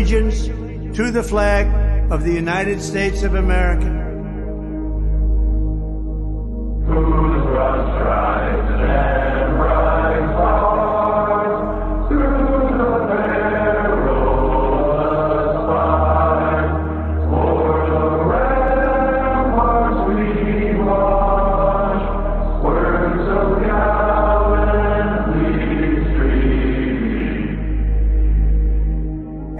allegiance to the flag of the United States of America.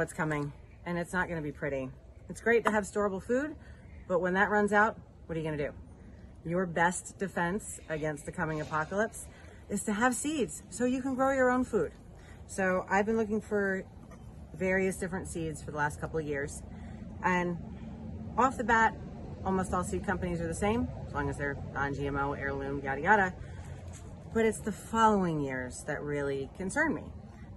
It's coming, and it's not going to be pretty. It's great to have storable food, but when that runs out, what are you going to do? Your best defense against the coming apocalypse is to have seeds so you can grow your own food. So I've been looking for various different seeds for the last couple of years, and off the bat, almost all seed companies are the same, as long as they're non GMO, heirloom, yada yada. But it's the following years that really concern me.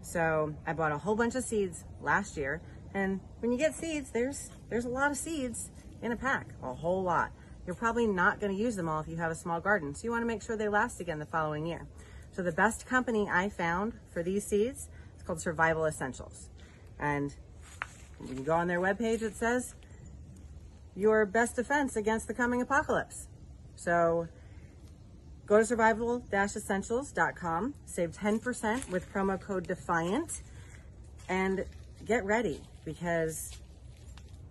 So I bought a whole bunch of seeds last year, and when you get seeds, there's there's a lot of seeds in a pack, a whole lot. You're probably not going to use them all if you have a small garden, so you want to make sure they last again the following year. So the best company I found for these seeds is called Survival Essentials, and you go on their webpage, it says your best defense against the coming apocalypse. So Go to survival-essentials.com, save 10% with promo code DEFIANT, and get ready because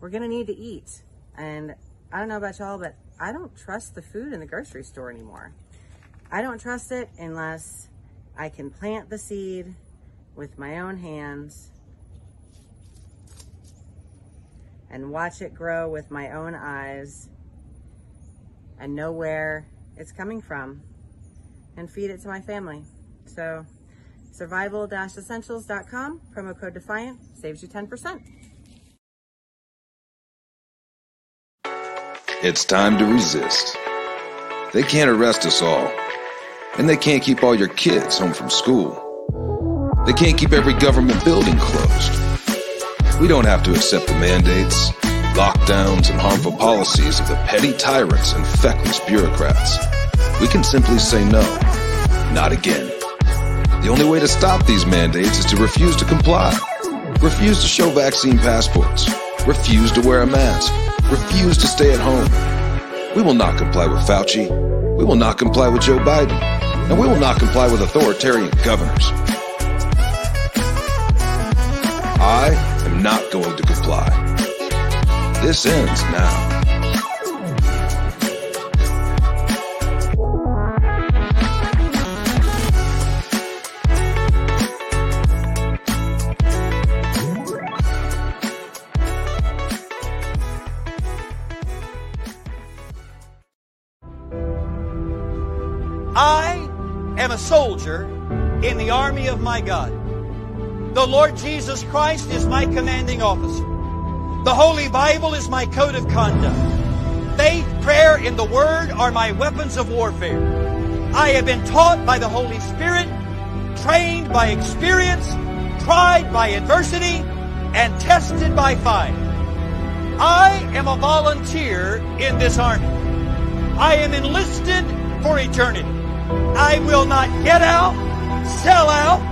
we're going to need to eat. And I don't know about y'all, but I don't trust the food in the grocery store anymore. I don't trust it unless I can plant the seed with my own hands and watch it grow with my own eyes and know where it's coming from and feed it to my family. So survival-essentials.com, promo code DEFIANT, saves you 10%. It's time to resist. They can't arrest us all. And they can't keep all your kids home from school. They can't keep every government building closed. We don't have to accept the mandates, lockdowns, and harmful policies of the petty tyrants and feckless bureaucrats. We can simply say no. Not again. The only way to stop these mandates is to refuse to comply. Refuse to show vaccine passports. Refuse to wear a mask. Refuse to stay at home. We will not comply with Fauci. We will not comply with Joe Biden. And we will not comply with authoritarian governors. I am not going to comply. This ends now. My God. The Lord Jesus Christ is my commanding officer. The Holy Bible is my code of conduct. Faith, prayer, and the Word are my weapons of warfare. I have been taught by the Holy Spirit, trained by experience, tried by adversity, and tested by fire. I am a volunteer in this army. I am enlisted for eternity. I will not get out, sell out,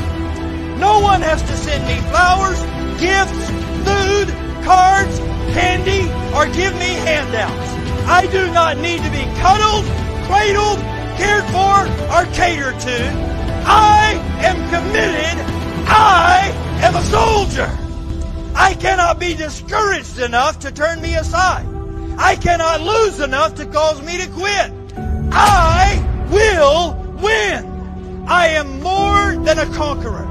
No one has to send me flowers, gifts, food, cards, candy, or give me handouts. I do not need to be cuddled, cradled, cared for, or catered to. I am committed. I am a soldier. I cannot be discouraged enough to turn me aside. I cannot lose enough to cause me to quit. I will win. I am more than a conqueror.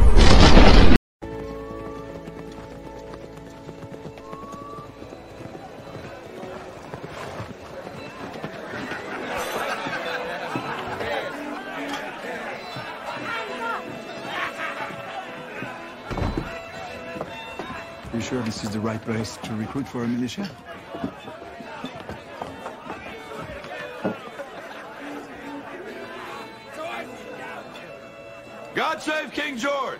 To recruit for a militia? God save King George!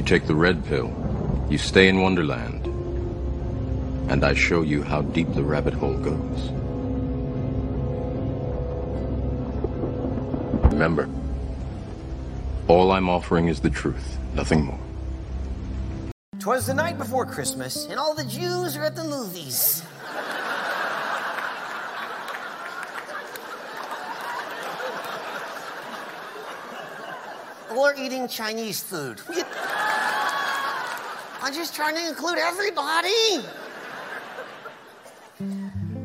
You take the red pill. You stay in Wonderland. And I show you how deep the rabbit hole goes. Remember, all I'm offering is the truth, nothing more. Twas the night before Christmas, and all the Jews are at the movies. or eating Chinese food. I'm just trying to include everybody.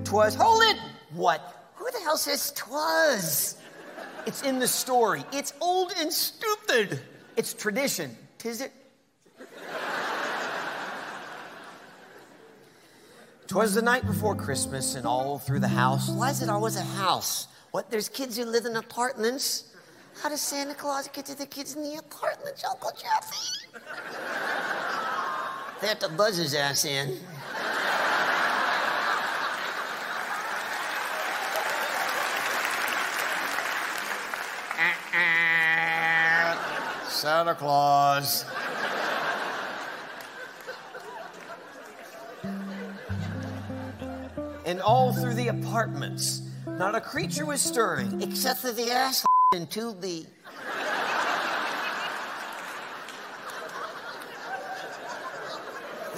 Twas, hold it! What? Who the hell says twas? It's in the story. It's old and stupid. It's tradition. Tis it? Twas the night before Christmas, and all through the house. Why is it always a house? What? There's kids who live in apartments. How does Santa Claus get to the kids in the apartments, Uncle Jeffy? They have to buzz his ass in. Santa Claus. And all through the apartments, not a creature was stirring except for the ass into the.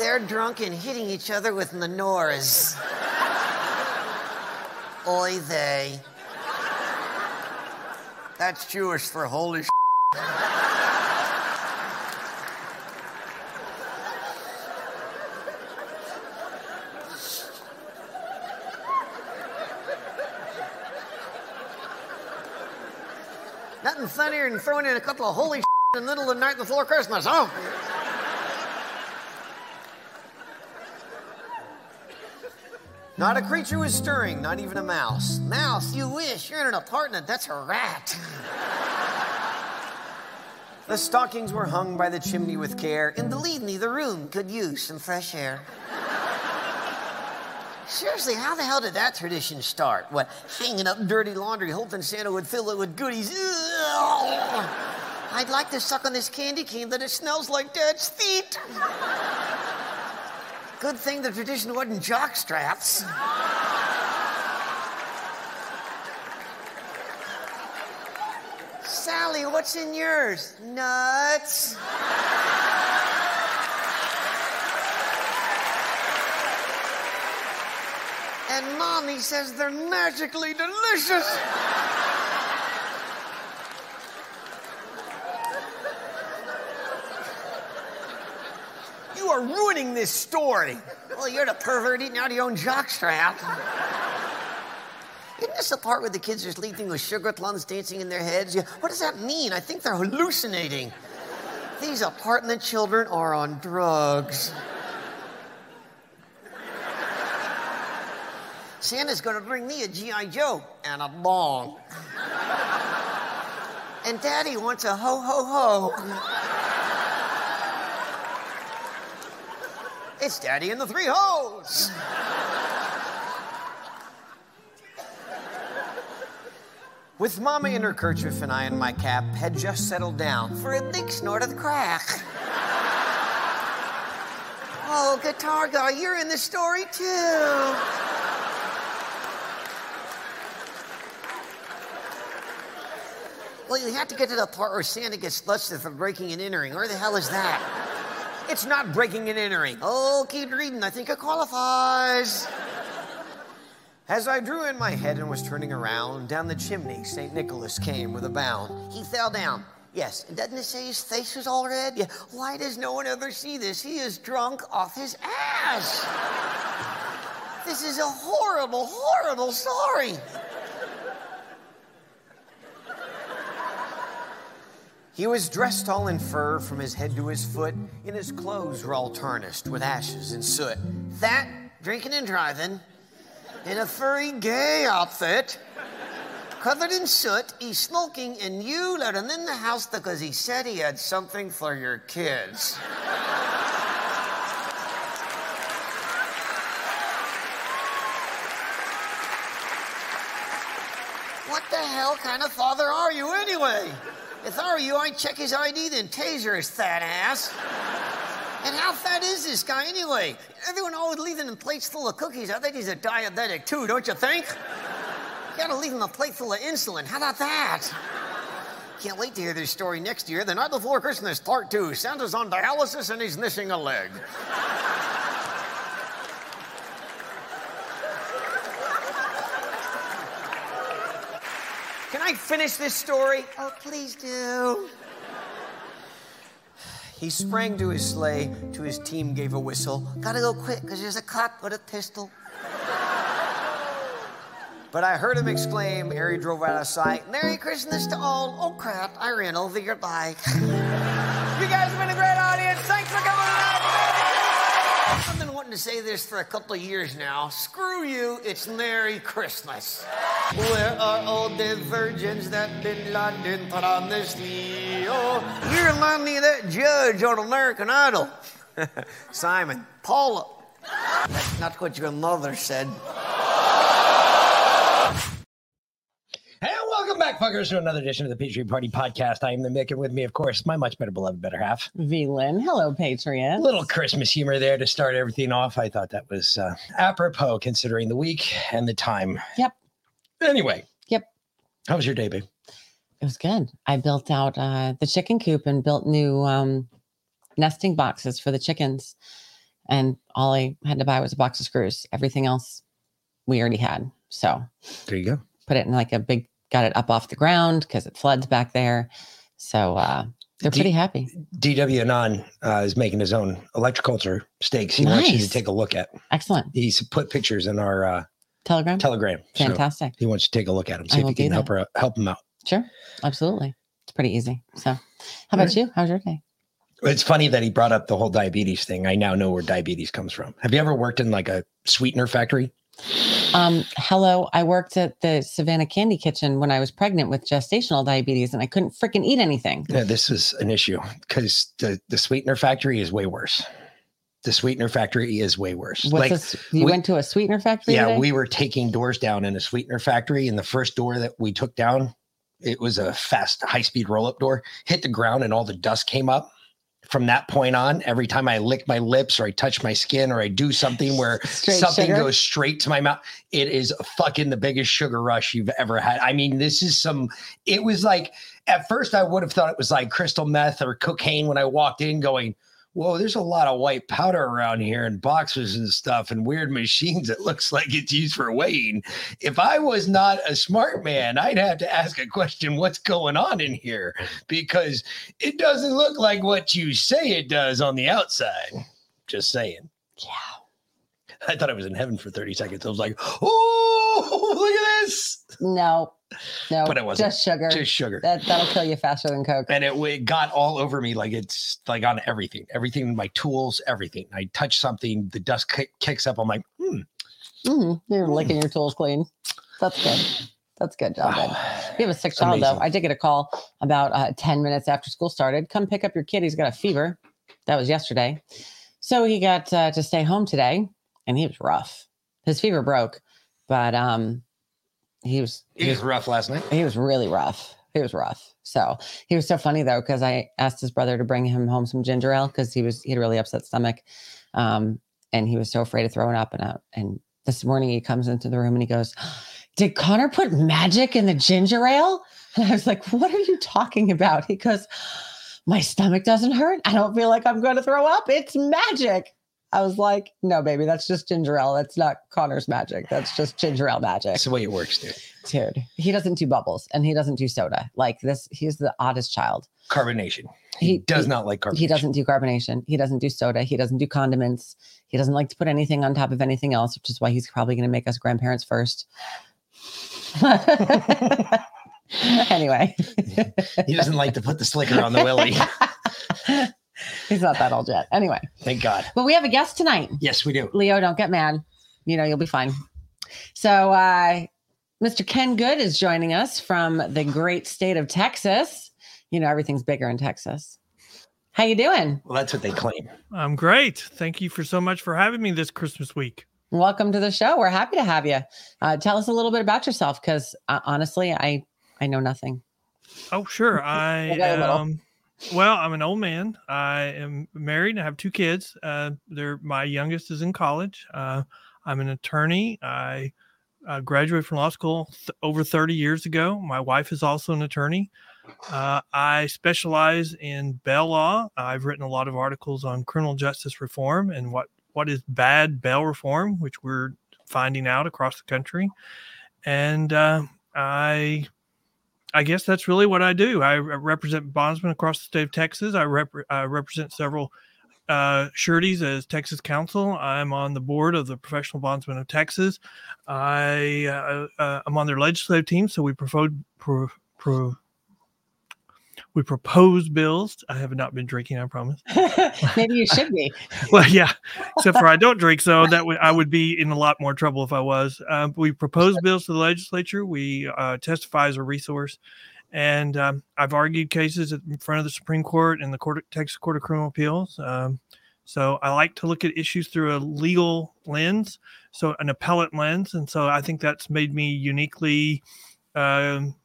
They're drunk and hitting each other with menorahs. Oy they. That's Jewish for holy sh. Nothing funnier than throwing in a couple of holy in the middle of the night before Christmas, huh? Not a creature was stirring, not even a mouse. Mouse, you wish. You're in an apartment. That's a rat. the stockings were hung by the chimney with care, and believe me, the room could use some fresh air. Seriously, how the hell did that tradition start? What, hanging up dirty laundry, hoping Santa would fill it with goodies? I'd like to suck on this candy cane, but it smells like dad's feet. Good thing the tradition wasn't jock straps. Sally, what's in yours? Nuts. And mommy says they're magically delicious. You are ruining this story. Well, you're the pervert eating out of your own jockstrap. Isn't this the part where the kids are sleeping with sugar plums dancing in their heads? What does that mean? I think they're hallucinating. These apartment children are on drugs. Santa's gonna bring me a G.I. Joe and a bong. and Daddy wants a ho ho ho. It's Daddy and the Three Hoes. With Mama in her kerchief and I in my cap, had just settled down for a big snort of crack. Oh, guitar guy, you're in the story too. Well, you have to get to the part where Santa gets busted for breaking and entering. Where the hell is that? It's not breaking and entering. Oh, keep reading. I think it qualifies. As I drew in my head and was turning around, down the chimney St. Nicholas came with a bound. He fell down. Yes, and doesn't it say his face was all red? Yeah. Why does no one ever see this? He is drunk off his ass. this is a horrible, horrible story. He was dressed all in fur from his head to his foot, and his clothes were all tarnished with ashes and soot. That, drinking and driving, in a furry gay outfit, covered in soot, he's smoking, and you let him in the house because he said he had something for your kids. what the hell kind of father are you anyway? If I were you, I'd check his ID, then taser his fat ass. And how fat is this guy anyway? Everyone always leaving him in plates full of cookies. I think he's a diabetic too, don't you think? You gotta leave him a plate full of insulin. How about that? Can't wait to hear this story next year. The night before Christmas, part two. Santa's on dialysis and he's missing a leg. I finish this story? Oh, please do. He sprang to his sleigh, to his team gave a whistle. Gotta go quick, because there's a cop with a pistol. but I heard him exclaim ere he drove out of sight, Merry Christmas to all. Oh crap, I ran over your bike. you guys have been a great audience. Thanks for coming out. I've been wanting to say this for a couple of years now. Screw you, it's Merry Christmas. Where are all the virgins that Bin Laden promised me? Oh, you remind me of that judge on American Idol. Simon, Paula. That's not what your mother said. And welcome back, fuckers, to another edition of the Patriot Party Podcast. I am the Mick, and with me, of course, my much better beloved better half. V Lynn. Hello, Patriot. little Christmas humor there to start everything off. I thought that was uh, apropos considering the week and the time. Yep. Anyway. Yep. How was your day, babe? It was good. I built out uh, the chicken coop and built new um, nesting boxes for the chickens. And all I had to buy was a box of screws. Everything else we already had. So there you go. Put it in like a big, got it up off the ground because it floods back there. So uh, they're D- pretty happy. DW Anon uh, is making his own electroculture stakes. He wants you to take a look at. Excellent. He's put pictures in our uh, Telegram? Telegram. So Fantastic. he wants you to take a look at him. I See if will you can help her help him out. Sure. Absolutely. It's pretty easy. So, how about you? How's your day? It's funny that he brought up the whole diabetes thing. I now know where diabetes comes from. Have you ever worked in like a sweetener factory? Um, hello. I worked at the Savannah Candy Kitchen when I was pregnant with gestational diabetes and I couldn't freaking eat anything. Yeah, this is an issue because the, the sweetener factory is way worse. The sweetener factory is way worse. What's this? You we- went to a sweetener factory? Yeah, today? we were taking doors down in a sweetener factory, and the first door that we took down, it was a fast, high speed roll up door, hit the ground, and all the dust came up. From that point on, every time I lick my lips or I touch my skin or I do something where Straight something sugar? goes straight to my mouth, it is fucking the biggest sugar rush you've ever had. I mean, this is some, it was like, at first I would have thought it was like crystal meth or cocaine when I walked in going, whoa, there's a lot of white powder around here and boxes and stuff and weird machines. It looks like it's used for weighing. If I was not a smart man, I'd have to ask a question what's going on in here? Because it doesn't look like what you say it does on the outside. Just saying. Yeah. I thought I was in heaven for 30 seconds. I was like, oh, look at this. No, no, But it wasn't. just sugar. Just sugar. That that'll kill you faster than Coke. and it, it got all over me like it's like on everything everything my tools everything i touch something the dust kick, kicks up i'm like hmm Mhm, You're licking your tools clean. That's good. That's good job, Ben. We have a sick child, though. I did get a call about uh, 10 minutes after school started. Come pick up your kid. He's got a fever. That was yesterday. So he got uh, to stay home today, and he was rough. His fever broke, but um, he was He was rough last night. he was really rough. He was rough. So he was so funny though, because I asked his brother to bring him home some ginger ale because he was he had a really upset stomach, um, and he was so afraid of throwing up. And out. And this morning he comes into the room and he goes, "Did Connor put magic in the ginger ale?" And I was like, "What are you talking about?" He goes, "My stomach doesn't hurt. I don't feel like I'm going to throw up. It's magic." I was like, "No, baby, that's just ginger ale. That's not Connor's magic. That's just ginger ale magic." That's the way it works, dude. dude he doesn't do bubbles and he doesn't do soda like this he's the oddest child Carbonation. He, does not like carbonation. he doesn't do carbonation he doesn't do soda he doesn't do condiments he doesn't like to put anything on top of anything else which is why he's probably going to make us grandparents first anyway He doesn't like to put the slicker on the willy. he's not that old yet anyway Thank God. but we have a guest tonight Yes, we do. leo don't get mad you know you'll be fine so uh mr ken good is joining us from the great state of texas you know everything's bigger in texas how you doing Well, that's what they claim. I'm great. Thank you for so much for having me this Christmas week. welcome to the show we're happy to have you uh, tell us a little bit about yourself because uh, honestly i i know nothing Oh, sure. I very little. am. Well, I'm an old man. I am married and I have two kids. Uh, they're my youngest is in college. Uh, I'm an attorney. I uh, graduated from law school th- over 30 years ago. My wife is also an attorney. Uh, I specialize in bail law. I've written a lot of articles on criminal justice reform and what what is bad bail reform, which we're finding out across the country. And uh, I I guess that's really what I do. I represent bondsmen across the state of Texas. I, rep- I represent several uh, sureties as Texas counsel. I'm on the board of the Professional Bondsmen of Texas. I uh, uh, I'm on their legislative team, so we propose pro, pro, we propose bills. I have not been drinking, I promise. maybe you should be well, yeah, except for I don't drink, so that would I would be in a lot more trouble if I was. Um, we propose bills to the legislature. We uh, testify as a resource, and um, I've argued cases in front of the Supreme Court and the Court Texas Court of Criminal Appeals. Um, so I like to look at issues through a legal lens, so an appellate lens, and so I think that's made me uniquely. Um,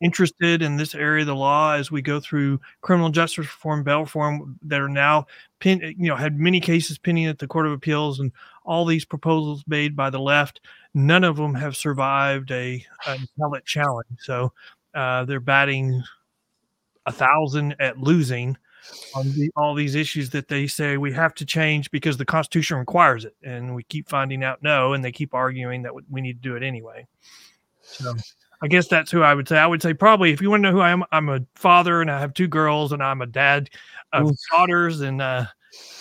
interested in this area of the law as we go through criminal justice reform, bail reform that are now pin, you know, had many cases pending at the Court of Appeals and all these proposals made by the left. None of them have survived a appellate challenge. So uh, they're batting a thousand at losing on the, all these issues that they say we have to change because the Constitution requires it, and we keep finding out no, and they keep arguing that we need to do it anyway. So I guess that's who I would say. I would say probably if you want to know who I am, I'm a father and I have two girls and I'm a dad of Oof. daughters and uh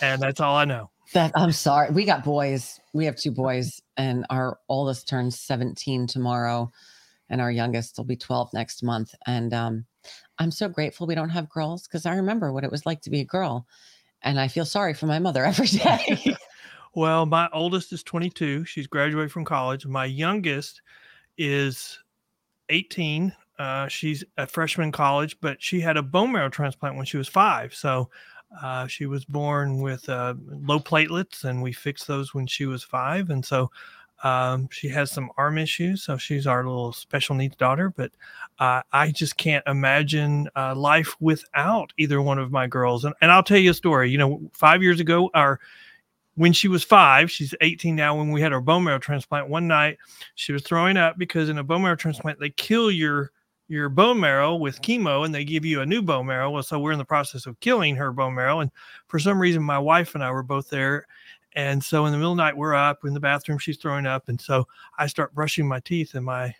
and that's all I know. that i'm sorry we got boys we have two boys and our oldest turns 17 tomorrow and our youngest will be 12 next month and um i'm so grateful we don't have girls because i remember what it was like to be a girl and i feel sorry for my mother every day Well, my oldest is 22. She's graduated from college. My youngest is 18. Uh, she's a freshman college, but she had a bone marrow transplant when she was five. So uh, she was born with uh, low platelets, and we fixed those when she was five. And so um, she has some arm issues. So she's our little special needs daughter. But uh, I just can't imagine uh, life without either one of my girls. And, and I'll tell you a story. You know, five years ago, our when she was five, she's 18 now. When we had our bone marrow transplant, one night she was throwing up because in a bone marrow transplant they kill your your bone marrow with chemo and they give you a new bone marrow. Well, so we're in the process of killing her bone marrow, and for some reason my wife and I were both there, and so in the middle of the night we're up in the bathroom, she's throwing up, and so I start brushing my teeth, and my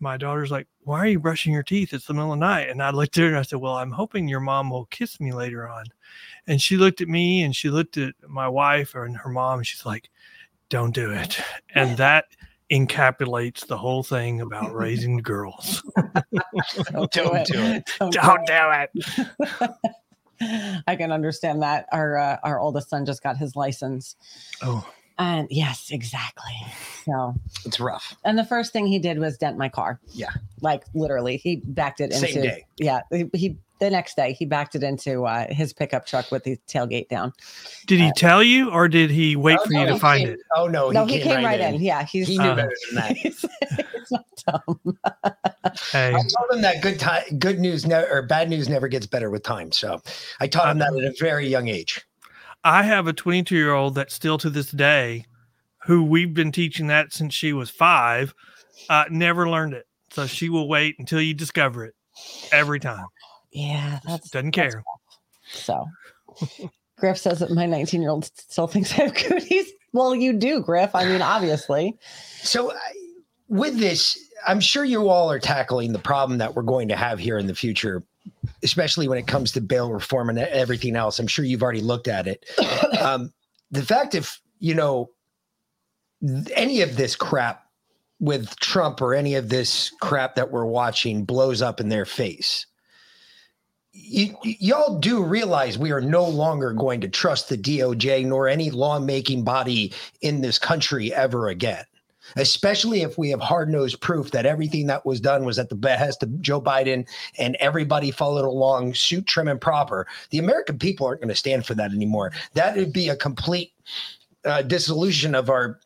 my daughter's like, "Why are you brushing your teeth? It's the middle of the night." And I looked at her and I said, "Well, I'm hoping your mom will kiss me later on." And she looked at me and she looked at my wife and her mom and she's like, "Don't do it." And that encapsulates the whole thing about raising girls. Don't do it. Don't do Don't do it. I can understand that. Our uh, our oldest son just got his license, Oh, And yes, exactly. So it's rough. And the first thing he did was dent my car. Yeah. Like literally, he backed it into Same day. Yeah. He, he the next day he backed it into uh, his pickup truck with the tailgate down. Did he tell you, or did he wait Oh, for you to find came- it? Oh no, no, he came, right in. Yeah, he's he knew Uh, better than that. it's not dumb. Hey, I told him that good time, good news, ne- or bad news never gets better with time. So I taught him that at a very young age. I have a 22 year old that still to this day, who we've been teaching that since she was five, uh, never learned it. So she will wait until you discover it every time. Yeah, that's Doesn't care. so. Griff says that my 19 year old still thinks I have cooties. Well, you do, Griff. I mean, obviously. So I- with this, I'm sure you all are tackling the problem that we're going to have here in the future, especially when it comes to bail reform and everything else. I'm sure you've already looked at it. Um, the fact if you know any of this crap with Trump or any of this crap that we're watching blows up in their face. You, y'all do realize we are no longer going to trust the DOJ nor any lawmaking body in this country ever again especially if we have hard nosed proof that everything that was done was at the behest of Joe Biden and everybody followed along, suit trim and proper. The American people aren't going to stand for that anymore. That would be a complete uh, dissolution of our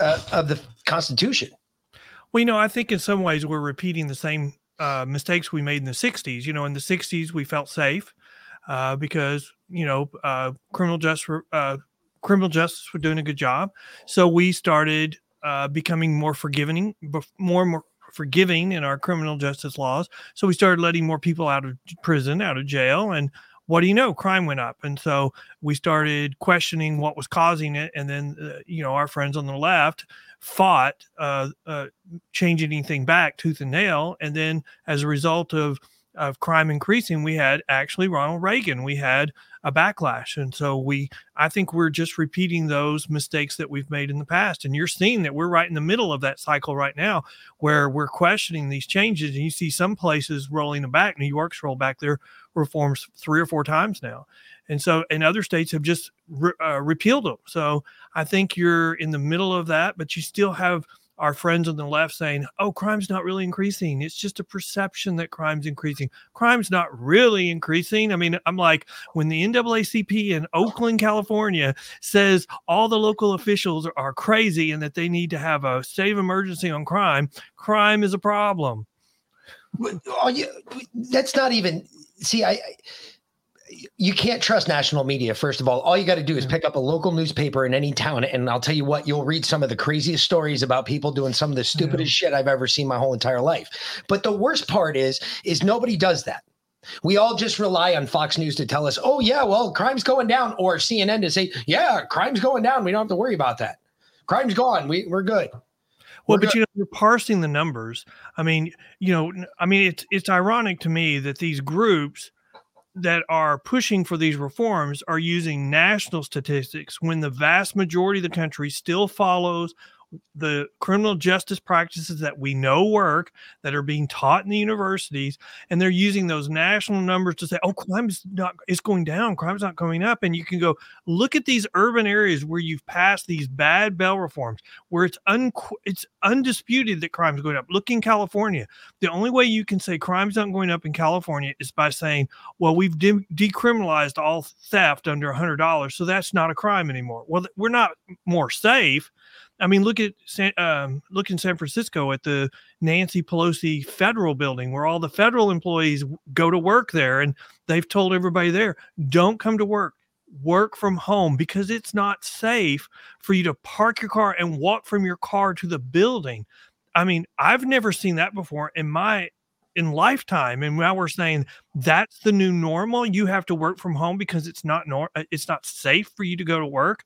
uh, of the Constitution. Well, you know, I think in some ways we're repeating the same uh, mistakes we made in the 60s. You know, in the 60s, we felt safe uh, because, you know, uh, criminal justice, uh, criminal justice were doing a good job. So we started uh, becoming more forgiving, more and more forgiving in our criminal justice laws. So we started letting more people out of prison, out of jail, and what do you know? Crime went up, and so we started questioning what was causing it. And then, uh, you know, our friends on the left fought uh, uh, anything back tooth and nail. And then, as a result of of crime increasing, we had actually Ronald Reagan. We had a backlash, and so we. I think we're just repeating those mistakes that we've made in the past. And you're seeing that we're right in the middle of that cycle right now, where we're questioning these changes. And you see some places rolling them back. New York's rolled back their reforms three or four times now, and so and other states have just re- uh, repealed them. So I think you're in the middle of that, but you still have our friends on the left saying, "Oh, crime's not really increasing. It's just a perception that crime's increasing. Crime's not really increasing." I mean, I'm like, when the NAACP in Oakland, California, says all the local officials are crazy and that they need to have a state of emergency on crime, crime is a problem. Oh, you, that's not even see. I, I you can't trust national media. First of all, all you got to do is mm. pick up a local newspaper in any town, and I'll tell you what, you'll read some of the craziest stories about people doing some of the stupidest shit I've ever seen my whole entire life. But the worst part is, is nobody does that. We all just rely on Fox News to tell us, "Oh yeah, well, crime's going down," or CNN to say, "Yeah, crime's going down. We don't have to worry about that. Crime's gone. We we're good." Well, We're but you know, you're parsing the numbers. I mean, you know, I mean, it's it's ironic to me that these groups that are pushing for these reforms are using national statistics when the vast majority of the country still follows the criminal justice practices that we know work that are being taught in the universities and they're using those national numbers to say oh crime's not it's going down crime's not coming up. And you can go look at these urban areas where you've passed these bad bail reforms where it's un it's undisputed that crime's going up. Look in california. The only way you can say crime's not going up in california is by saying well we've de- decriminalized all theft under $100 so that's not a crime anymore. Well we're not more safe I mean, look at San, um, look in San Francisco at the Nancy Pelosi federal building where all the federal employees go to work there, and they've told everybody there, don't come to work, work from home because it's not safe for you to park your car and walk from your car to the building. I mean, I've never seen that before in my in lifetime and now we're saying that's the new normal. You have to work from home because it's not nor- it's not safe for you to go to work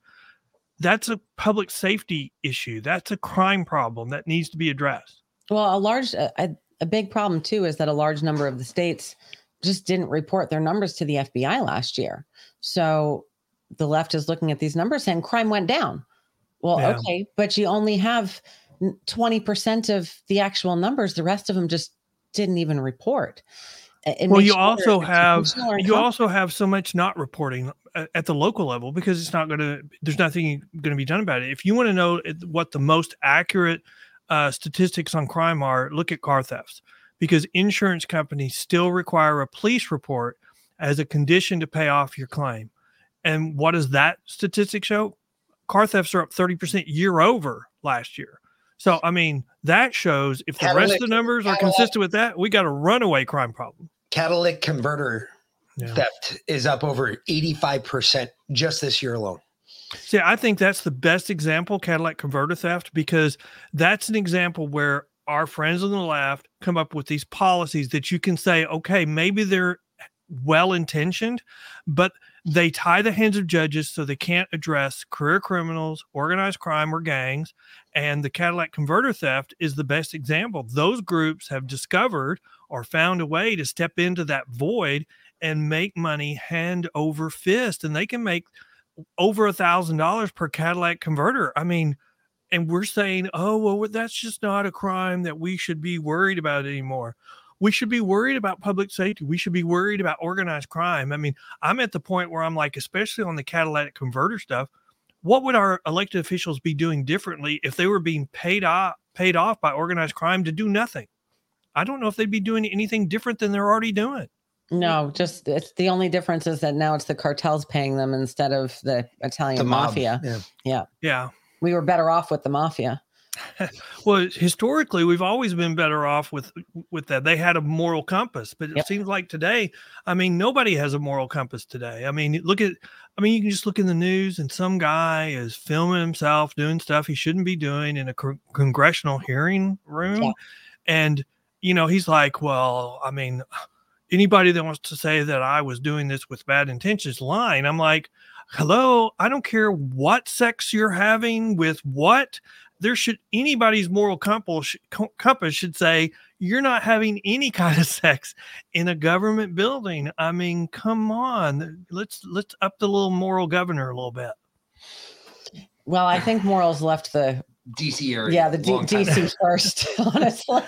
that's a public safety issue. That's a crime problem that needs to be addressed. Well, a large, a, a- big problem too is that a large number of the states just didn't report their numbers to the FBI last year. So the left is looking at these numbers saying crime went down. Well, Yeah. okay, but you only have 20% of the actual numbers. The rest of them just didn't even report. Well, you wonder also have you also have so much not reporting at, at the local level because it's not going to. There's nothing going to be done about it. If you want to know what the most accurate uh, statistics on crime are, look at car thefts because insurance companies still require a police report as a condition to pay off your claim. And what does that statistic show? Car thefts are up 30% year over last year. So, I mean, that shows if the rest of the numbers are consistent with that, we got a runaway crime problem. Catalytic converter Yeah. theft is up over 85% just this year alone. See, I think that's the best example, Cadillac converter theft, because that's an example where our friends on the left come up with these policies that you can say, okay, maybe they're well intentioned, but they tie the hands of judges so they can't address career criminals, organized crime, or gangs. And the Cadillac converter theft is the best example. Those groups have discovered or found a way to step into that void and make money hand over fist. And they can make over a thousand dollars per Cadillac converter. I mean, and we're saying, oh, well, that's just not a crime that we should be worried about anymore. We should be worried about public safety. We should be worried about organized crime. I mean, I'm at the point where I'm like, especially on the catalytic converter stuff, what would our elected officials be doing differently if they were being paid off paid off by organized crime to do nothing? I don't know if they'd be doing anything different than they're already doing. No, just it's the only difference is that now it's the cartels paying them instead of the Italian The mafia. Yeah. yeah. Yeah. We were better off with the mafia. well, historically, we've always been better off with with that. They had a moral compass, but it Yep. seems like today, I mean, nobody has a moral compass today. I mean, look at, I mean, you can just look in the news, and some guy is filming himself doing stuff he shouldn't be doing in a co- congressional hearing room, Yeah. and you know, he's like, well, I mean, anybody that wants to say that I was doing this with bad intentions, lying. I'm like, hello, I don't care what sex you're having with what. There should anybody's moral compass compass should say you're not having any kind of sex in a government building. I mean, come on, let's let's up the little moral governor a little bit. Well, I think morals left the DC area. yeah the D- DC first. Honestly,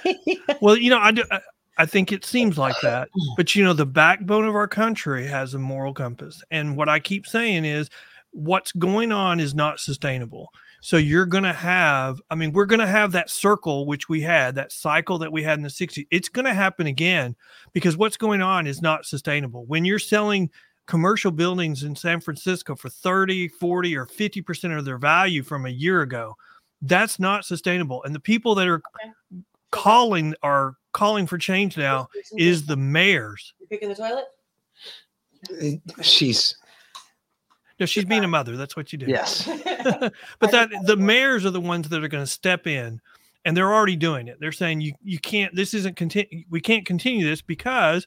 well, you know, I do. I, I think it seems like that, but you know, the backbone of our country has a moral compass, and what I keep saying is, what's going on is not sustainable. So you're going to have, I mean, we're going to have that circle which we had, that cycle that we had in the 60s. It's going to happen again because what's going on is not sustainable. When you're selling commercial buildings in San Francisco for 30, 40, or 50% of their value from a year ago, that's not sustainable. And the people that are calling are calling for change now is the mayors. you picking the toilet? Uh, she's No, she's being a mother. That's what you do. yes. but that the mayors are the ones that are going to step in and they're already doing it. They're saying you you can't this isn't continue we can't continue this because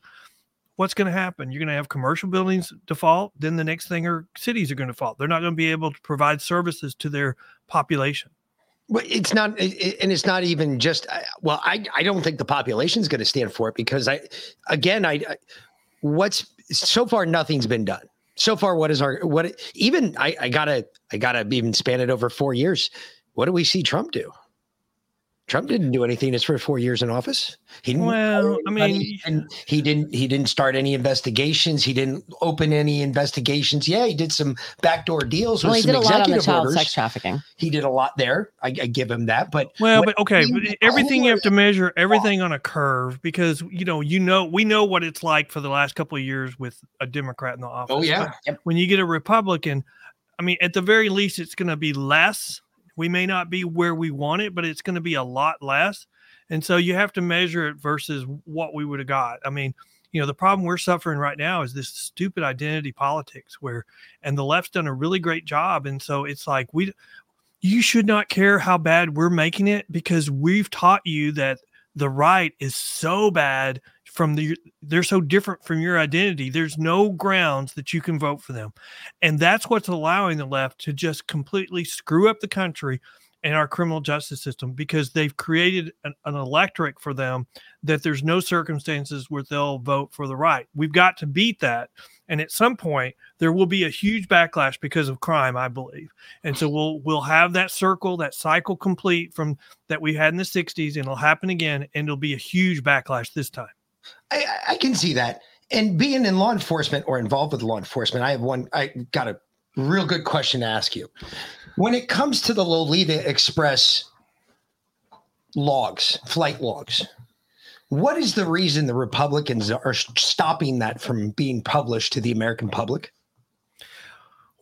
what's going to happen? You're going to have commercial buildings default, then the next thing are cities are going to default. They're not going to be able to provide services to their population. Well, it's not, it- it- and it's not even just. Uh, well, I I don't think the population is going to stand for it because I, again, I, I, what's so far nothing's been done. So far, what is our what? Even I I gotta I gotta even span it over four years. What do we see Trump do? Trump didn't do anything his first four years in office. He didn't. Well, I mean- he didn't, he didn't. He didn't start any investigations. He didn't open any investigations. Yeah, he did some backdoor deals with Well, he some did a lot on the executive child orders. sex trafficking. He did a lot there. I, I give him that. But Well, but okay, but everything you have to measure everything on a curve because you know, you know, we know what it's like for the last couple of years with a Democrat in the oh, office. Oh, yeah. But When you get a Republican, I mean, at the very least, it's going to be less. We may not be where we want it, but it's going to be a lot less. And so you have to measure it versus what we would have got. I mean, you know, the problem we're suffering right now is this stupid identity politics where, and the left's done a really great job. And so it's like, we, you should not care how bad we're making it because we've taught you that the right is so bad from the they're so different from your identity there's no grounds that you can vote for them. And that's what's allowing the left to just completely screw up the country and our criminal justice system because they've created an, an electorate for them that there's no circumstances where they'll vote for the right. We've got to beat that. And at some point there will be a huge backlash because of crime i believe. And so we'll we'll have that circle that cycle complete from that we had in the 60s and it'll happen again and it'll be a huge backlash this time I, I can see that. And being in law enforcement or involved with law enforcement, I have one. I got a real good question to ask you. When it comes to the Lolita Express logs, flight logs, what is the reason the Republicans are stopping that from being published to the American public?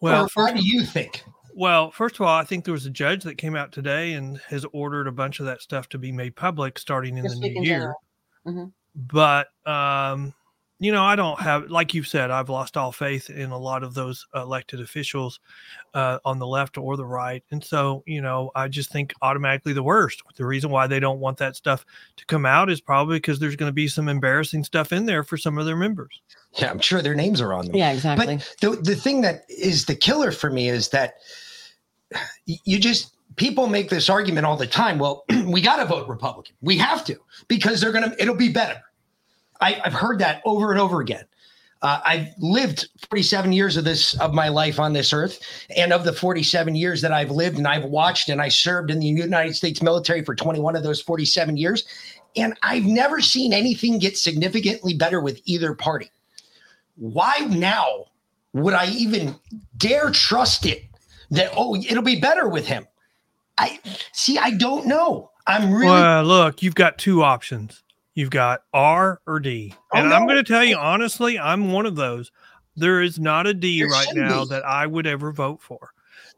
Well, or what do you think? Well, first of all, I think there was a judge that came out today and has ordered a bunch of that stuff to be made public starting in Just the new year. general. Mm-hmm. But um, you know, I don't have, like you've said, I've lost all faith in a lot of those elected officials uh, on the left or the right, and so you know, I just think automatically the worst. The reason why they don't want that stuff to come out is probably because there's going to be some embarrassing stuff in there for some of their members. Yeah, I'm sure their names are on them. Yeah, exactly. But the the thing that is the killer for me is that you just people make this argument all the time. Well, we got to vote Republican. We have to because they're gonna. It'll be better. I, I've heard that over and over again. Uh, I've lived 47 years of this of my life on this earth, and of the 47 years that I've lived and I've watched, and I served in the United States military for 21 of those 47 years, and I've never seen anything get significantly better with either party. Why now would I even dare trust it that oh it'll be better with him? I see. I don't know. I'm really Well, look, you've got two options. You've got R or D. Oh, And I'm going to tell you honestly, I'm one of those. There is not a D There right now be. that I would ever vote for.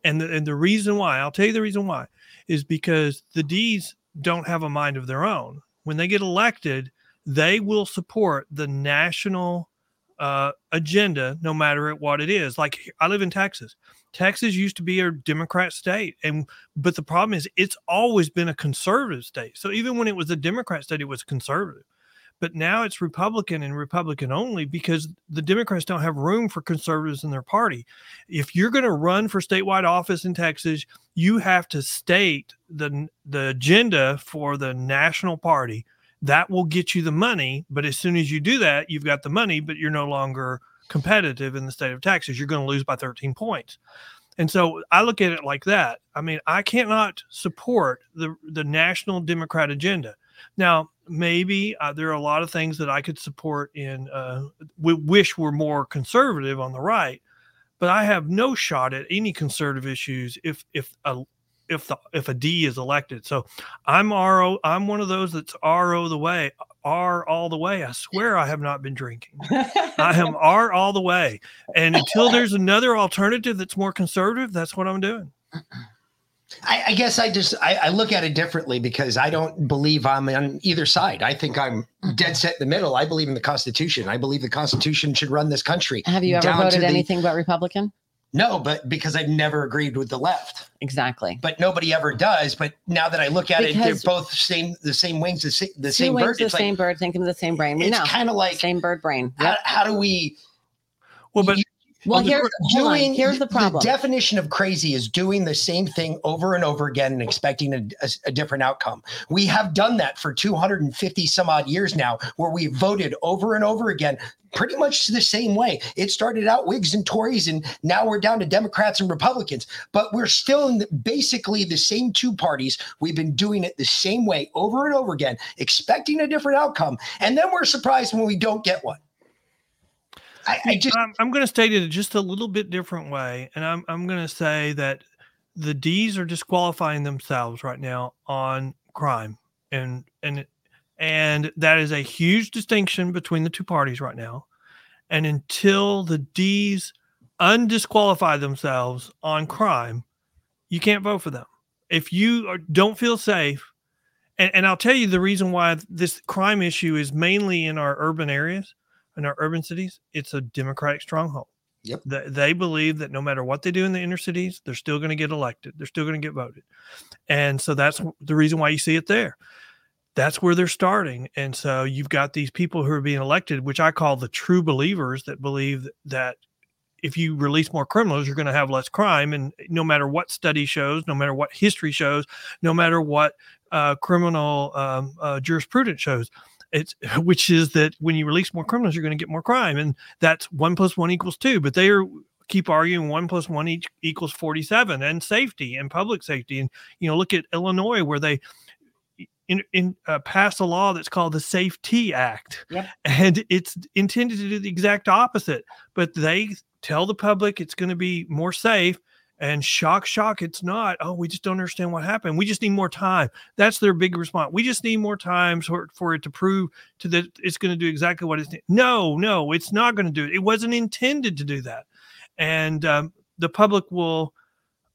And the, and the reason why, I'll tell you the reason why, is because the D's don't have a mind of their own. When they get elected, they will support the national uh, agenda, no matter what it is. Like I live in Texas. Texas used to be a Democrat state, and but the problem is it's always been a conservative state. So even when it was a Democrat state, it was conservative. But now it's Republican and Republican only because the Democrats don't have room for conservatives in their party. If you're going to run for statewide office in Texas, you have to state the the agenda for the national party. That will get you the money, but as soon as you do that, you've got the money, but you're no longer competitive in the state of Texas. You're going to lose by 13 points. And so I look at it like that. I mean, I cannot support the the national Democrat agenda. Now, maybe uh, there are a lot of things that I could support in uh, we wish were more conservative on the right, but I have no shot at any conservative issues if if a if the if a D is elected. So I'm RO. I'm one of those that's RO the way. R all the way. I swear I have not been drinking. I am R all the way. And until there's another alternative that's more conservative, that's what I'm doing. I, I guess I just I, I look at it differently because I don't believe I'm on either side. I think I'm dead set in the middle. I believe in the Constitution. I believe the Constitution should run this country. Have you ever down to voted the- anything but Republican? No, but because I've never agreed with the left. Exactly. But nobody ever does. But now that I look at it, they're Because- both same the same wings, the same, the same wings, bird. the It's same like bird, thinking of the same brain. We it's know. kind of like same bird brain. how, how do we? Well, but Well, here's doing Here's the problem. The definition of crazy is doing the same thing over and over again and expecting a, a- a different outcome. We have done that for 250 some odd years now, where we voted over and over again, pretty much the same way. It started out Whigs and Tories, and now we're down to Democrats and Republicans. But we're still in the, basically the same two parties. We've been doing it the same way over and over again, expecting a different outcome, and then we're surprised when we don't get one. I, I just I'm, I'm going to state it just a little bit different way, and I'm I'm going to say that the D's are disqualifying themselves right now on crime, and and and that is a huge distinction between the two parties right now. And until the D's undisqualify themselves on crime, you can't vote for them. If you are, don't feel safe, and, and I'll tell you the reason why this crime issue is mainly in our urban areas, in our urban cities, it's a Democratic stronghold. Yep. They, they believe that no matter what they do in the inner cities, they're still going to get elected. They're still going to get voted. And so that's the reason why you see it there. That's where they're starting. And so you've got these people who are being elected, which I call the true believers that believe that if you release more criminals, you're going to have less crime. And no matter what study shows, no matter what history shows, no matter what uh, criminal um, uh, jurisprudence shows, it's which is that when you release more criminals, you're going to get more crime, and that's one plus one equals two. But they are keep arguing one plus one each equals 47 and safety and public safety and you know look at illinois where they in, in uh, passed a law that's called the Safety Act, Yep. and it's intended to do the exact opposite. But they tell the public it's going to be more safe, and shock, shock, it's not. Oh, we just don't understand what happened. We just need more time. That's their big response. We just need more time for, for it to prove to that it's going to do exactly what it's. No, no, it's not going to do it. It wasn't intended to do that, and um, the public will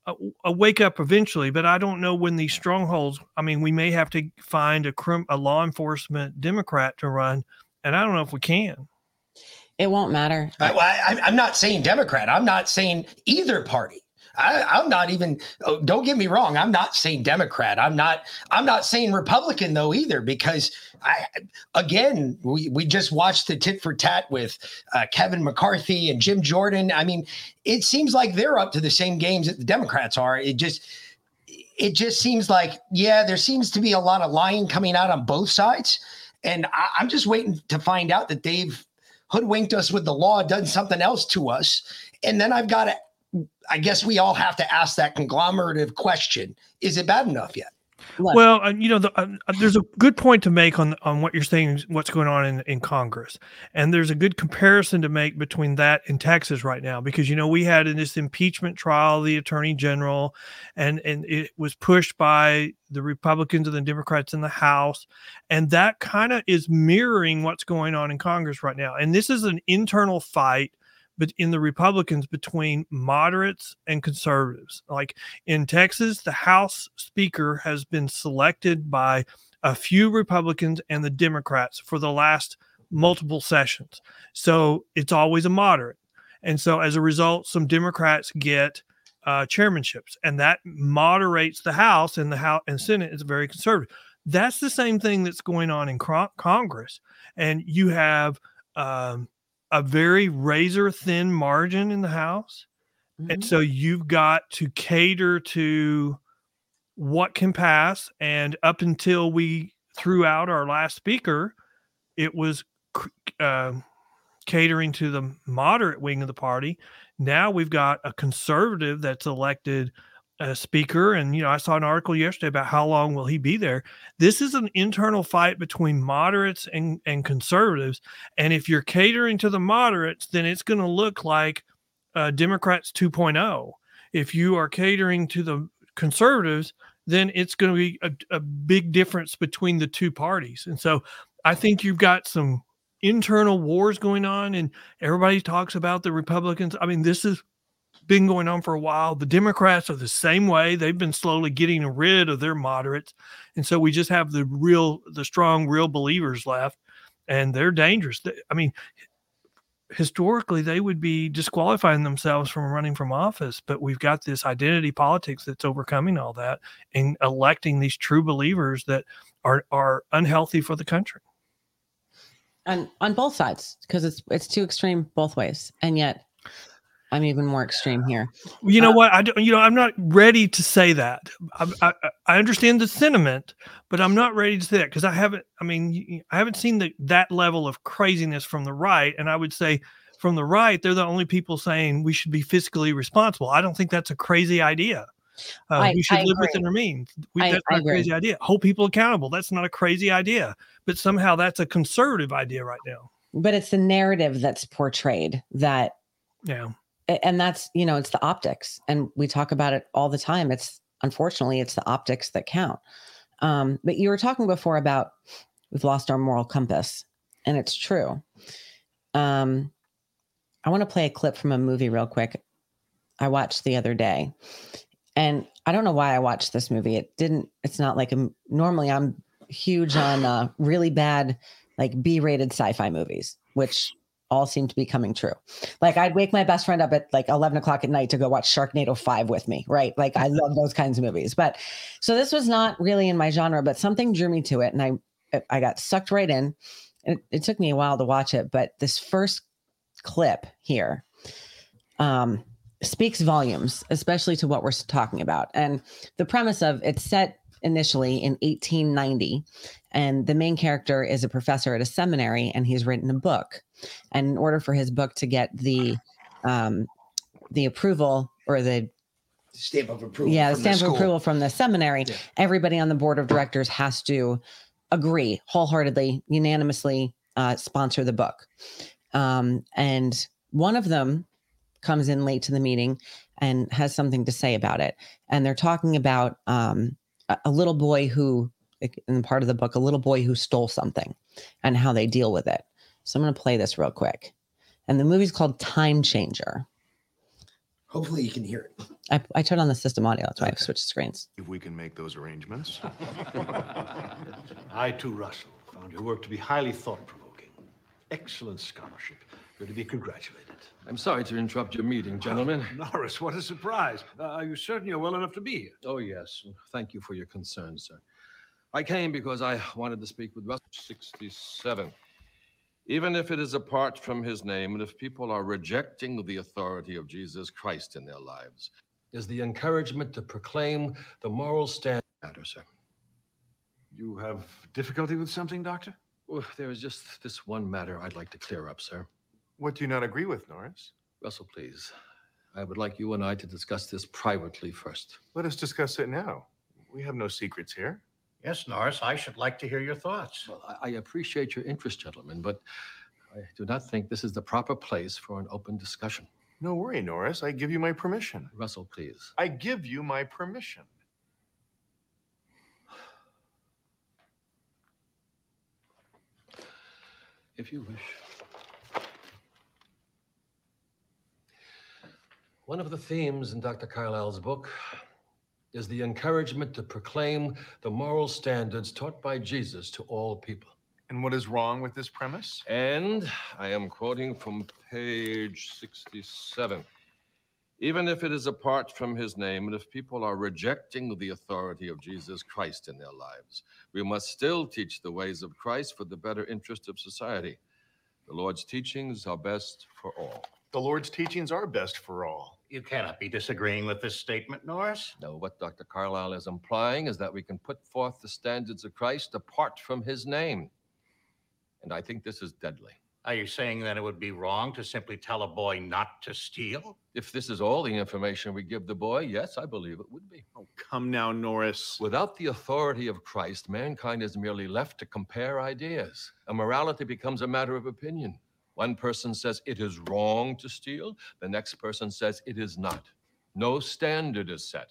uh, uh, wake up eventually. But I don't know when these strongholds. I mean, we may have to find a crim, a law enforcement Democrat to run, and I don't know if we can. It won't matter. I, I, I'm not saying Democrat. I'm not saying either party. I, I'm not even. oh, Don't get me wrong. I'm not saying Democrat. I'm not. I'm not saying Republican though either. Because I, again, we we just watched the tit for tat with uh, Kevin McCarthy and Jim Jordan. I mean, it seems like they're up to the same games that the Democrats are. It just. It just seems like, yeah, there seems to be a lot of lying coming out on both sides. And I, I'm just waiting to find out that they've hoodwinked us with the law, done something else to us. And then I've got to, I guess we all have to ask that conglomerative question. Is it bad enough yet? Well, uh, you know, the, uh, uh, there's a good point to make on on what you're saying, what's going on in, in Congress, and there's a good comparison to make between that and Texas right now, because you know we had in this impeachment trial the Attorney General, and and it was pushed by the Republicans and the Democrats in the House, and that kind of is mirroring what's going on in Congress right now, and this is an internal fight but in the Republicans between moderates and conservatives. Like in Texas, the House Speaker has been selected by a few Republicans and the Democrats for the last multiple sessions. So it's always a moderate. And so as a result, some Democrats get uh, chairmanships, and that moderates the House, and the House and Senate is very conservative. That's the same thing that's going on in Congress, and you have um, a very razor thin margin in the house. And so you've got to cater to what can pass. And up until we threw out our last speaker, it was uh, catering to the moderate wing of the party. Now we've got a conservative that's elected a speaker and you know i saw an article yesterday about how long will he be there. This is an internal fight between moderates and, and conservatives and if you're catering to the moderates then it's going to look like uh, democrats 2.0 if you are catering to the conservatives then it's going to be a, a big difference between the two parties and so i think you've got some internal wars going on and everybody talks about the republicans. I mean this is been going on for a while. The Democrats are the same way. They've been slowly getting rid of their moderates. And so we just have the real, the strong, real believers left, and they're dangerous. I mean, historically, they would be disqualifying themselves from running from office, but we've got this identity politics that's overcoming all that and electing these true believers that are, are unhealthy for the country. And on both sides because it's it's too extreme both ways and yet i'm even more extreme here You know what? I don't, you know I'm not ready to say that. I, I, I understand the sentiment, but I'm not ready to say that because I haven't. I mean, I haven't seen the, that level of craziness from the right, and I would say from the right, they're the only people saying we should be fiscally responsible. I don't think that's a crazy idea. Uh, I- we should I live agree. within our means. We, I- that's not a crazy idea. Hold people accountable. That's not a crazy idea. But somehow that's a conservative idea right now. but it's the narrative that's portrayed that Yeah. And that's you know it's the optics and we talk about it all the time. It's unfortunately it's the optics that count. Um but you were talking before about we've lost our moral compass and it's true. Um i want to play a clip from a movie real quick. I watched the other day and i don't know why i watched this movie. It didn't it's not like a normally i'm huge on uh really bad like b-rated sci-fi movies which all seem to be coming true like I'd wake my best friend up at like 11 o'clock at night to go watch Sharknado 5 with me, right? Like I love those kinds of movies. But so this was not really in my genre, but something drew me to it and I I got sucked right in. It, it took me a while to watch it, but this first clip here um speaks volumes, especially to what we're talking about. And the premise of it's set initially in 1890 and the main character is a professor at a seminary and he's written a book and in order for his book to get the um, the approval or the stamp of approval. yeah, the stamp of approval from the seminary. Everybody on the board of directors has to agree wholeheartedly, unanimously uh, sponsor the book. Um, and one of them comes in late to the meeting and has something to say about it. And they're talking about um, a, a little boy who, in part of the book, a little boy who stole something and how they deal with it. So I'm going to play this real quick. And the movie's called Time Changer. Hopefully, you can hear it. I, I turned on the system audio. That's why I switched screens. If we can make those arrangements. I, too, Russell, found your work to be highly thought provoking. Excellent scholarship. You're to be congratulated. I'm sorry to interrupt your meeting, gentlemen. Norris, what a surprise. Uh, are you certain you're well enough to be here? Oh, yes. Thank you for your concern, sir. I came because I wanted to speak with Russell 67. Even if it is apart from his name, and if people are rejecting the authority of Jesus Christ in their lives, is the encouragement to proclaim the moral standard, sir. You have difficulty with something, Doctor? Well, there is just this one matter I'd like to clear up, sir. What do you not agree with, Norris? Russell, please. I would like you and I to discuss this privately first. Let us discuss it now. We have no secrets here. Yes, Norris, I should like to hear your thoughts. Well, I, I appreciate your interest, gentlemen, but I do not think this is the proper place for an open discussion. No worry, Norris. I give you my permission. Russell, please. I give you my permission. If you wish. One of the themes in Dr. Carlisle's book is the encouragement to proclaim the moral standards taught by Jesus to all people. And what is wrong with this premise? And I am quoting from page 67. Even if it is apart from his name, and if people are rejecting the authority of Jesus Christ in their lives, we must still teach the ways of Christ for the better interest of society. The Lord's teachings are best for all. The Lord's teachings are best for all. You cannot be disagreeing with this statement, Norris. No, what Dr. Carlisle is implying is that we can put forth the standards of Christ apart from his name. And I think this is deadly. Are you saying that it would be wrong to simply tell a boy not to steal? If this is all the information we give the boy, yes, I believe it would be. Oh, come now, Norris. Without the authority of Christ, mankind is merely left to compare ideas. A morality becomes a matter of opinion. One person says it is wrong to steal, the next person says it is not. No standard is set.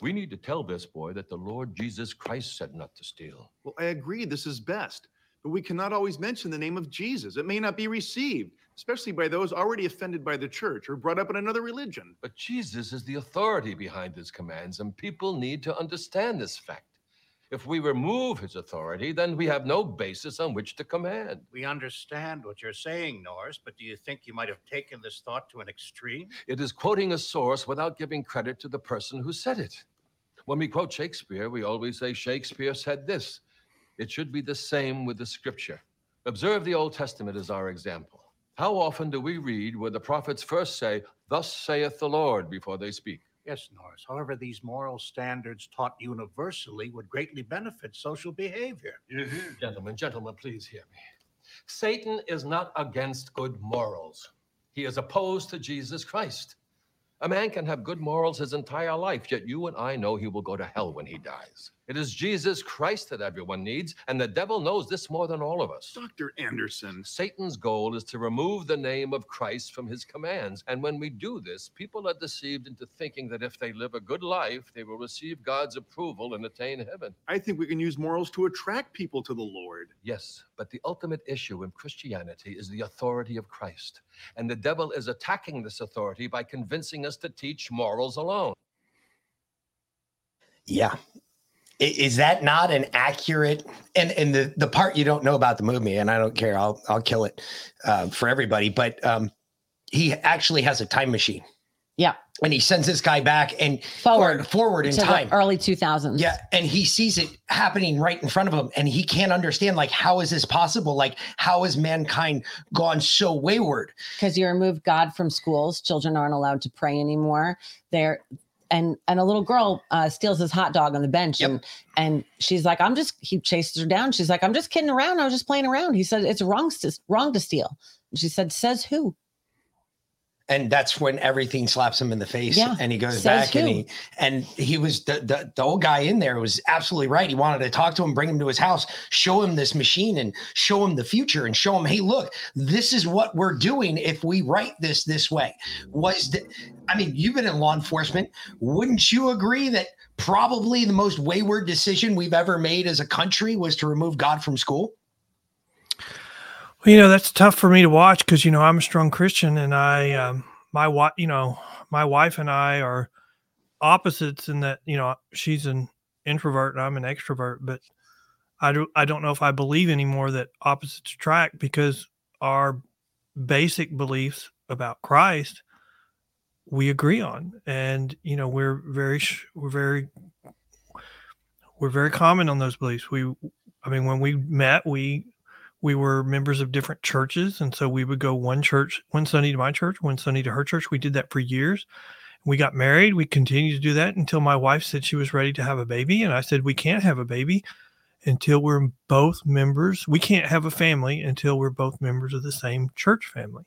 We need to tell this boy that the Lord Jesus Christ said not to steal. Well, I agree this is best, but we cannot always mention the name of Jesus. It may not be received, especially by those already offended by the church or brought up in another religion. But Jesus is the authority behind his commands, and people need to understand this fact. If we remove his authority, then we have no basis on which to command. We understand what you're saying, Norris, but do you think you might have taken this thought to an extreme? It is quoting a source without giving credit to the person who said it. When we quote Shakespeare, we always say Shakespeare said this. It should be the same with the scripture. Observe the Old Testament as our example. How often do we read where the prophets first say, Thus saith the Lord, before they speak? Yes, Norris. However, these moral standards taught universally would greatly benefit social behavior. Mm-hmm. Gentlemen, gentlemen, please hear me. Satan is not against good morals. He is opposed to Jesus Christ. A man can have good morals his entire life, yet you and I know he will go to hell when he dies. It is Jesus Christ that everyone needs, and the devil knows this more than all of us. Dr. Anderson. Satan's goal is to remove the name of Christ from his commands. And when we do this, people are deceived into thinking that if they live a good life, they will receive God's approval and attain heaven. I think we can use morals to attract people to the Lord. Yes, but the ultimate issue in Christianity is the authority of Christ. And the devil is attacking this authority by convincing us to teach morals alone. Yeah. Is that not an accurate and and the the part you don't know about the movie, and I don't care, I'll I'll kill it uh, for everybody. But um, he actually has a time machine, Yeah. and he sends this guy back and Forward. forward in time. early 2000s. Yeah, and he sees it happening right in front of him, and he can't understand like how is this possible? Like how has mankind gone so wayward? because you remove God from schools, children aren't allowed to pray anymore. They're and and a little girl uh, steals his hot dog on the bench, and and she's like, "I'm just." He chases her down. She's like, "I'm just kidding around. I was just playing around." He said, "It's wrong to wrong to steal." And she said, "Says who?" And that's when everything slaps him in the face Yeah. and he goes Says back and he and he was the, the the old guy in there was absolutely right. He wanted to talk to him bring him to his house show him this machine and show him the future and show him hey look this is what we're doing if we write this this way. Was the, i mean you've been in law enforcement. Wouldn't you agree that probably the most wayward decision we've ever made as a country was to remove god from school you know, that's tough for me to watch because, you know, I'm a strong Christian and I, um, my wife, you know, my wife and I are opposites in that, you know, she's an introvert and I'm an extrovert, but I don't, I don't know if I believe anymore that opposites attract because our basic beliefs about Christ we agree on. And, you know, we're very, we're very, we're very common on those beliefs. We, I mean, when we met, we we were members of different churches and so we would go one church one sunday to my church one sunday to her church. We did that for years. We got married. We continued to do that until my wife said she was ready to have a baby and i said we can't have a baby until we're both members. We can't have a family until we're both members of the same church family.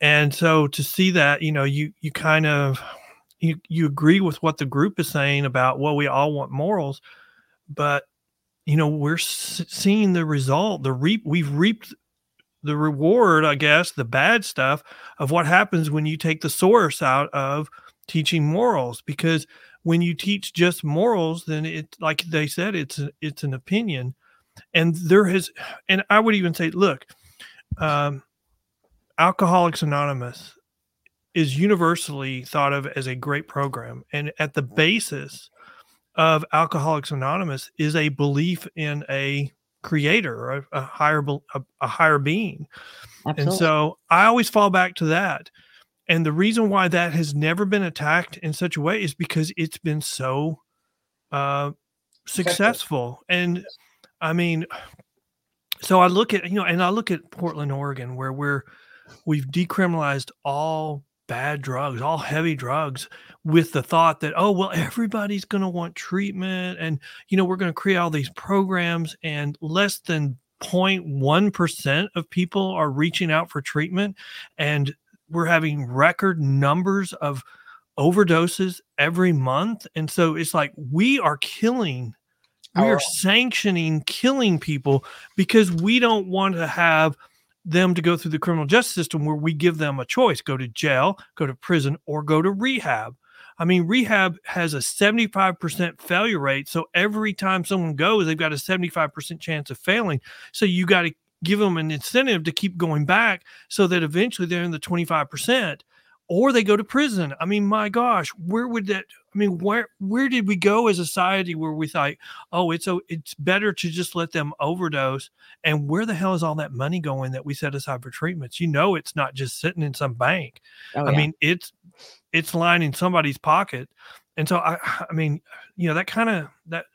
And so to see that you know you you kind of you you agree with what the group is saying about well we all want morals but you know we're seeing the result the reap we've reaped the reward i guess the bad stuff of what happens when you take the source out of teaching morals because when you teach just morals then it like they said it's it's an opinion. And there has and i would even say look um alcoholics anonymous is universally thought of as a great program. And at the basis of Alcoholics Anonymous is a belief in a creator, a, a higher, a, a higher being. And so I always fall back to that. And the reason why that has never been attacked in such a way is because it's been so uh, successful. And I mean, so I look at, you know, and I look at Portland, Oregon, where we're, we've decriminalized all bad drugs, all heavy drugs with the thought that, oh, well, everybody's going to want treatment. And, you know, we're going to create all these programs and less than 0.1% of people are reaching out for treatment. And we're having record numbers of overdoses every month. And so it's like we are killing, we are sanctioning killing people because we don't want to have them to go through the criminal justice system where we give them a choice go to jail, go to prison, or go to rehab. I mean, rehab has a 75% failure rate. So every time someone goes, they've got a 75% chance of failing. So you got to give them an incentive to keep going back so that eventually they're in the 25% or they go to prison. I mean, my gosh, where would that I mean, where where did we go as a society where we thought, oh, it's a, it's better to just let them overdose? And where the hell is all that money going that we set aside for treatments? You know, it's not just sitting in some bank. Oh, I yeah. mean, it's it's lining somebody's pocket. And so I I mean, you know, that kind of that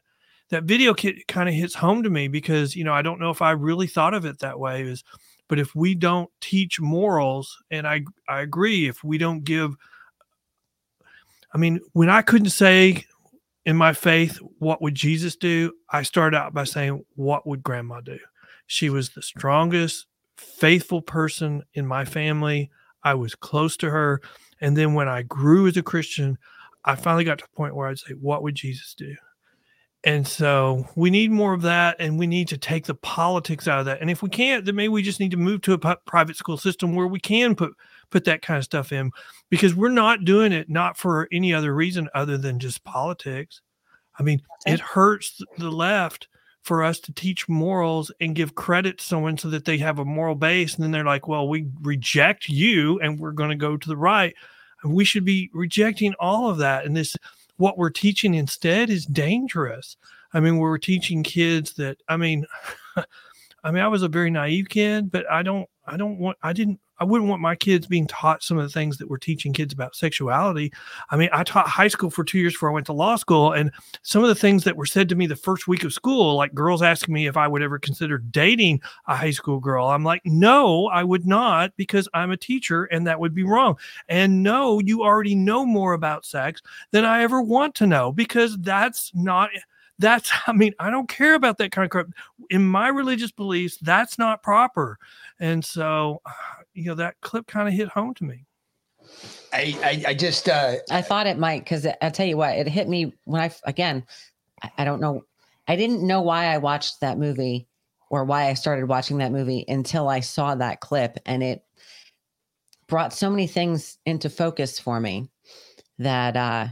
that video kit kind of hits home to me because you know I don't know if I really thought of it that way is but if we don't teach morals and I I agree if we don't give I mean when I couldn't say in my faith what would Jesus do? I started out by saying what would grandma do? She was the strongest faithful person in my family. I was close to her. And then when I grew as a Christian I finally got to the point where I'd say what would Jesus do and so we need more of that, and we need to take the politics out of that. And if we can't, then maybe we just need to move to a private school system where we can put put that kind of stuff in, because we're not doing it not for any other reason other than just politics. I mean, it hurts the left for us to teach morals and give credit to someone so that they have a moral base, and then they're like, "Well, we reject you, and we're going to go to the right." And we should be rejecting all of that. And this what we're teaching instead is dangerous. I mean, we're teaching kids that I mean, I mean, I was a very naive kid, but I don't I don't want I didn't I wouldn't want my kids being taught some of the things that we're teaching kids about sexuality. I mean, I taught high school for 2 years before I went to law school and some of the things that were said to me the first week of school, like girls asking me if I would ever consider dating a high school girl. I'm like, "No, I would not because I'm a teacher and that would be wrong." And no, you already know more about sex than I ever want to know because that's not that's I mean, I don't care about that kind of crap. In my religious beliefs, that's not proper. And so, you know, that clip kind of hit home to me. I, I, I just, uh, I thought it might because I tell you what, it hit me when I again, I, I don't know, I didn't know why I watched that movie or why I started watching that movie until I saw that clip, and it brought so many things into focus for me that uh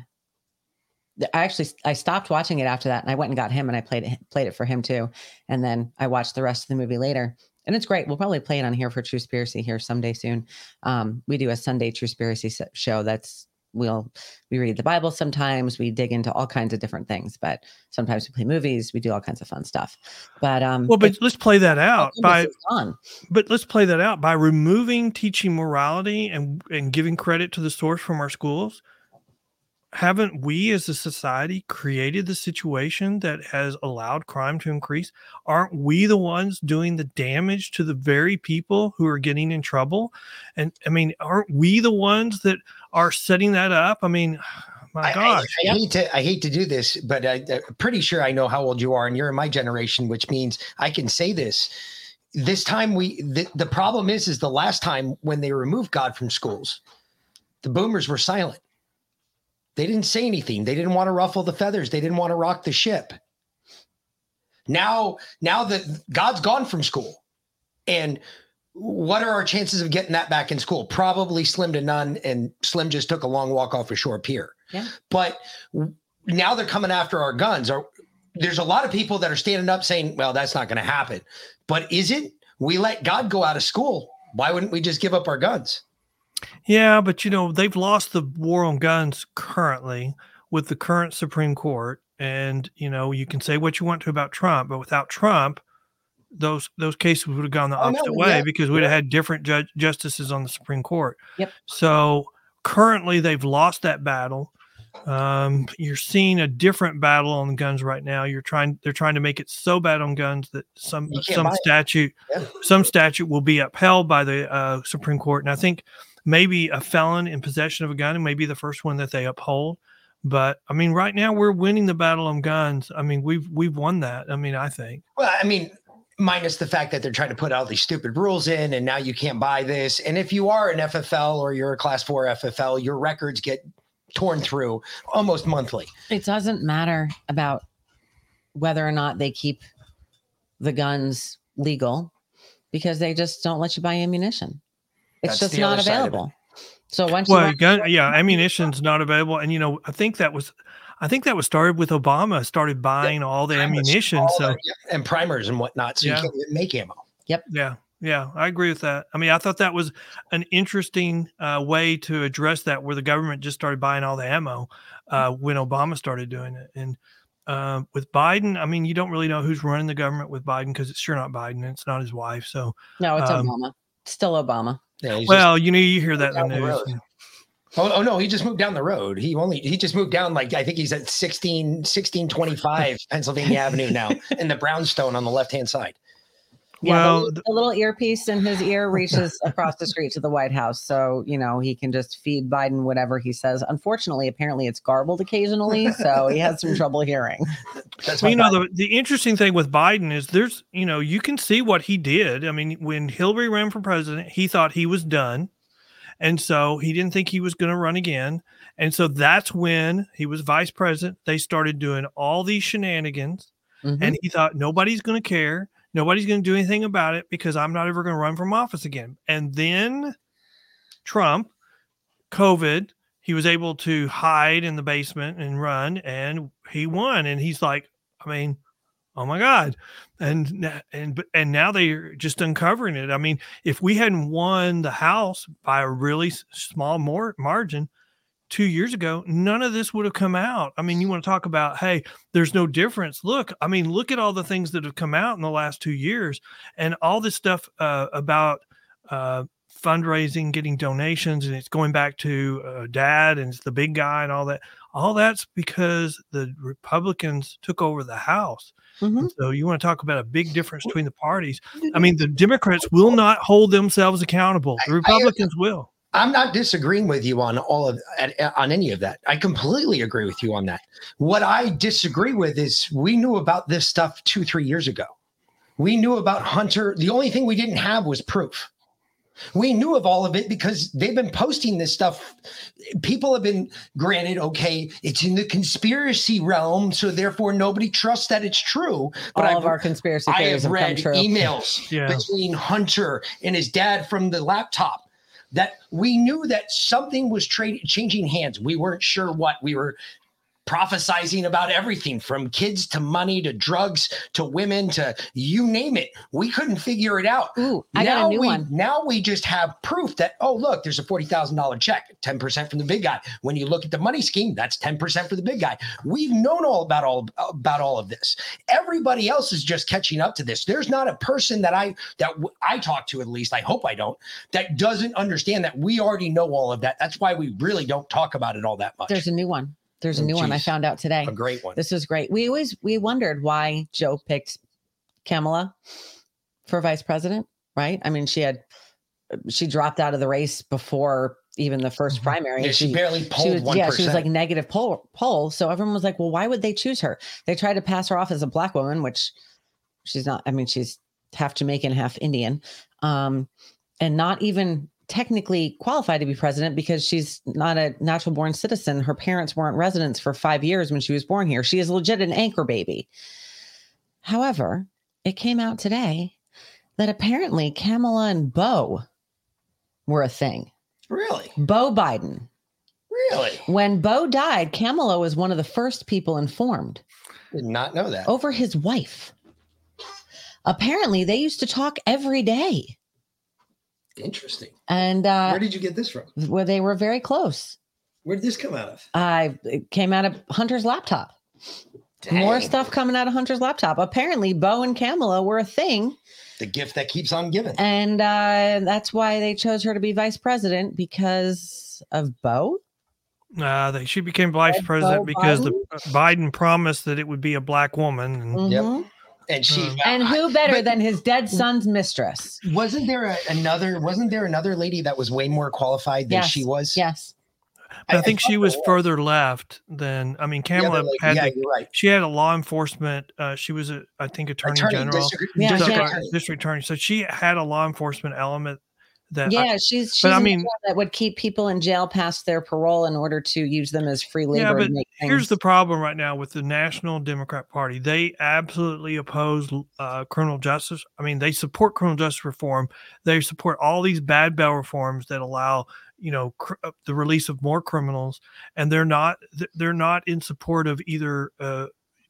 I actually I stopped watching it after that, and I went and got him, and I played it played it for him too, and then I watched the rest of the movie later, and it's great. We'll probably play it on here for Truspiracy here someday soon. Um, we do a Sunday Truspiracy show that's we'll we read the bible sometimes we dig into all kinds of different things but sometimes we play movies we do all kinds of fun stuff but um well but let's play that out by but let's play that out by removing teaching morality and and giving credit to the source from our schools haven't we as a society created the situation that has allowed crime to increase? Aren't we the ones doing the damage to the very people who are getting in trouble? And i mean aren't we the ones that are setting that up? I mean my gosh I, I, I hate to i hate to do this but I, i'm pretty sure i know how old you are and you're in my generation which means i can say this. This time we the, the problem is is the last time when they removed god from schools the boomers were silent they didn't say anything. They didn't want to ruffle the feathers. They didn't want to rock the ship. Now, now that God's gone from school, and what are our chances of getting that back in school? Probably slim to none. And Slim just took a long walk off a shore pier. Yeah. But now they're coming after our guns. Or there's a lot of people that are standing up saying, "Well, that's not going to happen." But is it? We let God go out of school. Why wouldn't we just give up our guns? Yeah, but you know, they've lost the war on guns currently with the current Supreme Court. And, you know, you can say what you want to about Trump, but without Trump, those those cases would have gone the opposite oh, no, way yeah, because we'd have had different judge, justices on the Supreme Court. Yep. So currently they've lost that battle. Um, you're seeing a different battle on guns right now. You're trying they're trying to make it so bad on guns that some some statute yeah. some statute will be upheld by the uh, Supreme Court. And I think maybe a felon in possession of a gun may be the first one that they uphold. But I mean, right now we're winning the battle on guns. I mean, we've we've won that. I mean, I think. Well, I mean, minus the fact that they're trying to put all these stupid rules in, and now you can't buy this. And if you are an FFL or you're a Class Four FFL, your records get torn through almost monthly. It doesn't matter about whether or not they keep the guns legal because they just don't let you buy ammunition. It's That's just not available. So once well, gun, yeah, ammunition's not available, and you know, I think that was, I think that was started with Obama started buying all the ammunition, all so and primers and whatnot, so yeah. you can't make ammo. Yep. Yeah. Yeah, I agree with that. I mean, I thought that was an interesting uh, way to address that, where the government just started buying all the ammo uh, when Obama started doing it. And uh, with Biden, I mean, you don't really know who's running the government with Biden because it's sure not Biden. It's not his wife. So no, it's um, Obama. Still Obama. Yeah, well, you know, you hear that in the news. The oh, oh, no, he just moved down the road. He only he just moved down like I think he's at 16 1625 Pennsylvania Avenue now in the brownstone on the left-hand side. Yeah, well, the, the, little earpiece in his ear reaches across the street to the White House, so you know he can just feed Biden whatever he says. Unfortunately, apparently it's garbled occasionally, so he has some trouble hearing. That's well, you know the, the interesting thing with Biden is there's you know you can see what he did. I mean, when Hillary ran for president, he thought he was done, and so he didn't think he was going to run again. And so that's when he was vice president. They started doing all these shenanigans, mm-hmm. and he thought nobody's going to care Nobody's going to do anything about it because I'm not ever going to run from office again. And then Trump, COVID, he was able to hide in the basement and run and he won. And he's like, I mean, oh my God. And and and now they're just uncovering it. I mean, if we hadn't won the House by a really small more margin, two years ago, none of this would have come out. I mean, you want to talk about, hey, there's no difference. Look, I mean, look at all the things that have come out in the last two years and all this stuff uh, about uh, fundraising, getting donations, and it's going back to uh, dad and it's the big guy and all that. All that's because the Republicans took over the House. Mm-hmm. So you want to talk about a big difference between the parties? I mean, the Democrats will not hold themselves accountable. The Republicans I, I, will. I'm not disagreeing with you on all of on any of that. I completely agree with you on that. What I disagree with is we knew about this stuff two, three years ago. We knew about Hunter. The only thing we didn't have was proof. We knew of all of it because they've been posting this stuff. People have been granted, okay, it's in the conspiracy realm, so therefore nobody trusts that it's true. But all I've, of our conspiracy I theories have have come read true. emails Yeah. between Hunter and his dad from the laptop that we knew that something was trading changing hands. We weren't sure what. We were prophesizing about everything from kids to money to drugs to women to you name it. We couldn't figure it out. Ooh, I got a now new we, one. Now we just have proof that oh look, there's a forty thousand dollar check, ten percent from the big guy. When you look at the money scheme, that's ten percent for the big guy. We've known all about all about all of this. Everybody else is just catching up to this. There's not a person that I that I talk to at least. I hope I don't that doesn't understand that we already know all of that. That's why we really don't talk about it all that much. There's a new one. There's a Oh, new one I found out today. a great one. This is great. We always we wondered why Joe picked Kamala for vice president, right? I mean, she had she dropped out of the race before even the first primary. Mm-hmm. Yeah, and she barely polled was, Yeah, she was like negative poll poll. So everyone was like, well, why would they choose her? They tried to pass her off as a black woman, which she's not. I mean, she's half Jamaican, half Indian, um, and not even technically qualified to be president because she's not a natural born citizen. Her parents weren't residents for five years when she was born here. She is legit an anchor baby. However, it came out today that apparently Kamala and Bo were a thing. Really? Bo Biden. Really? When Bo died, Kamala was one of the first people informed Did not know that. over his wife. Apparently, they used to talk every day, Interesting. and uh, Where did you get this from? where they were very close. Where did this come out of? I it came out of Hunter's laptop. More stuff coming out of Hunter's laptop. Apparently, Bo and Kamala were a thing, The gift that keeps on giving. and uh, that's why they chose her to be vice president because of Bo. Uh, they, she became vice Joe president because the Biden? uh, Biden promised that it would be a black woman. And Yep. And she And who better But- than his dead son's mistress? wasn't there a, another wasn't there another lady that was way more qualified than Yes. she was? Yes. I, think thought she there was further left than I mean. The other Kamala lady- had yeah, the- right. she had a law enforcement. Uh, she was a I think attorney, Attorney, general, district- Yeah, district, yeah. district attorney. So she had a law enforcement element that. I- Yeah, she's she's but I mean- that would keep people in jail past their parole in order to use them as free labor. yeah, but here's the problem right now with the National Democrat Party. They absolutely oppose uh, criminal justice. I mean, they support criminal justice reform. They support all these bad bail reforms that allow you know cr- uh, the release of more criminals, and they're not they're not in support of either. Uh,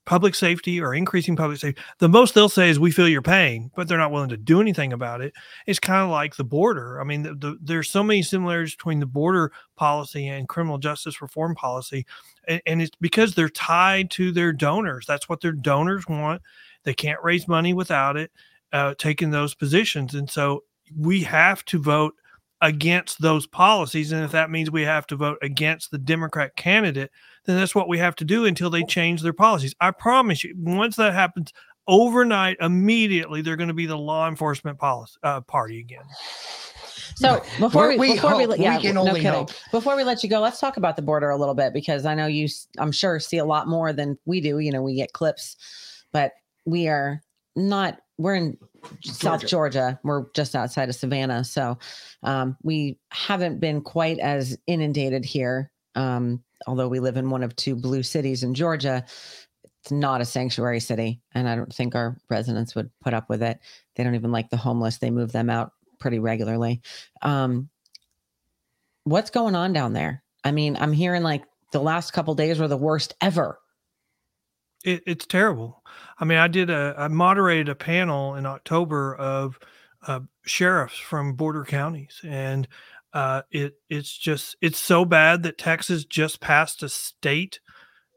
public safety or increasing public safety the most they'll say is we feel your pain but they're not willing to do anything about it. It's kind of like the border. I mean the, the, there's so many similarities between the border policy and criminal justice reform policy and, and it's because they're tied to their donors. That's what their donors want. They can't raise money without it uh, taking those positions and so we have to vote against those policies and if that means we have to vote against the democrat candidate then that's what we have to do until they change their policies i promise you once that happens overnight immediately they're going to be the law enforcement policy uh, party again So before we, We before hope. let- We yeah, can no kidding. hope. Before we let you go, let's talk about the border a little bit because I know you, I'm sure, see a lot more than we do. You know, we get clips, but we are not. We're in South Georgia. Georgia. We're just outside of Savannah, so um, we haven't been quite as inundated here. Um, although we live in one of two blue cities in Georgia, it's not a sanctuary city, and I don't think our residents would put up with it. They don't even like the homeless. They move them out pretty regularly. Um, what's going on down there? I mean, I'm hearing like the last couple days were the worst ever. it, it's terrible. I mean, I did a, I moderated a panel in October of uh, sheriffs from border counties, and uh, it it's just it's so bad that Texas just passed a state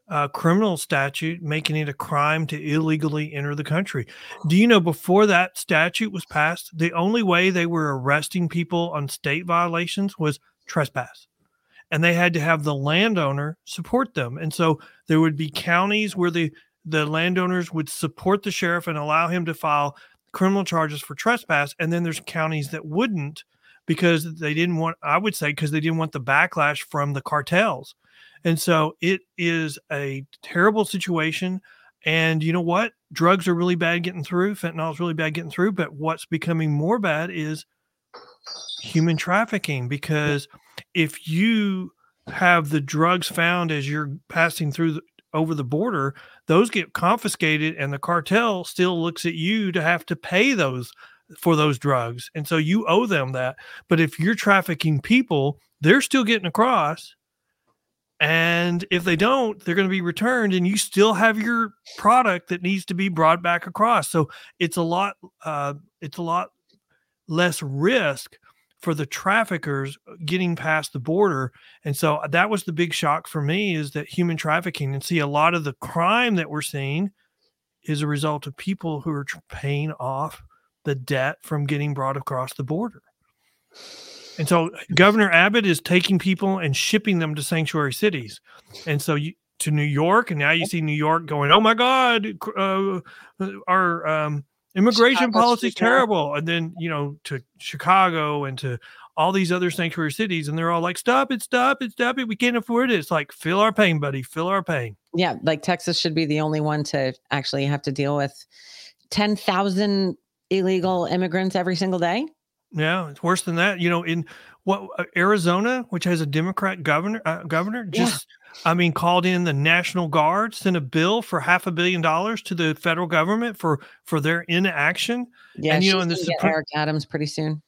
uh, criminal statute making it a crime to illegally enter the country. Do you know before that statute was passed, the only way they were arresting people on state violations was trespass and they had to have the landowner support them. And so there would be counties where the the landowners would support the sheriff and allow him to file criminal charges for trespass, and then there's counties that wouldn't because they didn't want. I would say because they didn't want the backlash from the cartels. And so it is a terrible situation. And you know what? Drugs are really bad getting through. Fentanyl is really bad getting through. But what's becoming more bad is human trafficking because if you have the drugs found as you're passing through the, over the border, those get confiscated, and the cartel still looks at you to have to pay those for those drugs, and so you owe them that. But if you're trafficking people, they're still getting across. And if they don't, they're going to be returned, and you still have your product that needs to be brought back across. So it's a lot. Uh, it's a lot less risk for the traffickers uh, getting past the border. And so uh, that was the big shock for me is that human trafficking and see a lot of the crime that we're seeing is a result of people who are paying off the debt from getting brought across the border. And so uh, Governor Abbott is taking people and shipping them to sanctuary cities. And so you to New York, and now you see New York going, "Oh my God, uh, our um, immigration policy is terrible. And then you know to chicago and to all these other sanctuary cities and they're all like stop it stop it stop it. We can't afford it. It's like feel our pain buddy. Feel our pain. Yeah like texas should be the only one to actually have to deal with 10,000 illegal immigrants every single day yeah it's worse than that you know in what uh, arizona which has a democrat governor uh, governor just yeah I mean, called in the National Guard, sent a bill for half a billion dollars to the federal government for for their inaction. Yeah, and you know, and the Supreme- Eric Adams pretty soon.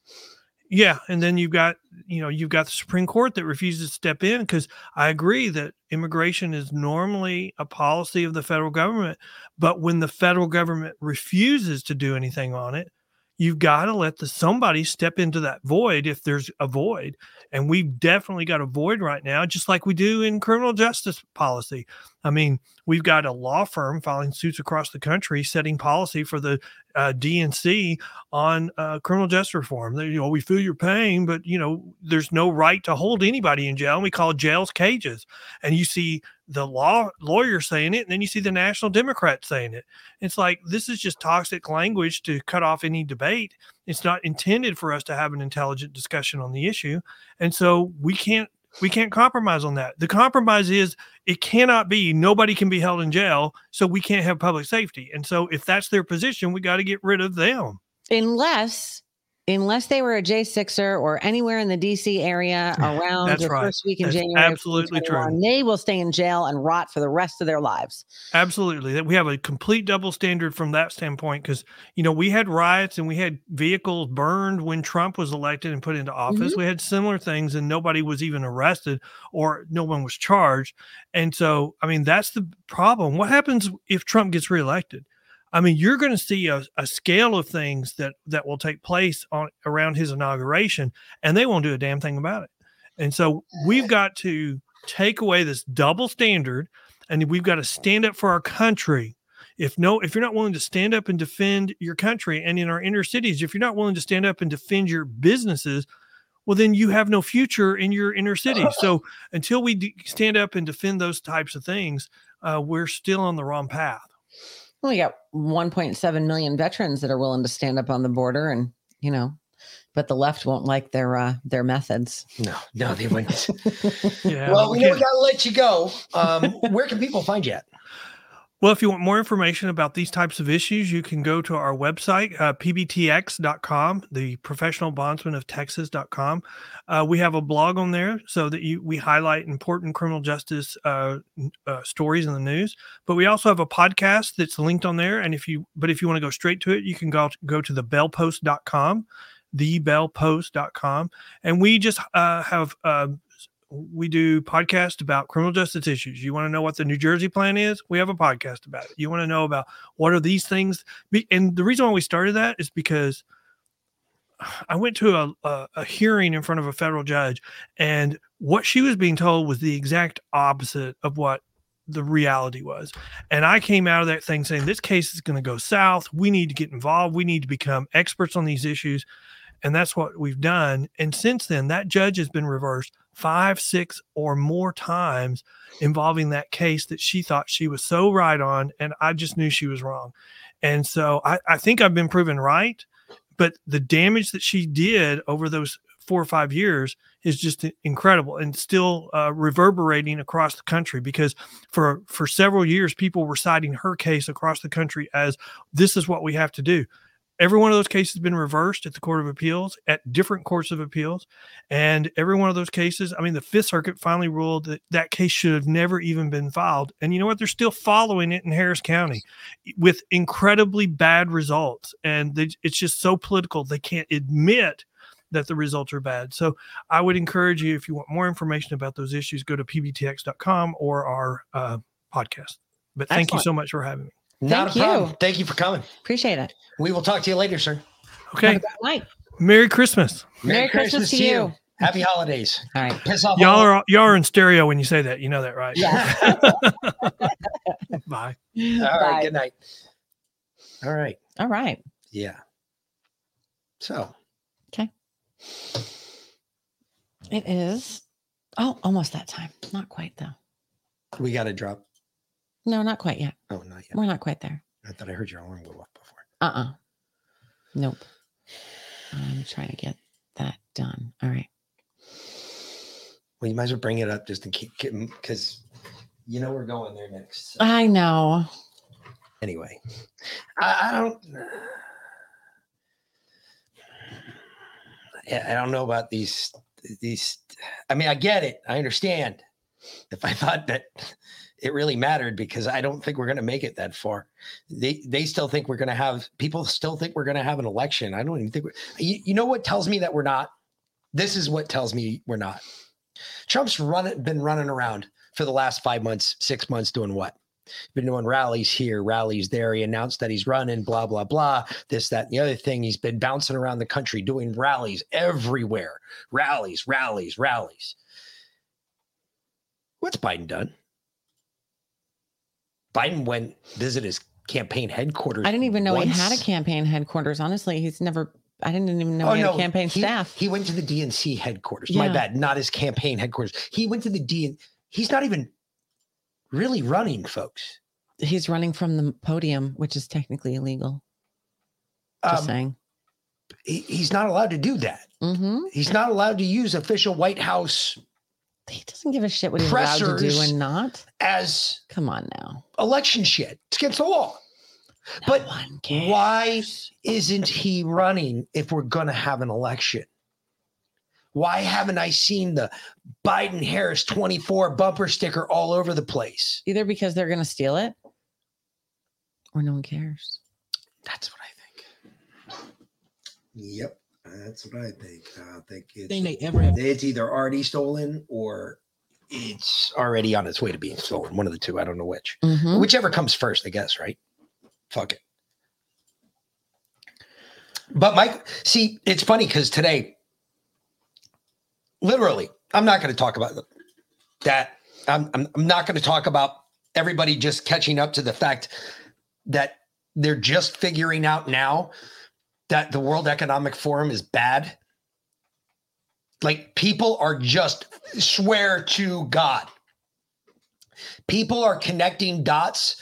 Yeah, and then you've got you know you've got the Supreme Court that refuses to step in because I agree that immigration is normally a policy of the federal government, but when the federal government refuses to do anything on it, you've got to let the somebody step into that void if there's a void and we've definitely got a void right now just like we do in criminal justice policy i mean we've got a law firm filing suits across the country setting policy for the uh, DNC on uh, criminal justice reform. You know, we feel your pain, but you know, there's no right to hold anybody in jail. And we call jails cages. And you see the law lawyer saying it, and then you see the national Democrat saying it. It's like this is just toxic language to cut off any debate. It's not intended for us to have an intelligent discussion on the issue, and so we can't we can't compromise on that. The compromise is it cannot be nobody can be held in jail, so we can't have public safety. And so if that's their position, we got to get rid of them. Unless unless they were a J6er or anywhere in the DC area around That's the right. first week in That's January. absolutely true. 2021, They will stay in jail and rot for the rest of their lives. Absolutely. That we have a complete double standard from that standpoint because you know we had riots and we had vehicles burned when Trump was elected and put into office. Mhm. We had similar things and nobody was even arrested or no one was charged. And so I mean that's the problem. What happens if Trump gets reelected? I mean, you're going to see a, a scale of things that that will take place on around his inauguration, and they won't do a damn thing about it. And so we've got to take away this double standard, and we've got to stand up for our country. If no, if you're not willing to stand up and defend your country, and in our inner cities, if you're not willing to stand up and defend your businesses, well, then you have no future in your inner city. So until we stand up and defend those types of things, uh, we're still on the wrong path. Well, we got 1.7 million veterans that are willing to stand up on the border, and you know, but the left won't like their uh, their methods. No, no, they wouldn't. Yeah. well, we know we gotta let you go. Um, where can people find you at? Well, if you want more information about these types of issues, you can go to our website, uh, pbtx.com, the professional bondsman of Texas.com. Uh, we have a blog on there so that you, we highlight important criminal justice uh, uh, stories in the news. But we also have a podcast that's linked on there. And if you, but if you want to go straight to it, you can go, go to the bellpost.com, thebellpost.com. And we just uh, have uh, we do podcasts about criminal justice issues. You want to know what the New Jersey plan is? We have a podcast about it. You want to know about what are these things? And the reason why we started that is because I went to a, a, a hearing in front of a federal judge, and what she was being told was the exact opposite of what the reality was. And I came out of that thing saying, this case is going to go south. We need to get involved. We need to become experts on these issues. And that's what we've done. And since then, that judge has been reversed five, six, or more times involving that case that she thought she was so right on. And I just knew she was wrong. And so I, I think I've been proven right. But the damage that she did over those four or five years is just incredible and still uh, reverberating across the country because for for several years people were citing her case across the country as this is what we have to do every one of those cases has been reversed at the Court of Appeals, at different courts of appeals. And every one of those cases, I mean, the Fifth Circuit finally ruled that that case should have never even been filed. And you know what? They're still following it in Harris County with incredibly bad results. And they, it's just so political, they can't admit that the results are bad. So I would encourage you, if you want more information about those issues, go to pbtx.com or our uh, podcast. But thank you so much for having me. Not Thank a problem. you. Thank you for coming. Appreciate it. We will talk to you later, sir. Okay. Night. Merry Christmas. Merry Christmas to you. Happy holidays. All right. Piss off Y'all all- are y'all are in stereo when you say that. You know that, right? Yeah. Bye. All right. Bye. Good night. All right. All right. Yeah. So Okay. It is. Oh, almost that time. Not quite though. we got to drop. No, not quite yet. Oh, not yet. We're not quite there. I thought I heard your alarm go off before. Uh uh Nope. I'm trying to get that done. All right. Well, you might as well bring it up just in case, because you know we're going there next. so. I know. Anyway, I, I don't. I don't know about these. These. I mean, I get it. I understand. If I thought that it really mattered, because I don't think we're going to make it that far. They they still think we're going to have people still think we're going to have an election. I don't even think. You, you know what tells me that we're not. This is what tells me we're not. Trump's run been running around for the last five months, six months, doing what? Been doing rallies here, rallies there. He announced that he's running, blah, blah, blah. This, that, and the other thing. He's been bouncing around the country doing rallies everywhere. Rallies, rallies, rallies. What's Biden done? Biden went visit his campaign headquarters. I didn't even know he had a campaign headquarters. Honestly, he's never. I didn't even know Oh, he had no, a campaign he- staff. He went to the DNC headquarters. My bad, not his campaign headquarters. He went to the DN. He's not even really running, folks. He's running from the podium, which is technically illegal. Just Um, saying. he- he's not allowed to do that. Mm-hmm. He's not allowed to use official White House He doesn't give a shit what he's allowed to do and not. as Come on now. election shit. It's against the law. No but why isn't he running if we're going to have an election? Why haven't I seen the Biden Harris 24 bumper sticker all over the place? Either because they're going to steal it, or no one cares. That's what I think. Yep, that's what I think. I think it's, Thing they ever have. it's either already stolen or it's already on its way to being stolen. One of the two. I don't know which. Mhm. Whichever comes first, I guess, right? Fuck it. But Mike, see, it's funny because today, literally, I'm not going to talk about that. I'm, I'm, I'm not going to talk about everybody just catching up to the fact that they're just figuring out now that the World Economic Forum is bad. Like people are just swear to God. People are connecting dots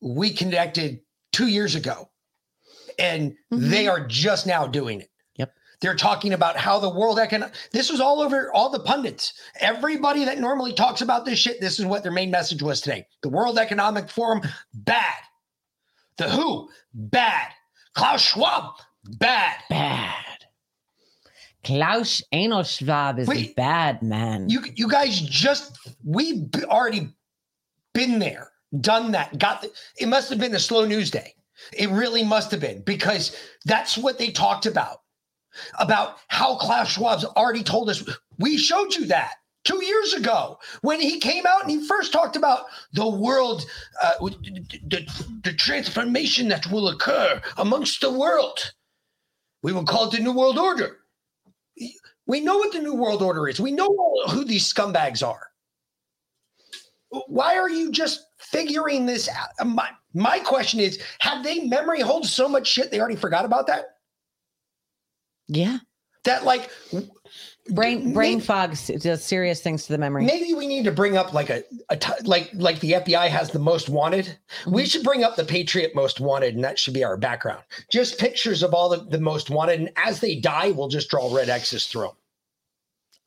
we connected two years ago, and mm-hmm. they are just now doing it. Yep. They're talking about how the world economic. This was all over all the pundits. Everybody that normally talks about this shit. This is what their main message was today. The World Economic Forum bad. The WHO bad. Klaus Schwab bad. Bad. Klaus Anal Schwab is a Wait. bad man. You you guys just we've already been there, done that. Got the, it must have been a slow news day. It really must have been because that's what they talked about. About how Klaus Schwab's already told us. We showed you that two years ago when he came out and he first talked about the world, uh, the, the transformation that will occur amongst the world. We will call it the New World Order. We know what the New World Order is. We know who these scumbags are. Why are you just figuring this out? Uh, My, my question is have they memory hold so much shit they already forgot about that? yeah. That, like, Brain brain fog does serious things to the memory. maybe we need to bring up like a, a t- like like the FBI has the most wanted. We mm-hmm. should bring up the Patriot most wanted, and that should be our background. Just pictures of all the, the most wanted, and as they die, we'll just draw red X's through them.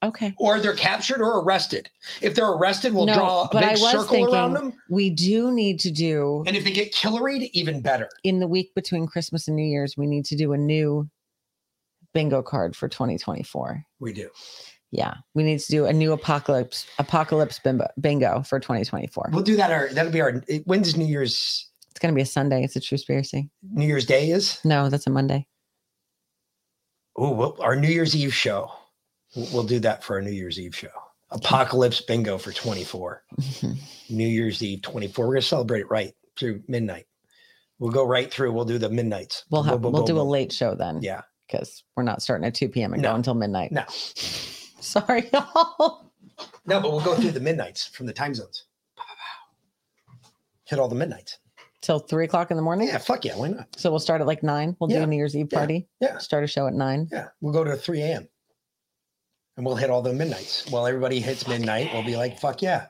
Okay. Or they're captured or arrested. If they're arrested, we'll no, draw a but big I was circle thinking around them. we do need to do And if they get killeried, even better. in the week between Christmas and New Year's, we need to do a new bingo card for 2024. We do. Yeah, we need to do a new apocalypse apocalypse bingo, bingo for 2024. We'll do that. Our that'll be our. When's New Year's? It's going to be a Sunday. It's a Truspiracy. New Year's Day is. No, that's a Monday. Oh, well, our New Year's Eve show. We'll, we'll do that for our New Year's Eve show. Apocalypse bingo for 24. New Year's Eve 24. We're gonna celebrate it right through midnight. We'll go right through. We'll do the midnights. We'll Boom, have boom, we'll boom, do a late show then. Yeah. Because we're not starting at 2 p.m. and No. go until midnight. No. Sorry, y'all. No, but we'll go through the midnights from the time zones. Hit all the midnights. Till three o'clock in the morning. Yeah, fuck yeah, why not? So we'll start at like nine. We'll do a New Year's Eve yeah, party. yeah. Start a show at nine. Yeah, we'll go to 3 a.m. and we'll hit all the midnights. While everybody hits midnight, we'll be like, fuck yeah.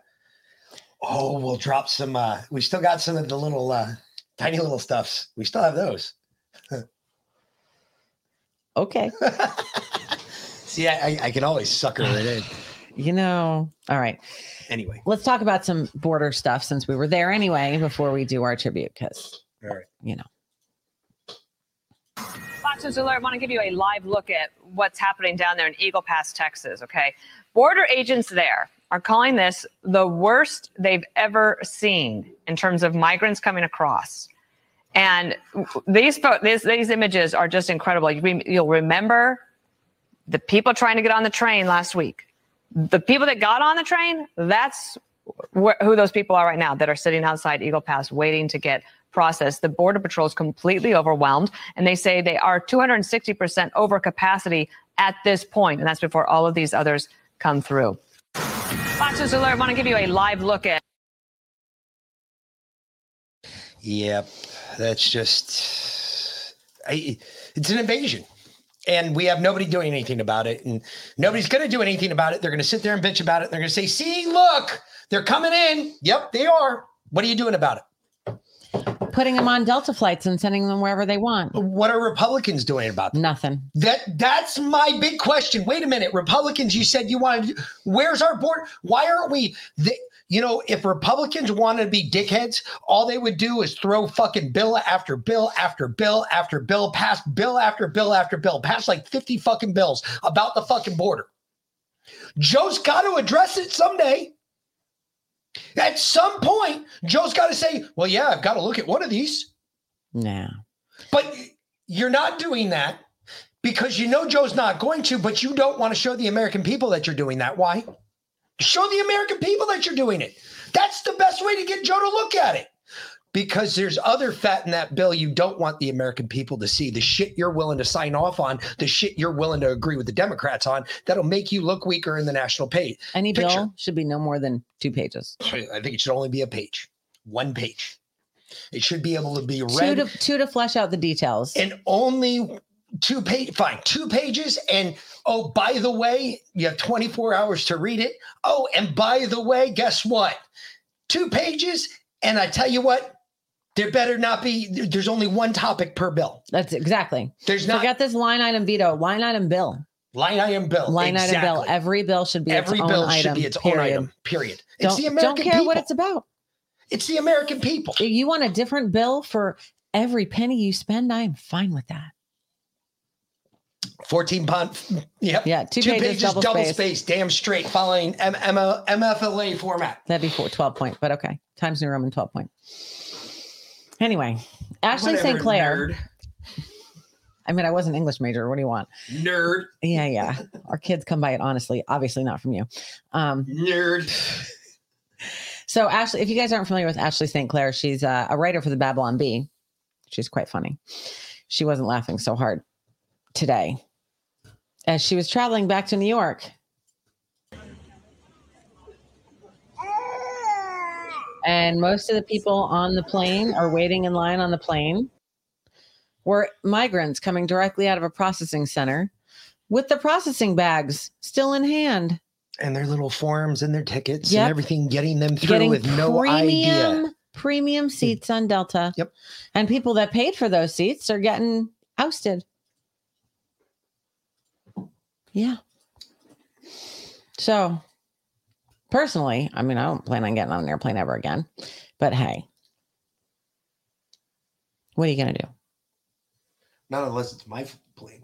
Oh, we'll drop some. uh We still got some of the little uh tiny little stuffs. We still have those. Okay. See, I, I, I can always sucker it in. You know. All right. Anyway, Let's talk about some border stuff since we were there anyway before we do our tribute because all right. you know. Fox News Alert, want to give you a live look at what's happening down there in Eagle Pass, Texas. Okay. Border agents there are calling this the worst they've ever seen in terms of migrants coming across. And these, these, these images are just incredible. You'll remember the people trying to get on the train last week. The people that got on the train, that's wh- who those people are right now that are sitting outside Eagle Pass waiting to get processed. The Border Patrol is completely overwhelmed, and they say they are 260% over capacity at this point, and that's before all of these others come through. Fox News Alert, want to give you a live look at. Yep, that's just I, it's an invasion, and we have nobody doing anything about it, and nobody's going to do anything about it. They're going to sit there and bitch about it. They're going to say, "See, look, they're coming in." Yep, they are. What are you doing about it? Putting them on Delta flights and sending them wherever they want. What are Republicans doing about it? Nothing. That that's my big question. Wait a minute, Republicans. You said you wanted. Where's our board? Why aren't we? They, you know, if Republicans wanted to be dickheads, all they would do is throw fucking bill after bill after bill after bill, pass bill after bill after bill, pass like fifty fucking bills about the fucking border. Joe's got to address it someday. At some point, Joe's got to say, "Well, yeah, I've got to look at one of these." No. But you're not doing that because you know Joe's not going to, but you don't want to show the American people that you're doing that. Why? Show the American people that you're doing it. That's the best way to get Joe to look at it. Because there's other fat in that bill you don't want the American people to see. The shit you're willing to sign off on, the shit you're willing to agree with the Democrats on, that'll make you look weaker in the national page. Any picture. bill should be no more than two pages. I think it should only be a page, one page. It should be able to be Two to two to flesh out the details. and only two page fine two pages and oh by the way you have 24 hours to read it oh and by the way guess what two pages and i tell you what there better not be there's only one topic per bill That's exactly. there's not Forget this line item veto. Line item bill. line item bill Line item bill. Every bill should be every its bill own should item. be its period. own item period Don't, it's the don't american care people what it's about. it's the american people If you want a different bill for every penny you spend, I am fine with that. 14 pound yep Yeah, two pages, double space. space damn straight following M- M- mfla format That'd be four, 12 point, but okay. Times New Roman 12 point. Anyway, Ashley Whatever, St. Clair. nerd. I mean, I was an English major. What do you want? nerd Yeah, yeah. Our kids come by it honestly, obviously not from you. Um, nerd so Ashley, if you guys aren't familiar with Ashley St. Clair, she's uh, a writer for the Babylon Bee. She's quite funny. She wasn't laughing so hard today as she was traveling back to New York. And most of the people on the plane or waiting in line on the plane were migrants coming directly out of a processing center with the processing bags still in hand. and their little forms and their tickets Yep. and everything getting them through getting with no premium idea. premium seats on Delta. Yep. And people that paid for those seats are getting ousted. Yeah. So, personally, I mean, I don't plan on getting on an airplane ever again. But hey, what are you going to do? Not unless it's my plane.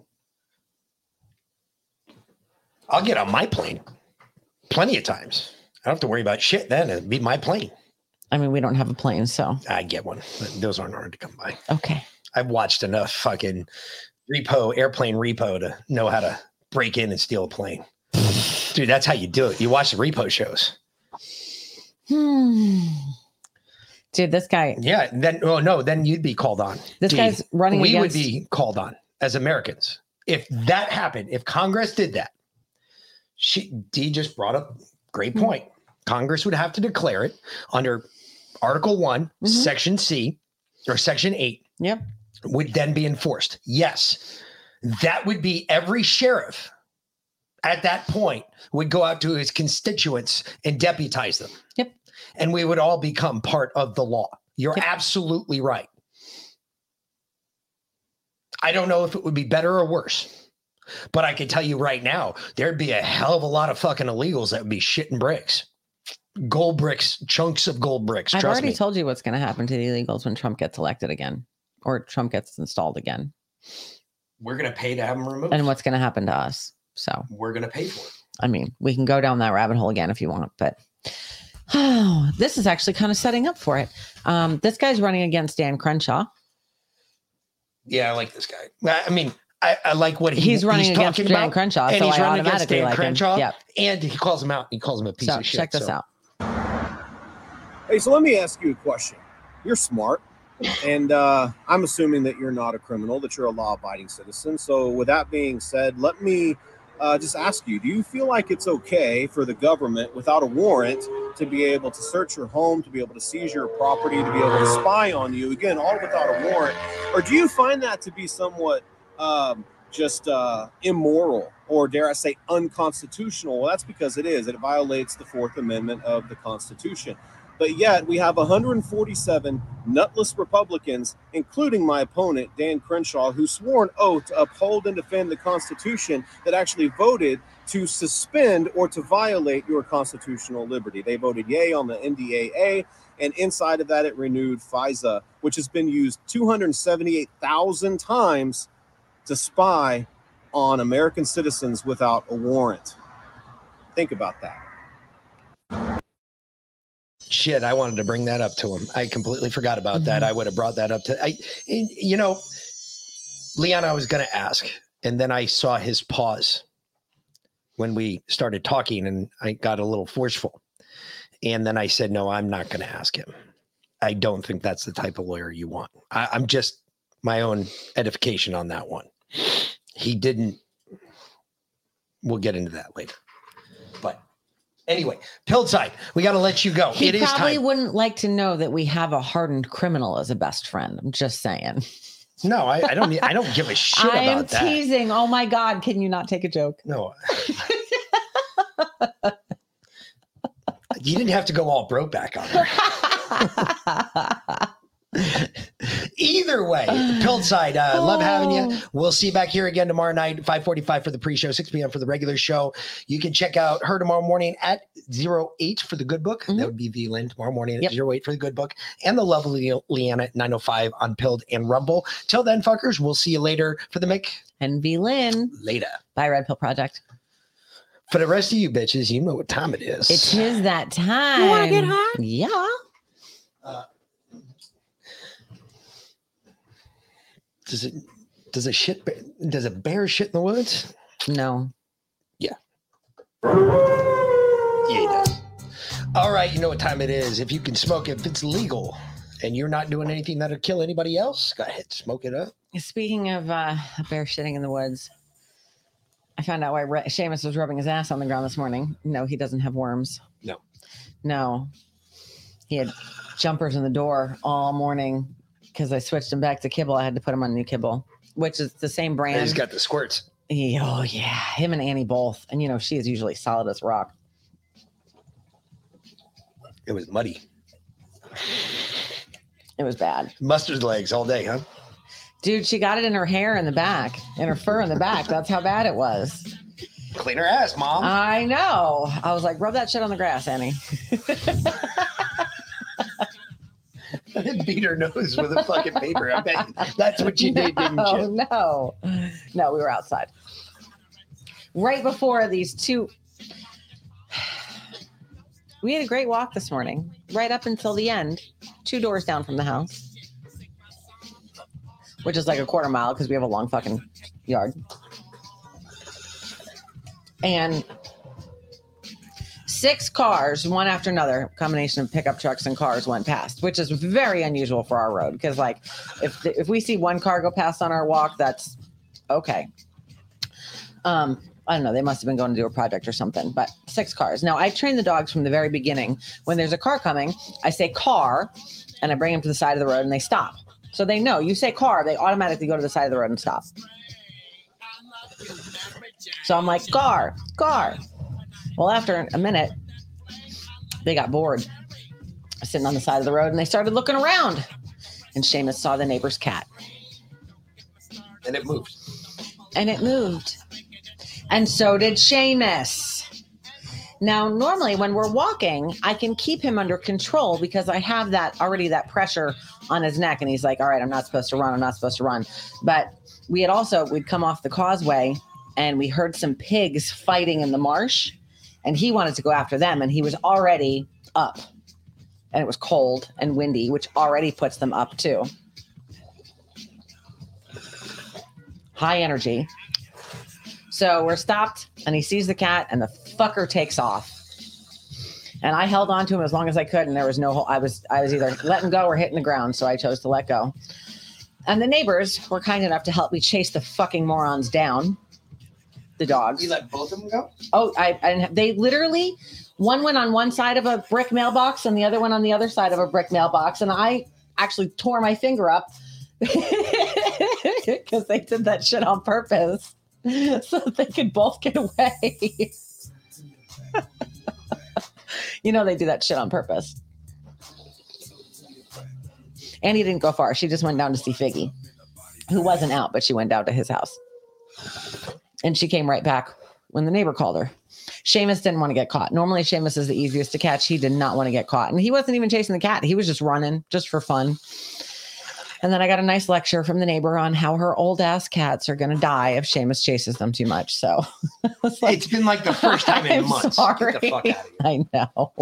I'll get on my plane plenty of times. I don't have to worry about shit then. It'd be my plane. I mean, we don't have a plane, so I get one. but Those aren't hard to come by. okay. I've watched enough fucking repo, airplane repo to know how to break in and steal a plane. Dude, that's how you do it. You watch the repo shows. Hmm. Dude, this guy, Yeah. Then, oh no, then you'd be called on. This Dee. guy's running We against- would be called on as Americans if that happened. If Congress did that, she Dee just brought up great Hmm. point. Congress would have to declare it under Article One, Section C, or Section Eight. Mm-hmm. Yep. Would then be enforced. Yes, that would be every sheriff at that point would go out to his constituents and deputize them. Yep. And we would all become part of the law. You're absolutely right. I don't know if it would be better or worse, but I can tell you right now, there'd be a hell of a lot of fucking illegals that would be shitting bricks, gold bricks, chunks of gold bricks. Trust me. I've already me. told you what's going to happen to the illegals when Trump gets elected again or Trump gets installed again We're gonna pay to have them removed. and what's going to happen to us. So, We're gonna pay for it. I mean, we can go down that rabbit hole again if you want, but oh, this is actually kind of setting up for it. Um, this guy's running against Dan Crenshaw. Yeah, I like this guy. I I mean, I, I like what he, He's running against talking Dan about, Crenshaw, and so he's I running against Dan like him. Crenshaw. Yep. and he calls him out. He calls him a piece So of shit. check this so- out. Hey, so let me ask you a question. You're smart, and uh, I'm assuming that you're not a criminal, that you're a law abiding citizen. So, with that being said, let me uh, just ask you do you feel like it's okay for the government, without a warrant, to be able to search your home, to be able to seize your property, to be able to spy on you? Again, all without a warrant. Or do you find that to be somewhat um, just uh, immoral? Or dare I say unconstitutional? Well, that's because it is. It violates the Fourth Amendment of the Constitution. But yet we have 147 nutless Republicans, including my opponent, Dan Crenshaw, who swore an oath to uphold and defend the Constitution that actually voted to suspend or to violate your constitutional liberty. They voted yay on the NDAA, and inside of that, it renewed FISA, which has been used 278,000 times to spy on American citizens without a warrant. Think about that. Shit, I wanted to bring that up to him. I completely forgot about that. Mm-hmm. I would have brought that up to I you know, Leon, I was gonna ask, and then I saw his pause when we started talking, and I got a little forceful. And then I said, No, I'm not gonna ask him. I don't think that's the type of lawyer you want. I, I'm just my own edification on that one. He didn't. We'll get into that later. Anyway, Pilside, we got to let you go. He it is probably wouldn't like to know that we have a hardened criminal as a best friend. I'm just saying. No, I, I don't. I don't give a shit I am about that. teasing. Oh my God. Can you not take a joke? No. you didn't have to go all broke back on her. Either way, Piltside, uh, love having you. We'll see you back here again tomorrow night, 545 for the pre-show, 6 p.m. for the regular show. You can check out her tomorrow morning at 08 for the good book. That would be VLIN tomorrow morning at 08 for the good book. And the lovely Leanna at 905 on Pilled and Rumble. Till then, fuckers, we'll see you later for the Mick. And VLIN. Later. Bye, Red Pill Project. For the rest of you bitches, you know what time it is. It is that time. You wanna get high? Yeah. Does it does a shit bear, does a bear shit in the woods? No. Yeah. Yeah, he does. All right, you know what time it is. If you can smoke it, if it's legal and you're not doing anything that'll kill anybody else, go ahead, smoke it up. Speaking of uh, a bear shitting in the woods, I found out why Re- Seamus was rubbing his ass on the ground this morning. No, he doesn't have worms. No. No. He had jumpers in the door all morning because I switched him back to kibble. I had to put him on new kibble, which is the same brand. He's got the squirts. He- oh yeah, him and Annie both. And you know, she is usually solid as rock. It was muddy. It was bad. Mustard legs all day, huh? Dude, she got it in her hair in the back, in her fur in the back. That's how bad it was. Clean her ass, mom. I know. I was like, rub that shit on the grass, Annie. Beat her nose with a fucking paper. I bet that's what you did, didn't you? No, no, we were outside. Right before these two, we had a great walk this morning, right up until the end, two doors down from the house, which is like a quarter mile because we have a long fucking yard. And six cars, one after another, combination of pickup trucks and cars went past, which is very unusual for our road. Because like, if if we see one car go past on our walk, that's okay. Um, I don't know. They must have been going to do a project or something. But six cars. Now I train the dogs from the very beginning. When there's a car coming, I say car, and I bring them to the side of the road, and they stop. So they know. You say car, they automatically go to the side of the road and stop. So I'm like, car, car. Well, after a minute, they got bored sitting on the side of the road and they started looking around. And Seamus saw the neighbor's cat. And it moved. And it moved. And so did Seamus. Now, normally when we're walking, I can keep him under control because I have that already that pressure on his neck. And he's like, all right, I'm not supposed to run. I'm not supposed to run. But we had also, we'd come off the causeway and we heard some pigs fighting in the marsh. And he wanted to go after them. And he was already up. And it was cold and windy, which already puts them up too. High energy. So we're stopped, and he sees the cat, and the fucker takes off. And I held on to him as long as I could, and there was no. hole I was I was either letting go or hitting the ground, so I chose to let go. And the neighbors were kind enough to help me chase the fucking morons down. The dogs. You let both of them go? Oh, I and they literally one went on one side of a brick mailbox and the other one on the other side of a brick mailbox, and I actually tore my finger up because they did that shit on purpose so they could both get away. you know they do that shit on purpose. Annie didn't go far. She just went down to see Figgy, who wasn't out, but she went down to his house. And she came right back when the neighbor called her. Seamus didn't want to get caught. Normally, Seamus is the easiest to catch. He did not want to get caught. And he wasn't even chasing the cat. He was just running just for fun. And then I got a nice lecture from the neighbor on how her old ass cats are going to die if Seamus chases them too much. So it's, it's been like the first time in I'm months. Sorry. Get the fuck out of here. I know.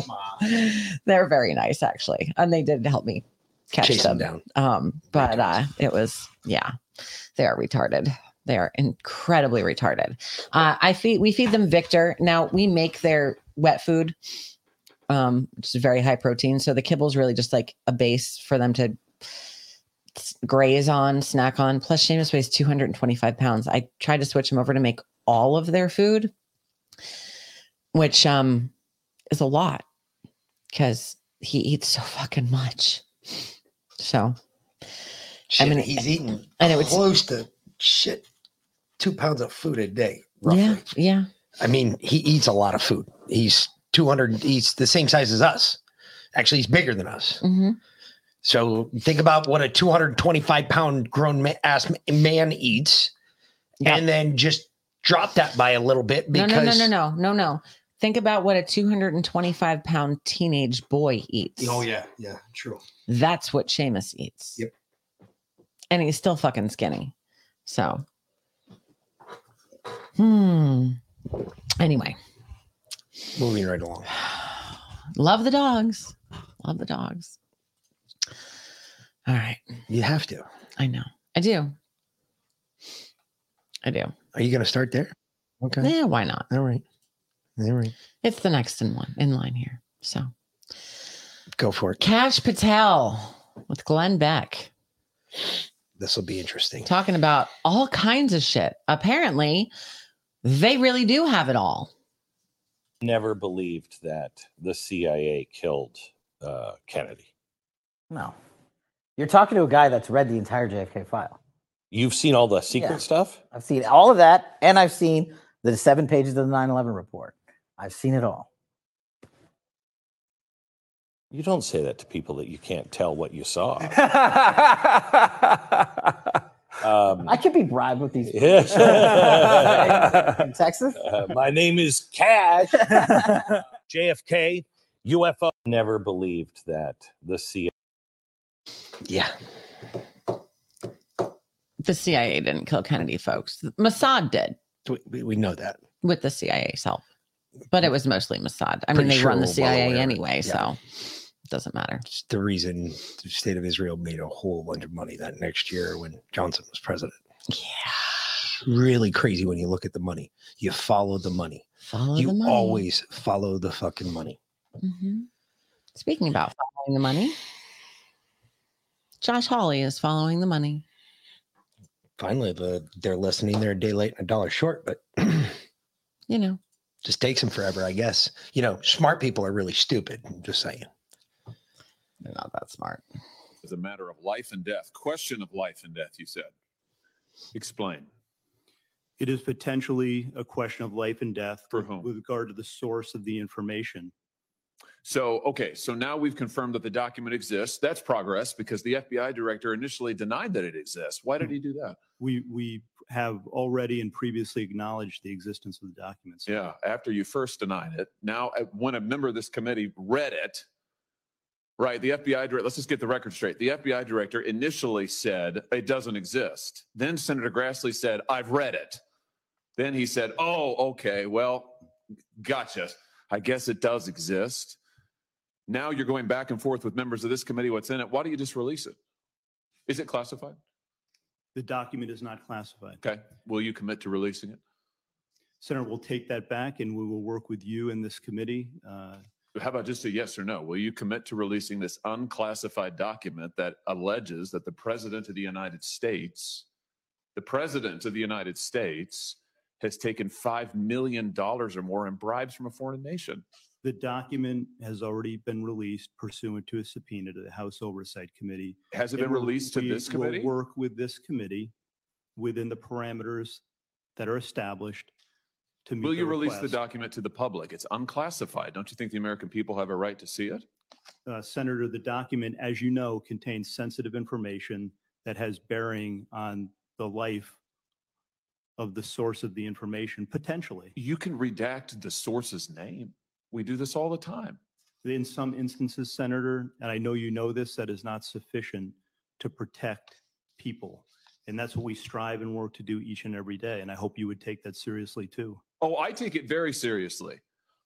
They're very nice, actually. And they did help me catch Chase them them Um, but uh, it was, yeah, they are retarded. They are incredibly retarded. Uh, I feed, we feed them Victor. Now we make their wet food, um, which is very high protein. So the kibble is really just like a base for them to graze on, snack on. Plus, Seamus weighs 225 pounds. I tried to switch him over to make all of their food, which um is a lot because he eats so fucking much. So, Shit, I mean, he's eating and it would close to shit two pounds of food a day. yeah, yeah. I mean, he eats a lot of food. He's 200, he's the same size as us. Actually, he's bigger than us. hmm So think about what a 225 pound grown ma- ass man eats, and then just drop that by a little bit No, no, no, no, no, no, no. Think about what a 225 pound teenage boy eats. Oh yeah, yeah, true. That's what Seamus eats. Yep. And he's still fucking skinny. So, hmm. Anyway, Moving right along. love the dogs. Love the dogs. All right. You have to. I know. I do. I do. Are you going to start there? Okay. Yeah, why not? All right. All right. It's the next in one in line here. So, Go for it. Kash Patel with Glenn Beck. This will be interesting. talking about all kinds of shit. Apparently, they really do have it all. never believed that the CIA killed uh, Kennedy. No. You're talking to a guy that's read the entire JFK file. You've seen all the secret Yeah. stuff? I've seen all of that, and I've seen the seven pages of the 9 11 report. I've seen it all. You don't say that to people that you can't tell what you saw. um, I could be bribed with these. Yes. in Texas. Uh, my name is Kash. JFK, UFO. Never believed that the CIA. Yeah. The CIA didn't kill Kennedy, folks. Mossad did We, we know that. with the CIA's help, but it was mostly Mossad. I Pretty mean, they sure run the CIA anyway, Yeah. so it doesn't matter. It's the reason the state of Israel made a whole bunch of money that next year when Johnson was president. Yeah. Really crazy when you look at the money. You follow the money. Follow you the money. always follow the fucking money. hmm Speaking about following the money, Josh Hawley is following the money. Finally, the they're listening. They're a day late and a dollar short, but You know, just takes them forever, I guess. You know, smart people are really stupid. I'm just saying. They're not that smart. It's a matter of life and death. Question of life and death, you said. Explain. It is potentially a question of life and death For whom? with regard to the source of the information. So, okay, so now we've confirmed that the document exists. That's progress because the FBI director initially denied that it exists. Why did he do that? We we have already and previously acknowledged the existence of the documents. Yeah, after you first denied it. Now, uh, when a member of this committee read it, right, the FBI director, let's just get the record straight. The FBI director initially said it doesn't exist. Then Senator Grassley said, I've read it. Then he said, oh, okay, well, gotcha. I guess it does exist. Now you're going back and forth with members of this committee, what's in it. Why don't you just release it? Is it classified? The document is not classified. Okay. Will you commit to releasing it? Senator, we'll take that back and we will work with you in this committee. Uh, How about just a yes or no? Will you commit to releasing this unclassified document that alleges that the President of the United States, the President of the United States, has taken $5 million or more in bribes from a foreign nation? The document has already been released pursuant to a subpoena to the House Oversight Committee. Has it been released to we this will committee? Work with this committee within the parameters that are established to meet Will you release the request. document to the public? It's unclassified. Don't you think the American people have a right to see it? Uh, Senator, the document, as you know, contains sensitive information that has bearing on the life of the source of the information, potentially. You can redact the source's name. We do this all the time. In some instances, Senator, and I know you know this, that is not sufficient to protect people. And that's what we strive and work to do each and every day. And I hope you would take that seriously too. Oh, I take it very seriously.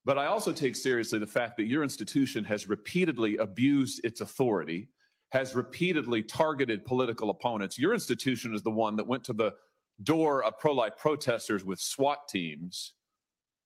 But I also take seriously the fact that your institution has repeatedly abused its authority, has repeatedly targeted political opponents. Your institution is the one that went to the door of pro life protesters with SWAT teams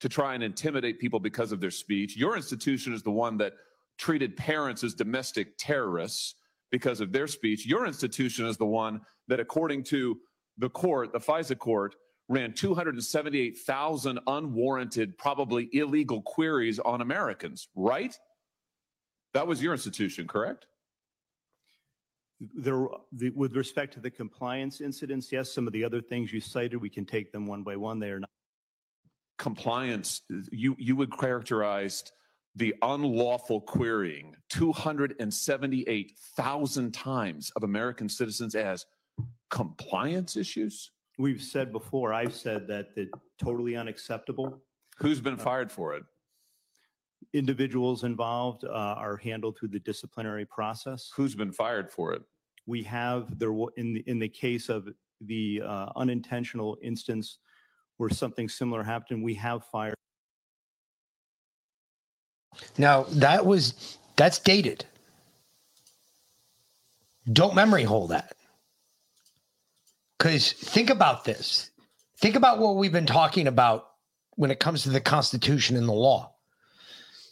to try and intimidate people because of their speech. Your institution is the one that treated parents as domestic terrorists because of their speech. Your institution is the one that, according to the court, the FISA court, ran 278,000 unwarranted, probably illegal queries on Americans, right? That was your institution, correct? There, the, with respect to the compliance incidents, yes, some of the other things you cited, we can take them one by one. They are not. Compliance, you, you would characterize the unlawful querying 278,000 times of American citizens as compliance issues? We've said before, I've said that the totally unacceptable. Who's been fired for it? Individuals involved uh, are handled through the disciplinary process. Who's been fired for it? We have there wa- in the, in the case of the uh, unintentional instance where something similar happened, we have fired. Now that was that's dated. Don't memory hole that. Because think about this. Think about what we've been talking about when it comes to the Constitution and the law.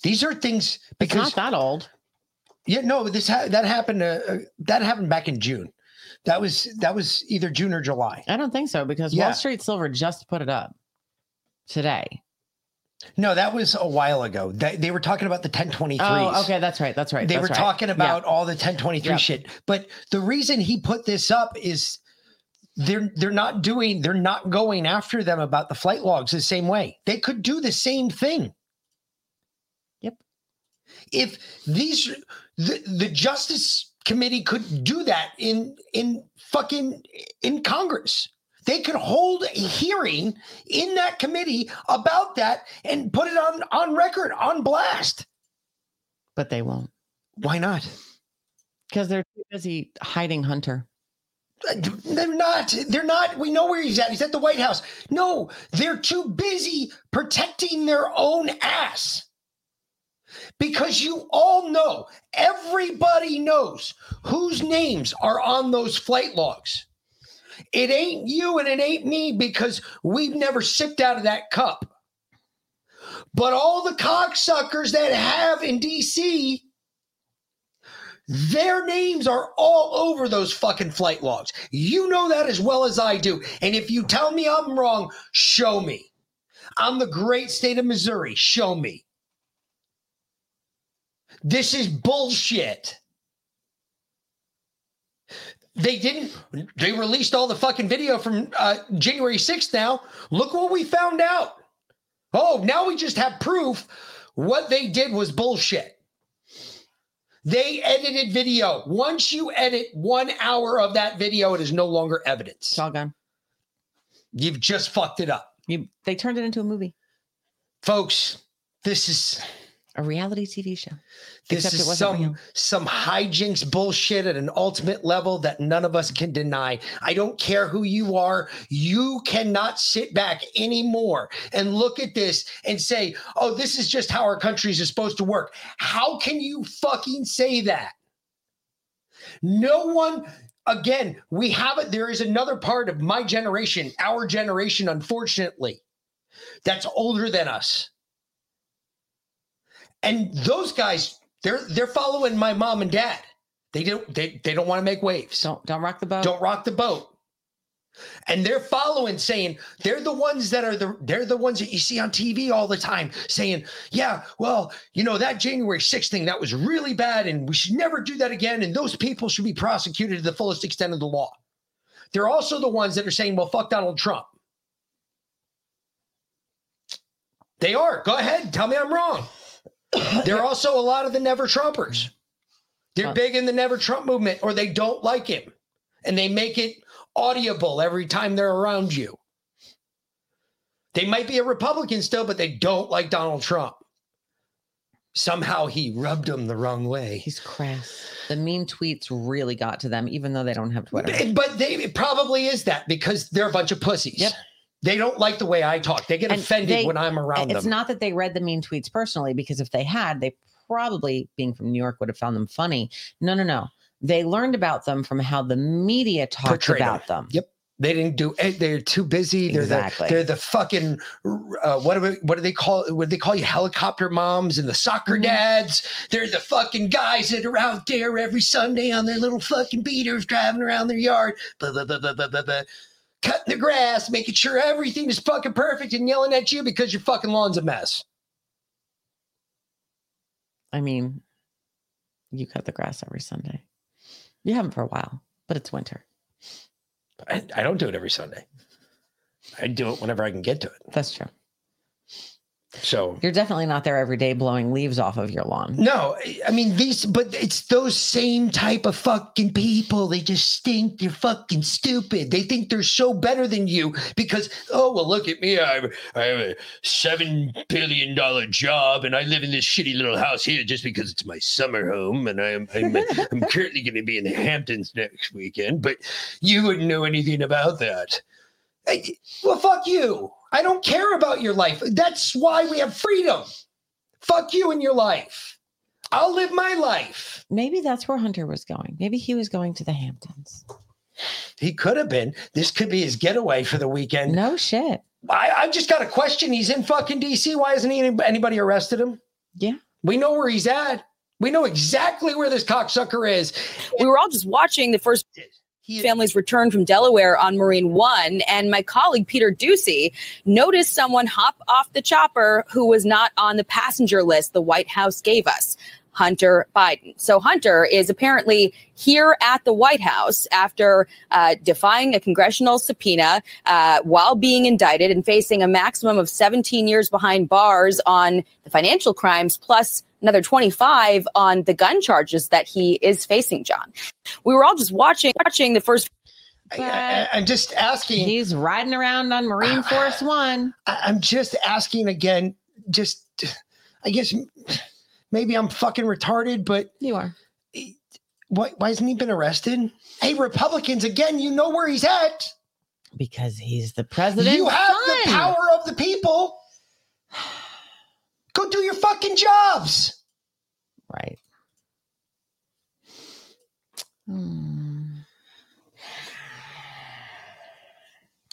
These are things because It's not that old. Yeah, no, this ha- that happened. Uh, uh, that happened back in June. That was that was either June or July. I don't think so because Yeah. Wall Street Silver just put it up today. No, that was a while ago. They, they were talking about the 1023s. Oh, okay, that's right. That's right. They that's were right. talking Yeah. about all the 1023 Yeah. shit. But the reason he put this up is they're they're not doing they're not going after them about the flight logs the same way. They could do the same thing. Yep. If these the, the Justice Committee could do that in in fucking in Congress. They could hold a hearing in that committee about that and put it on on record on blast. But they won't. Why not? Because they're too busy hiding Hunter. Uh, they're not. They're not. We know where he's at. He's at the White House. No, they're too busy protecting their own ass. Because you all know, everybody knows whose names are on those flight logs. It ain't you and it ain't me because we've never sipped out of that cup. But all the cocksuckers that have in DC, their names are all over those fucking flight logs. You know that as well as I do. And if you tell me I'm wrong, show me. I'm the great state of Missouri. Show me. This is bullshit. They didn't, they released all the fucking video from uh, January 6th now. Look what we found out. Oh, now we just have proof what they did was bullshit. They edited video. Once you edit one hour of that video, it is no longer evidence. It's all gone. You've just fucked it up. You they turned it into a movie. Folks, this is a reality TV show. This Except is some real. some hijinks bullshit at an ultimate level that none of us can deny. I don't care who you are. You cannot sit back anymore and look at this and say, "Oh, this is just how our countries is supposed to work." How can you fucking say that? No one again, we have it there is another part of my generation, our generation unfortunately, that's older than us. And those guys, they're they're following my mom and dad. They don't they they don't want to make waves. Don't don't rock the boat. Don't rock the boat. And they're following saying they're the ones that are the they're the ones that you see on TV all the time saying, yeah, well, you know, that January 6th thing, that was really bad, and we should never do that again. And those people should be prosecuted to the fullest extent of the law. They're also the ones that are saying, well, fuck Donald Trump. They are. Go ahead. Tell me I'm wrong. They're also a lot of the never Trumpers. They're big in the never Trump movement, or they don't like him. And they make it audible every time they're around you. They might be a Republican still, but they don't like Donald Trump. Somehow he rubbed them the wrong way. He's crass. The mean tweets really got to them, even though they don't have Twitter. But they it probably is that because they're a bunch of pussies. Yep. They don't like the way I talk. They get And offended they- when I'm around them. It's them. not that they read the mean tweets personally, because if they had, they probably, being from New York, would have found them funny. No, no, no. They learned about them from how the media talked Portrayed about them. Yep. They didn't do. eh, They're too busy. They're Exactly. the they're the fucking uh, what do we, what do they call what do they call you helicopter moms and the soccer Mm-hmm. dads? They're the fucking guys that are out there every Sunday on their little fucking beaters driving around their yard, blah, blah, blah, blah, blah, blah, blah, cutting the grass, making sure everything is fucking perfect, and yelling at you because your fucking lawn's a mess. I mean, you cut the grass every Sunday. You haven't for a while, but it's winter. I, I don't do it every Sunday. I do it whenever I can get to it. That's true. So You're definitely not there every day blowing leaves off of your lawn. No, I mean these, but it's those same type of fucking people. They just stink. They're fucking stupid. They think they're so better than you because oh well, look at me. I I have a seven billion dollar job and I live in this shitty little house here just because it's my summer home and I'm I'm, I'm currently going to be in the Hamptons next weekend. But you wouldn't know anything about that. Well, fuck you. I don't care about your life. That's why we have freedom. Fuck you and your life. I'll live my life. Maybe that's where Hunter was going. Maybe he was going to the Hamptons. He could have been. This could be his getaway for the weekend. No shit. I, I've just got a question. He's in fucking DC. Why hasn't he, anybody arrested him? Yeah. We know where he's at. We know exactly where this cocksucker is. we were all just watching the first family's returned from Delaware on Marine One, and my colleague Peter Doocy noticed someone hop off the chopper who was not on the passenger list the White House gave us. Hunter Biden. So Hunter is apparently here at the White House after uh, defying a congressional subpoena uh, while being indicted and facing a maximum of 17 years behind bars on the financial crimes, plus another 25 on the gun charges that he is facing. John, we were all just watching watching the first I, I, I'm just asking. He's riding around on Marine Force One. I, I'm just asking again. Just, I guess maybe I'm fucking retarded, but you are. Why, why hasn't he been arrested? Hey, Republicans, again, you know where he's at. Because he's the president. You have the power of the people. Go do your fucking jobs. Right. Hmm.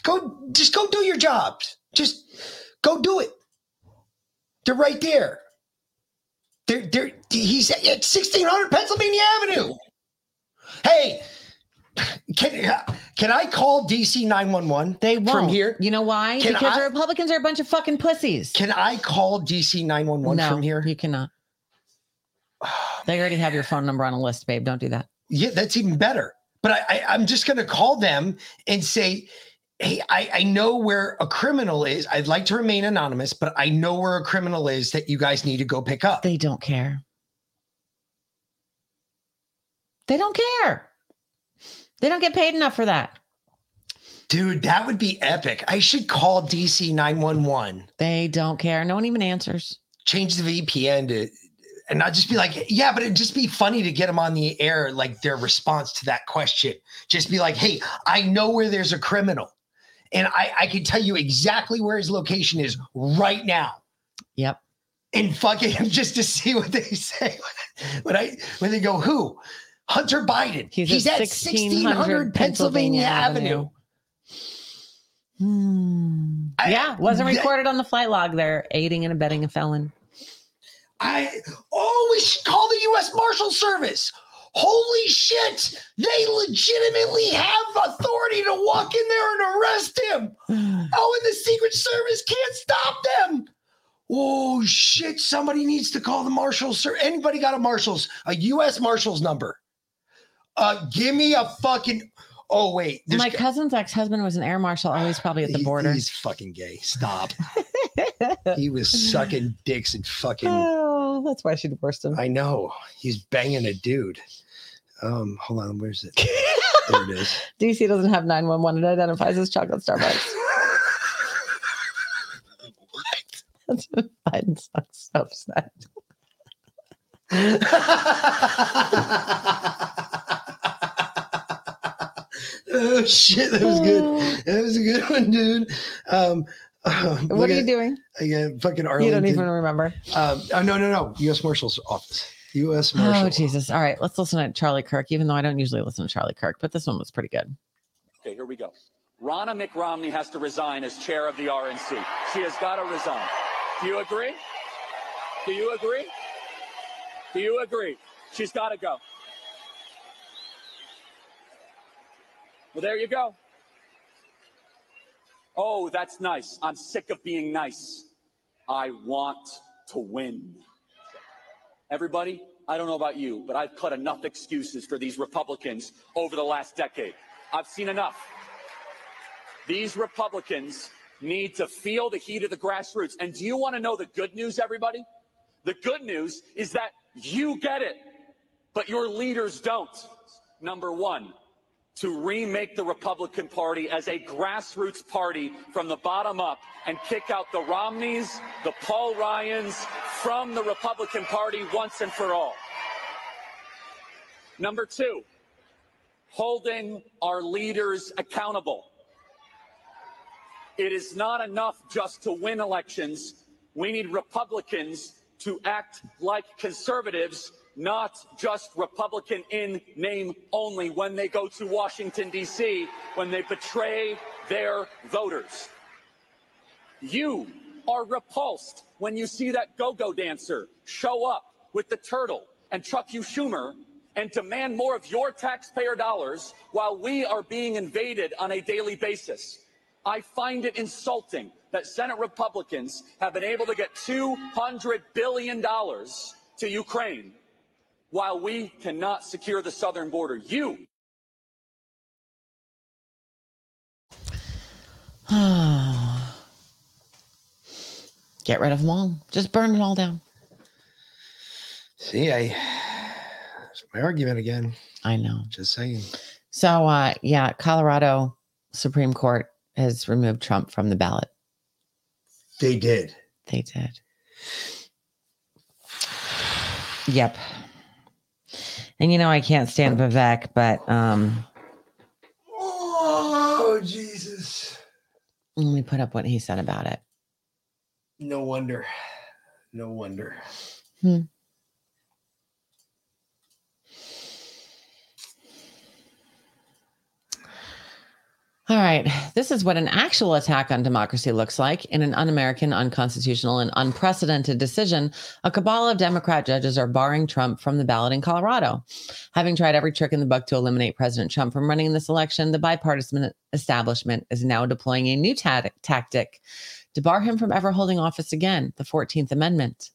Go, just go do your jobs. Just go do it. They're right there. They're, they're, he's at 1600 Pennsylvania Avenue. Hey, can, can I call DC 911? They won't. From here? You know why? Can because I- the Republicans are a bunch of fucking pussies. Can I call DC 911 no, from here? You cannot. They already have your phone number on a list, babe. Don't do that. Yeah, that's even better. But I, I, I'm just going to call them and say, hey, I, I know where a criminal is. I'd like to remain anonymous, but I know where a criminal is that you guys need to go pick up. They don't care. They don't care. They don't get paid enough for that. Dude, that would be epic. I should call DC 911. They don't care. No one even answers. Change the VPN to, and not just be like, yeah, but it'd just be funny to get them on the air, like their response to that question. Just be like, hey, I know where there's a criminal, and I, I can tell you exactly where his location is right now. Yep. And fucking just to see what they say when I when they go, who? Hunter Biden. He's at at 1600 Pennsylvania Avenue. Hmm. yeah, wasn't recorded on the flight log. They're aiding and abetting a felon. I oh, we should call the U.S. Marshal Service. Holy shit! They legitimately have authority to walk in there and arrest him. Oh, and the Secret Service can't stop them. Oh shit! Somebody needs to call the Marshals. Sir, anybody got a Marshals? A U.S. Marshals number? Uh, give me a fucking. Oh wait, My cousin's ex-husband was an air marshal. He's probably at the He- border. He's fucking gay. Stop. he was sucking dicks and fucking. Oh, that's why she divorced him. I know. He's banging a dude. Um, hold on. Where's it? there it is. DC doesn't have 911. It identifies as chocolate Starbucks. That's what Biden sucks so upset. Oh shit, that was good. That was a good one, dude. Um, um, What look are you at- doing? I got fucking You don't even remember. Um, oh no, no, no. U.S. Marshal's office. U.S. Marshal. Oh, Jesus. All right, let's listen to Charlie Kirk, even though I don't usually listen to Charlie Kirk, but this one was pretty good. Okay, here we go. Ronna McRomney has to resign as chair of the RNC. She has got to resign. Do you agree? Do you agree? Do you agree? She's got to go. Well, there you go. Oh, that's nice. I'm sick of being nice. I want to win. Everybody, I don't know about you, but I've cut enough excuses for these Republicans over the last decade. I've seen enough. These Republicans need to feel the heat of the grassroots. And do you want to know the good news, everybody? The good news is that you get it, but your leaders don't. Number one, to remake the Republican Party as a grassroots party from the bottom up and kick out the Romneys, the Paul Ryans from the Republican Party once and for all. Number two, holding our leaders accountable. It is not enough just to win elections. We need Republicans to act like conservatives, not just Republican in name only when they go to Washington, D.C., when they betray their voters. You are repulsed when you see that go go dancer show up with the turtle and Chuck you Schumer and demand more of your taxpayer dollars while we are being invaded on a daily basis. I find it insulting that Senate Republicans have been able to get $200 billion to Ukraine while we cannot secure the southern border. You Get rid of them all. Just burn it all down. See, I. It's my argument again. I know. Just saying. So, uh, yeah, Colorado Supreme Court has removed Trump from the ballot. They did. They did. Yep. And you know, I can't stand Vivek, but um, Oh, Jesus. let me put up what he said about it. No wonder. No wonder. Hmm. All right. This is what an actual attack on democracy looks like. In an un American, unconstitutional, and unprecedented decision, a cabal of Democrat judges are barring Trump from the ballot in Colorado. Having tried every trick in the book to eliminate President Trump from running in this election, the bipartisan establishment is now deploying a new ta- tactic to bar him from ever holding office again the 14th Amendment.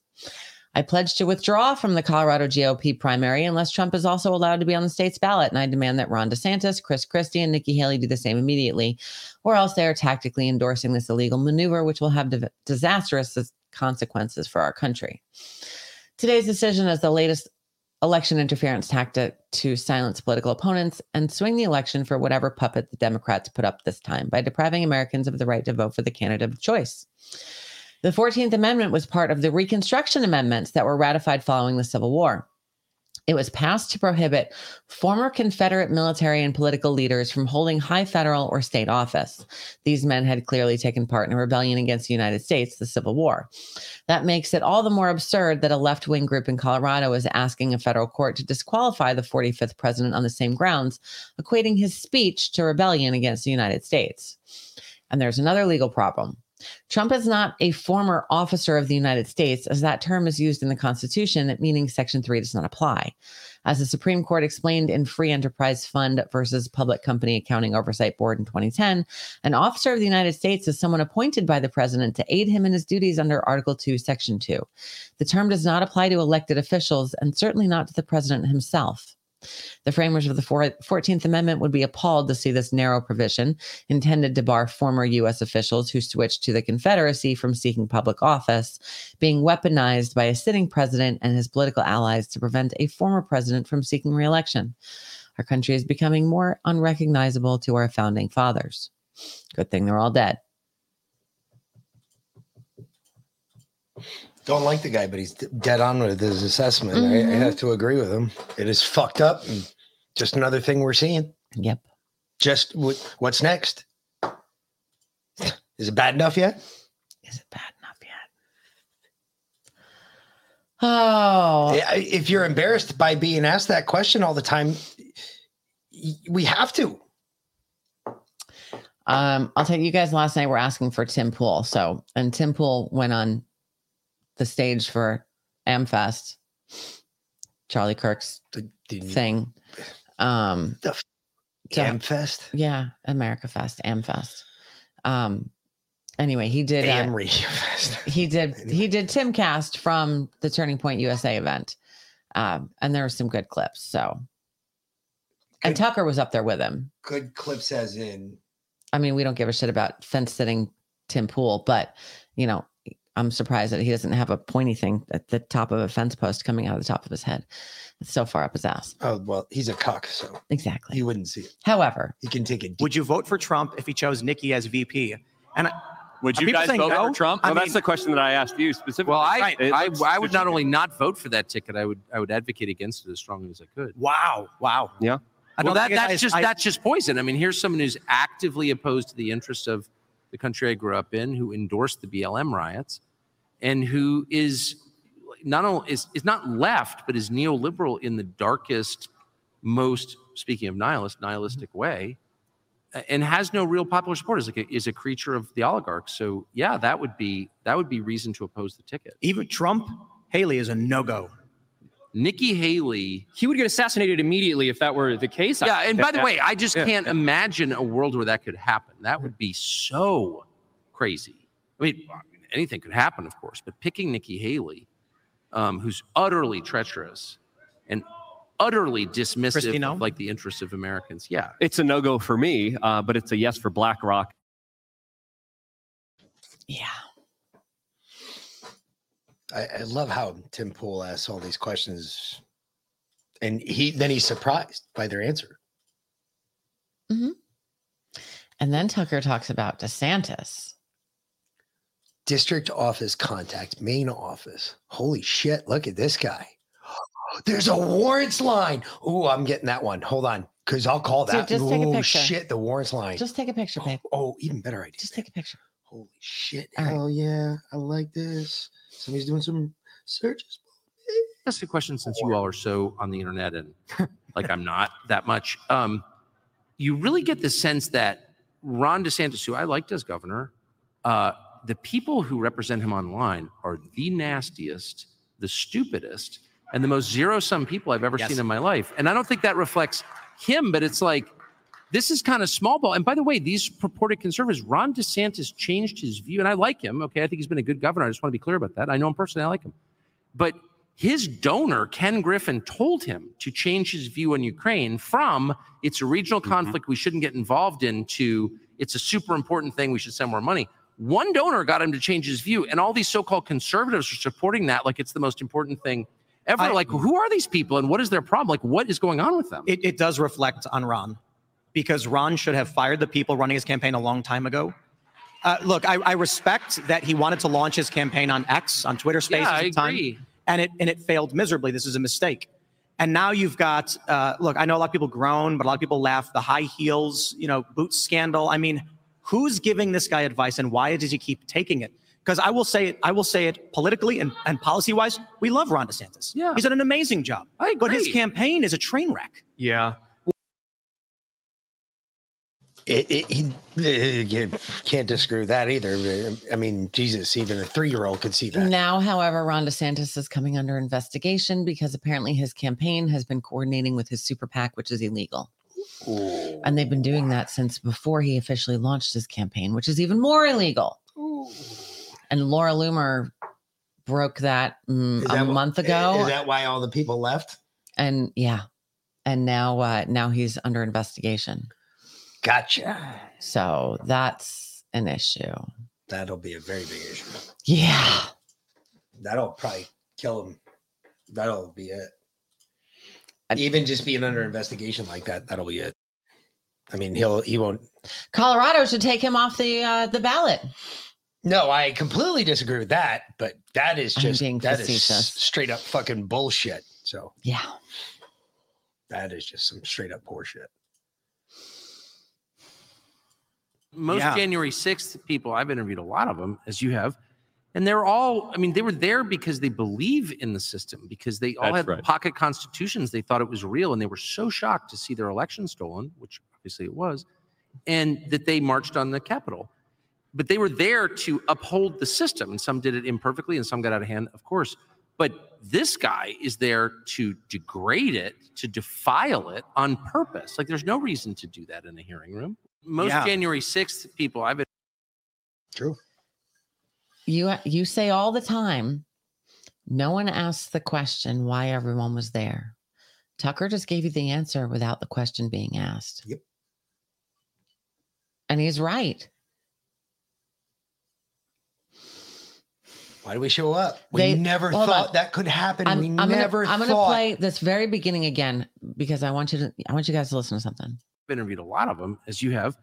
I pledge to withdraw from the Colorado GOP primary unless Trump is also allowed to be on the state's ballot. And I demand that Ron DeSantis, Chris Christie, and Nikki Haley do the same immediately, or else they are tactically endorsing this illegal maneuver, which will have disastrous consequences for our country. Today's decision is the latest election interference tactic to silence political opponents and swing the election for whatever puppet the Democrats put up this time by depriving Americans of the right to vote for the candidate of choice. The 14th Amendment was part of the Reconstruction Amendments that were ratified following the Civil War. It was passed to prohibit former Confederate military and political leaders from holding high federal or state office. These men had clearly taken part in a rebellion against the United States, the Civil War. That makes it all the more absurd that a left wing group in Colorado is asking a federal court to disqualify the 45th president on the same grounds, equating his speech to rebellion against the United States. And there's another legal problem. Trump is not a former officer of the United States, as that term is used in the Constitution, meaning Section 3 does not apply. As the Supreme Court explained in Free Enterprise Fund versus Public Company Accounting Oversight Board in 2010, an officer of the United States is someone appointed by the president to aid him in his duties under Article 2, Section 2. The term does not apply to elected officials and certainly not to the president himself. The framers of the 14th Amendment would be appalled to see this narrow provision intended to bar former U.S. officials who switched to the Confederacy from seeking public office being weaponized by a sitting president and his political allies to prevent a former president from seeking reelection. Our country is becoming more unrecognizable to our founding fathers. Good thing they're all dead. Don't like the guy, but he's dead on with his assessment. I, I Mhm. have to agree with him. It is fucked up. And just another thing we're seeing. Yep. Just what, what's next? Is it bad enough yet? Is it bad enough yet? Oh, If you're embarrassed by being asked that question all the time, we have to. Um, I'll tell you guys last night we're asking for Tim Pool. So, and Tim Pool went on the stage for Amfest, Charlie Kirk's thing. Um, the Amfest? Yeah, America Fest, Amfest. Um, anyway, he did. uh, Amri Fest. he did. He did Timcast from the Turning Point USA event, um, and there were some good clips. So, and Tucker was up there with him. Good clips, as in I mean, we don't give a shit about fence sitting Tim Pool, but you know, I'm surprised that he doesn't have a pointy thing at the top of a fence post coming out of the top of his head. It's so far up his ass. Oh well, he's a cock, so exactly you wouldn't see it. However, he can take it. Would you vote for Trump if he chose Nikki as VP? And I, Would you guys vote no? for Trump? I Well, that's the question that I asked you specifically. Well, I, Right. It I, I would not only not vote for that ticket, I would I would advocate against it as strongly as I could. Wow, wow. Yeah. I well, that, that's I- just I- that's just poison. I mean, here's someone who's actively opposed to the interests of the country I grew up in, who endorsed the BLM riots, and who is not only is, is not left, but is neoliberal in the darkest, most speaking of nihilist, nihilistic mm-hmm. way, and has no real popular support. Is like a, is a creature of the oligarchs. So yeah, that would be that would be reason to oppose the ticket. Even Trump, Haley is a no go. Nikki Haley. He would get assassinated immediately if that were the case. Yeah, and by the way, I just Yeah. can't imagine a world where that could happen. That would be so crazy. I mean, anything could happen, of course, but picking Nikki Haley, um, who's utterly treacherous and utterly dismissive Christine, no? of like the interests of Americans. Yeah. It's a no go for me, uh, but it's a yes for BlackRock. Yeah. I, I love how Tim Pool asks all these questions, and he then he's surprised by their answer. And then Tucker talks about DeSantis. District office contact, main office. Holy shit, look at this guy. There's a warrants line. Oh, I'm getting that one. Hold on. Because I'll call Dude, that. just take a Ooh, picture. shit, the warrants line. Just take a picture, babe. Oh, even better idea. Just take a picture. Holy shit. All right. Hell yeah. I like this. Somebody's doing some searches. That's a question since you all are so on the internet and like I'm not that much. Um, you really get the sense that Ron DeSantis, who I liked as governor, uh, the people who represent him online are the nastiest, the stupidest, and the most zero sum people I've ever Yes. seen in my life. And I don't think that reflects him, but it's like, this is kind of small ball. And by the way, these purported conservatives, Ron DeSantis changed his view, and I like him. Okay. I think he's been a good governor. I just want to be clear about that. I know him personally, I like him. But his donor, Ken Griffin, told him to change his view on Ukraine from it's a regional mm-hmm. conflict we shouldn't get involved in to it's a super important thing we should send more money. One donor got him to change his view, and all these so called conservatives are supporting that like it's the most important thing ever. I- like, who are these people and what is their problem? Like, what is going on with them? It, it does reflect on Ron because Ron should have fired the people running his campaign a long time ago. Uh, look, I, I respect that he wanted to launch his campaign on X, on Twitter Spaces Yeah, I at the time, and it and it failed miserably. This is a mistake. And now you've got, uh, look, I know a lot of people groan, but a lot of people laugh. The high heels, you know, boot scandal. I mean, who's giving this guy advice, and why does he keep taking it? Because I will say it, I will say it politically and, and policy wise, we love Ron DeSantis. Yeah, he's done an amazing job. I But his campaign is a train wreck. Yeah. It, it, he, you can't disagree with that either. I mean, Jesus, even a three year old could see that. Now, however, Ron DeSantis is coming under investigation because apparently his campaign has been coordinating with his super PAC, which is illegal. And they've been doing that since before he officially launched his campaign, which is even more illegal. And Laura Loomer broke that mm, Is a month ago. Is that why all the people left? and yeah. And now uh now he's under investigation. Gotcha. So that's an issue. That'll be a very big issue. Yeah. That'll probably kill him. That'll be it. Even just being under investigation like that, that'll be it. I mean, he'll he won't. Colorado should take him off the uh the ballot. No, I completely disagree with that. But that is just—that is facetious. straight up fucking bullshit. So Yeah. that is just some straight up horseshit. most Yeah. January 6th people, I've interviewed a lot of them, as you have, and they're all, I mean, they were there because they believe in the system, because they all That's had right. pocket constitutions. They thought it was real, and they were so shocked to see their election stolen, which obviously it was, and that they marched on the Capitol. But they were there to uphold the system, and some did it imperfectly, and some got out of hand, of course. But this guy is there to degrade it, to defile it on purpose. Like, there's no reason to do that in a hearing room. Most Yeah. January 6th people I've been True. You you say all the time, no one asked the question why everyone was there. Tucker just gave you the answer without the question being asked. Yep. And he's right. Why do we show up? We They- never thought on. that could happen. I'm, we I'm never gonna, I'm gonna play this very beginning again because I want you to I want you guys to listen to something. I've interviewed a lot of them, as you have.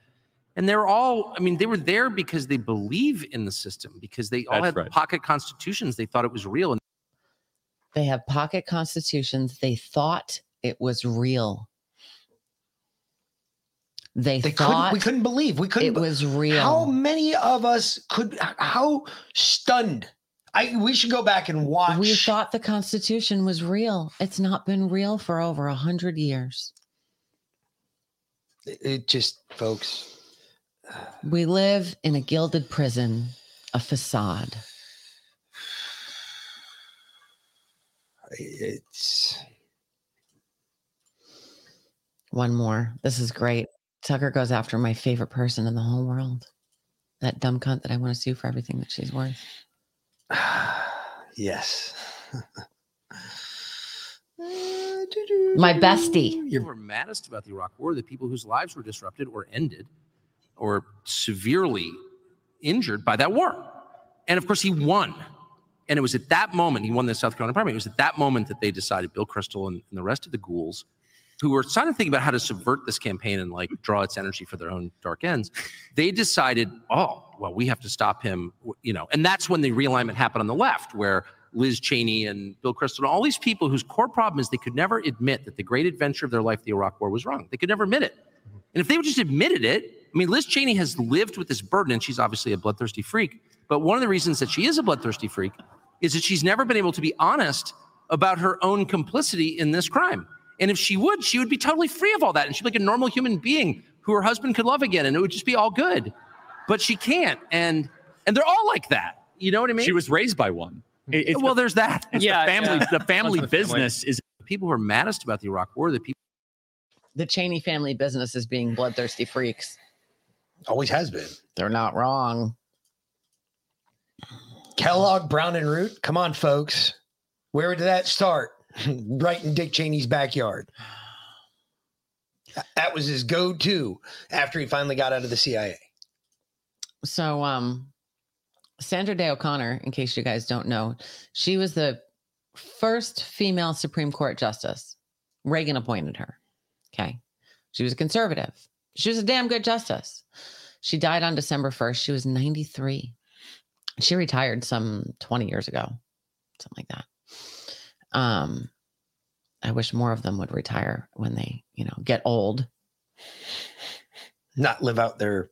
And they're all, I mean, they were there because they believe in the system, because they all That's had right. pocket constitutions. They thought it was real. They have pocket constitutions. They thought it was real. They, They couldn't. thought We couldn't believe. We couldn't. it was real. How many of us could? How stunned? I. We should go back and watch. We thought the Constitution was real. It's not been real for over a hundred years. It, it just, folks. We live in a gilded prison, a facade. It's One more. This is great. Tucker goes after my favorite person in the whole world. That dumb cunt that I want to sue for everything that she's worth. yes. My bestie. people were maddest about the Iraq War, the people whose lives were disrupted or ended or severely injured by that war. And of course, he won. And it was at that moment, he won the South Carolina primary. It was at that moment that they decided, Bill Kristol and, and the rest of the ghouls, who were trying to think about how to subvert this campaign and like draw its energy for their own dark ends, they decided, oh, well, we have to stop him, you know. And that's when the realignment happened on the left, where Liz Cheney and Bill Kristol, and all these people whose core problem is they could never admit that the great adventure of their life, the Iraq War, was wrong. They could never admit it. And if they would just admitted it, I mean, Liz Cheney has lived with this burden, and she's obviously a bloodthirsty freak. But one of the reasons that she is a bloodthirsty freak is that she's never been able to be honest about her own complicity in this crime. And if she would, she would be totally free of all that. And she'd be like a normal human being who her husband could love again, and it would just be all good. But she can't. And and they're all like that. You know what I mean? She was raised by one. It- it's well, the- there's that. it's the Yeah, family- yeah. the family the business is the people who are maddest about the Iraq War. The people. The Cheney family business is being bloodthirsty freaks. Always has been. They're not wrong. Kellogg, Brown and Root. Come on, folks. Where did that start? right in Dick Cheney's backyard. That- That was his go-to after he finally got out of the CIA. So, um, Sandra Day O'Connor, in case you guys don't know, she was the first female Supreme Court justice. Reagan appointed her. Okay. She was a conservative. She was a damn good justice. She died on December 1st. She was 93. She retired some 20 years ago, something like that. Um, I wish more of them would retire when they, you know, get old. Not live out their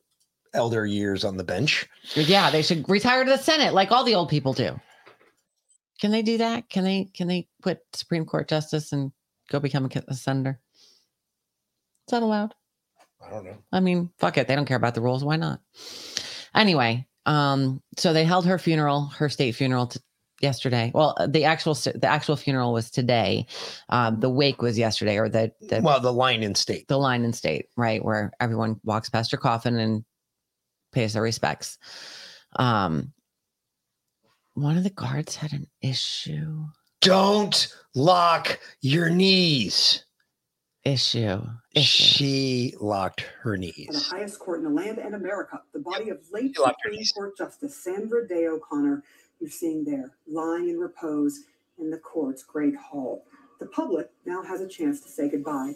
elder years on the bench. Yeah, they should retire to the Senate like all the old people do. Can they do that? Can they can they quit Supreme Court justice and go become a, a senator? Is that allowed? I don't know. I mean, fuck it. They don't care about the rules. Why not? Anyway, um, so they held her funeral, her state funeral, t- yesterday. Well, uh, the actual the actual funeral was today. Um, the wake was yesterday, or the, the well, the line in state, the line in state, right, where everyone walks past her coffin and pays their respects. Um, one of the guards had an issue. Don't lock your knees. Issue. She locked her For the highest court in the land and America, the body of late She locked her Supreme Court Justice Sandra Day O'Connor, you're seeing there, lying in repose in the court's great hall. The public now has a chance to say goodbye.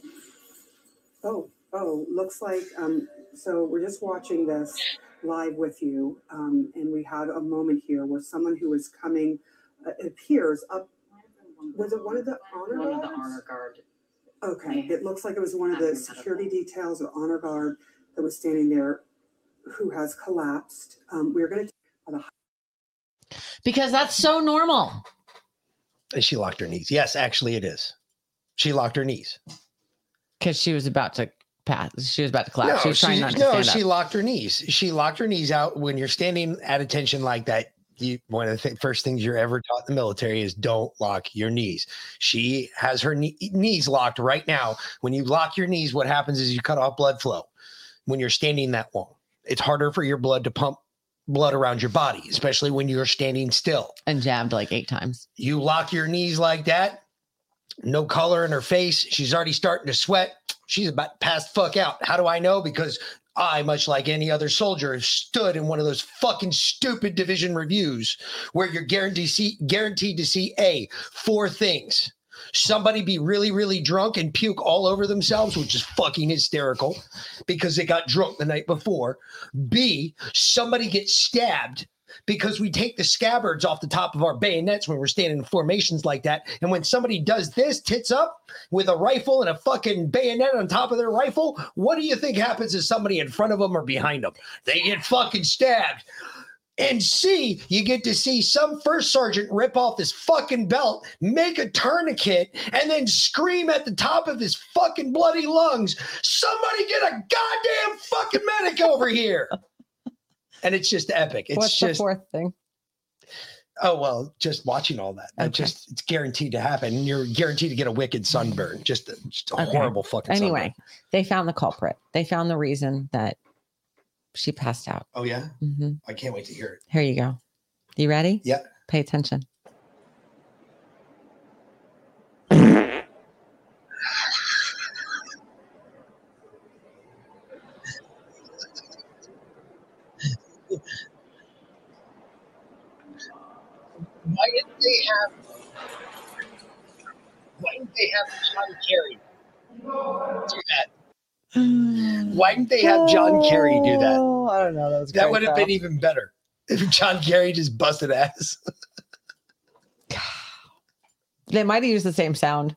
Oh, oh, looks like, um, so we're just watching this live with you, um, and we had a moment here where someone who is coming, uh, appears up, was it one of the honor One of the honor guard. Okay, it looks like it was one of the security details or honor guard that was standing there who has collapsed. Um, we're gonna. uh, Because that's so normal. And she locked her knees. Yes, actually, it is. She locked her knees. Because she was about to pass. She was about to collapse. she was trying not to no, stand she up. locked her knees. She locked her knees out when you're standing at attention like that. You, one of the th- first things you're ever taught in the military is don't lock your knees. She has her knee, knees locked right now. When you lock your knees, what happens is you cut off blood flow. When you're standing that long, it's harder for your blood to pump blood around your body, especially when you're standing still. And jabbed like eight times. You lock your knees like that, no color in her face. She's already starting to sweat. She's about to pass the fuck out. How do I know? Because I, much like any other soldier, have stood in one of those fucking stupid division reviews where you're guaranteed to see, guaranteed to see A, four things. Somebody be really, really drunk and puke all over themselves, which is fucking hysterical because they got drunk the night before. B, somebody gets stabbed because we take the scabbards off the top of our bayonets when we're standing in formations like that. And when somebody does this, tits up with a rifle and a fucking bayonet on top of their rifle, what do you think happens to somebody in front of them or behind them? They get fucking stabbed. And C, you get to see some first sergeant rip off his fucking belt, make a tourniquet, and then scream at the top of his fucking bloody lungs, somebody get a goddamn fucking medic over here. And it's just epic. It's What's the just fourth thing? Oh well, just watching all that. That just it's guaranteed to happen. You're guaranteed to get a wicked sunburn. Just a, just a Okay. horrible fucking Anyway, sunburn. they found the culprit. They found the reason that she passed out. Oh yeah? hmm I can't wait to hear it. Here you go. You ready? Yeah. Pay attention. Why didn't they have why didn't they have John Kerry do that? Mm. Why didn't they have John Kerry do that? Oh, I don't know. That was That would have been even better if John Kerry just busted ass. They might have used the same sound.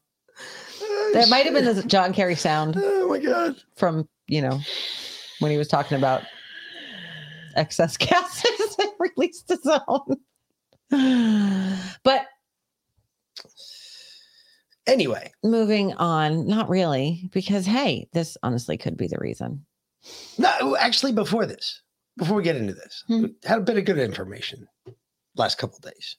Ah, that might have been the John Kerry sound. Oh my god! From you know when he was talking about excess gases and released his own. But anyway, moving on. Not really, because hey, this honestly could be the reason. No, actually, before this, before we get into this, Hmm. had a bit of good information last couple days.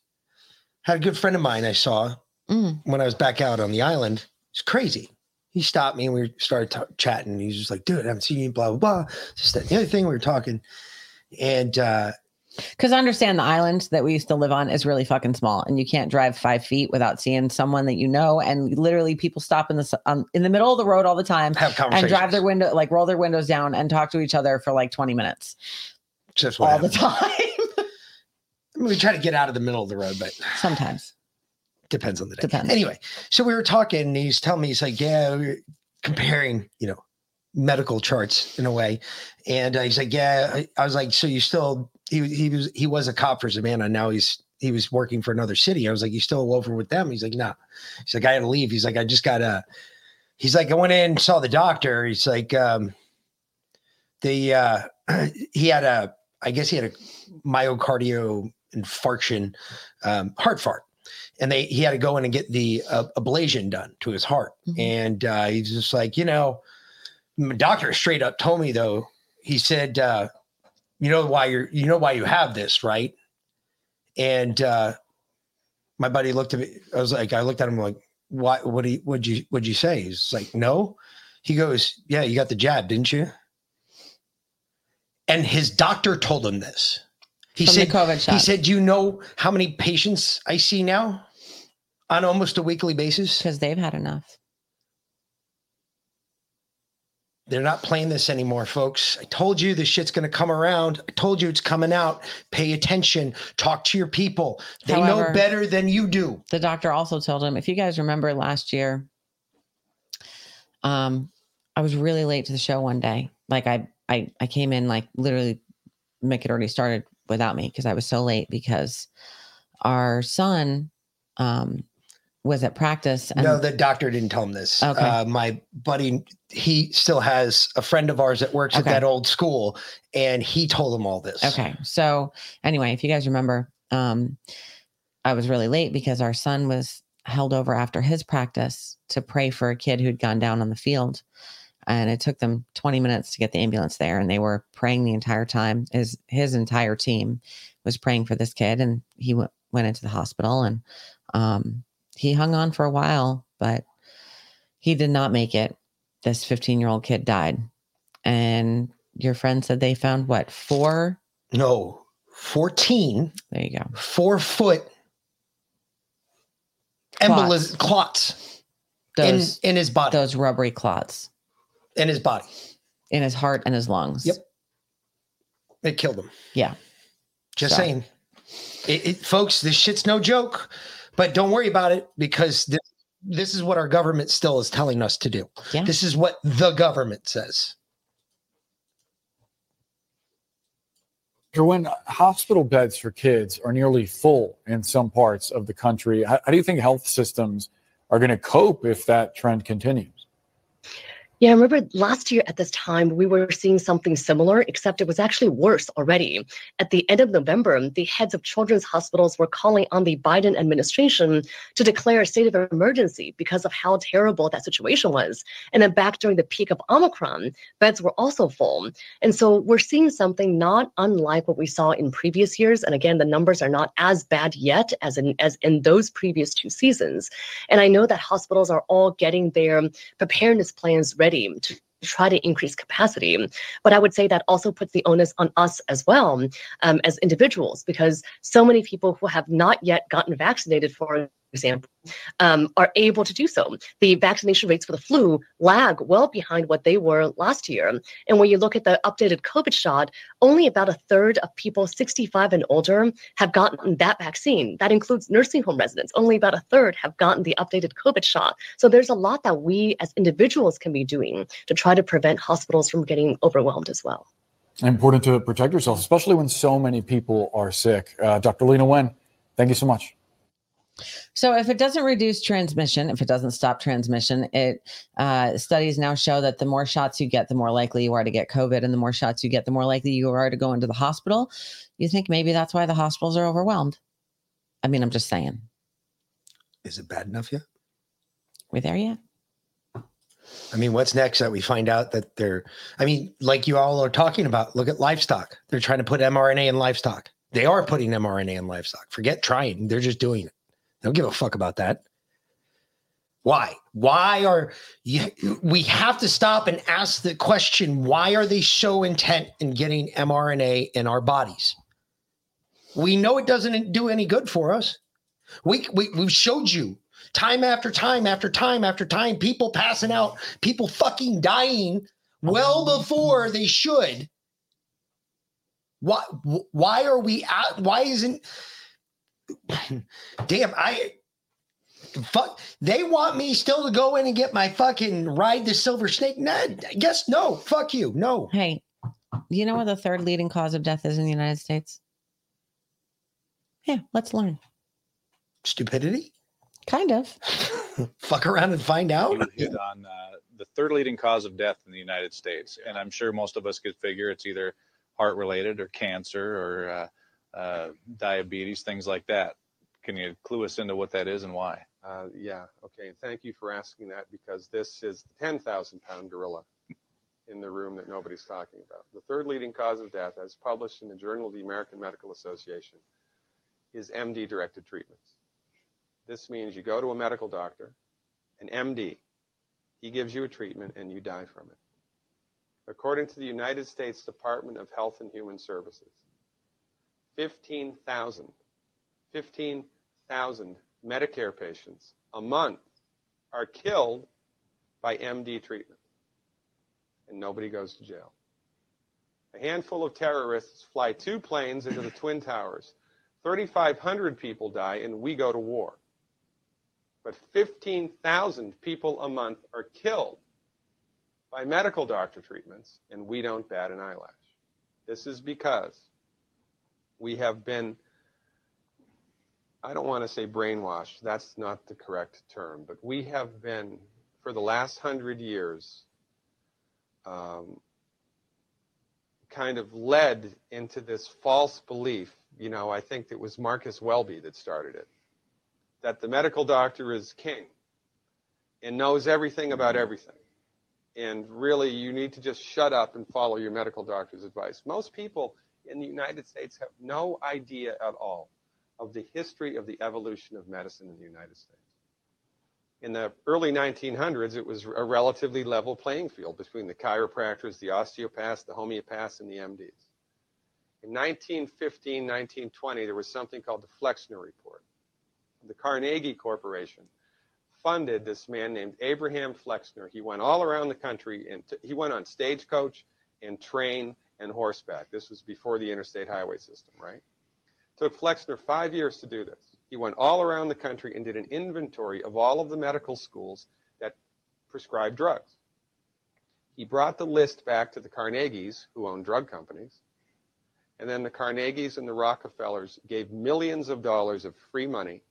Had a good friend of mine I saw Mm. when I was back out on the island. It's crazy. He stopped me and we started ta- chatting. He's just like, dude, I haven't seen you, blah, blah, blah. Just that the other thing we were talking. And uh, Because I understand the island that we used to live on is really fucking small, and you can't drive five feet without seeing someone that you know. And literally, people stop in the um, in the middle of the road all the time Have and drive their window, like roll their windows down and talk to each other for like twenty minutes just all the time. I mean, we try to get out of the middle of the road, but Sometimes depends on the day. Depends. Anyway, so we were talking, and he's telling me, he's like, yeah, we we're comparing, you know, medical charts in a way. And uh, he's like, yeah, I, I was like, so you still, he, he was, he was a cop for Savannah. Now he's, he was working for another city. I was like, you still over with them? He's like, no. He's like, I had to leave. He's like, I just got to, he's like, I went in, saw the doctor. He's like, um, the, uh, he had a, I guess he had a myocardial infarction, um, heart fart and they he had to go in and get the uh, ablation done to his heart and uh, he's just like you know my doctor straight up told me though he said uh, you know why you're you know why you have this right? And uh, my buddy looked at me i was like i looked at him like why what do you what'd you what'd you say? He's like no. He goes yeah you got the jab didn't you? And his doctor told him this. He From said he said you know how many patients i see now on almost a weekly basis? Because they've had enough they're not playing this anymore folks. I told you this shit's going to come around. I told you it's coming out. Pay attention. Talk to your people. They know better than you do. the doctor also told him if you guys remember last year um i was really late to the show one day. Like i i, I came in like literally mick had already started without me because i was so late because our son um was at practice and no the doctor didn't tell him this Okay. uh, my buddy he still has a friend of ours that works Okay. at that old school and he told him all this Okay. So anyway, if you guys remember, um, I was really late because our son was held over after his practice to pray for a kid who'd gone down on the field. And it took them 20 minutes to get the ambulance there. And they were praying the entire time. His his entire team was praying for this kid. And he went went into the hospital and um he hung on for a while, but he did not make it. This 15 year old kid died. And your friend said they found what four? No 14 there you go. four foot embolism clots in, in his body. those rubbery clots. In his body. In his heart and his lungs. Yep. it killed him. Yeah. Just So- saying, it, it, folks, this shit's no joke. But don't worry about it because this, this is what our government still is telling us to do. Yeah. This is what the government says. When hospital beds for kids are nearly full in some parts of the country, how, how do you think health systems are going to cope if that trend continues? Yeah, I remember last year at this time, we were seeing something similar, except it was actually worse already. At the end of November, the heads of children's hospitals were calling on the Biden administration to declare a state of emergency because of how terrible that situation was. And then back during the peak of Omicron, beds were also full. And so we're seeing something not unlike what we saw in previous years. And again, the numbers are not as bad yet as in as in those previous two seasons. And I know that hospitals are all getting their preparedness plans ready to try to increase capacity. But I would say that also puts the onus on us as well um, as individuals, because so many people who have not yet gotten vaccinated, for example, um, are able to do so. The vaccination rates for the flu lag well behind what they were last year. And when you look at the updated COVID shot, only about a third of people 65 and older have gotten that vaccine. That includes nursing home residents. Only about a third have gotten the updated COVID shot. So there's a lot that we as individuals can be doing to try to prevent hospitals from getting overwhelmed as well. Important to protect yourself, especially when so many people are sick. Uh, Dr. Leana Wen, thank you so much. So, if it doesn't reduce transmission, if it doesn't stop transmission, it uh, studies now show that the more shots you get, the more likely you are to get COVID, and the more shots you get, the more likely you are to go into the hospital. You think maybe that's why the hospitals are overwhelmed? I mean, I'm just saying. Is it bad enough yet? We there yet? I mean, what's next that we find out that they're, I mean, like you all are talking about, look at livestock. They're trying to put mRNA in livestock. They are putting mRNA in livestock. Forget trying, they're just doing it. They don't give a fuck about that. Why? Why are you, we have to stop and ask the question why are they so intent in getting mRNA in our bodies? We know it doesn't do any good for us. We, we, we've showed you time after time after time after time, people passing out, people fucking dying well before they should. Why, why are we out? Why isn't, damn, I, fuck, they want me still to go in and get my fucking ride the silver snake? Nah, guess no, fuck you, no. Hey, you know what the third leading cause of death is in the United States? Yeah, let's learn. Stupidity? Kind of. Fuck around and find out. On uh, the third leading cause of death in the United States, and I'm sure most of us could figure it's either heart related or cancer or uh, uh, diabetes, things like that. Can you clue us into what that is and why? Uh, yeah, okay. Thank you for asking that because this is the 10,000 pound gorilla in the room that nobody's talking about. The third leading cause of death, as published in the Journal of the American Medical Association, is MD directed treatments. This means you go to a medical doctor, an MD, he gives you a treatment and you die from it. According to the United States Department of Health and Human Services, 15,000, 15,000 Medicare patients a month are killed by MD treatment. And nobody goes to jail. A handful of terrorists fly two planes into the Twin Towers. 3,500 people die, and we go to war. But 15,000 people a month are killed by medical doctor treatments, and we don't bat an eyelash. This is because we have been, I don't want to say brainwashed, that's not the correct term, but we have been, for the last hundred years, um, kind of led into this false belief. You know, I think it was Marcus Welby that started it that the medical doctor is king and knows everything about everything. And really, you need to just shut up and follow your medical doctor's advice. Most people in the United States have no idea at all of the history of the evolution of medicine in the United States. In the early 1900s, it was a relatively level playing field between the chiropractors, the osteopaths, the homeopaths, and the MDs. In 1915, 1920, there was something called the Flexner Report the Carnegie Corporation funded this man named Abraham Flexner. He went all around the country and t- he went on stagecoach and train and horseback. This was before the interstate highway system, right? Took Flexner five years to do this. He went all around the country and did an inventory of all of the medical schools that prescribed drugs. He brought the list back to the Carnegies, who owned drug companies, and then the Carnegies and the Rockefellers gave millions of dollars of free money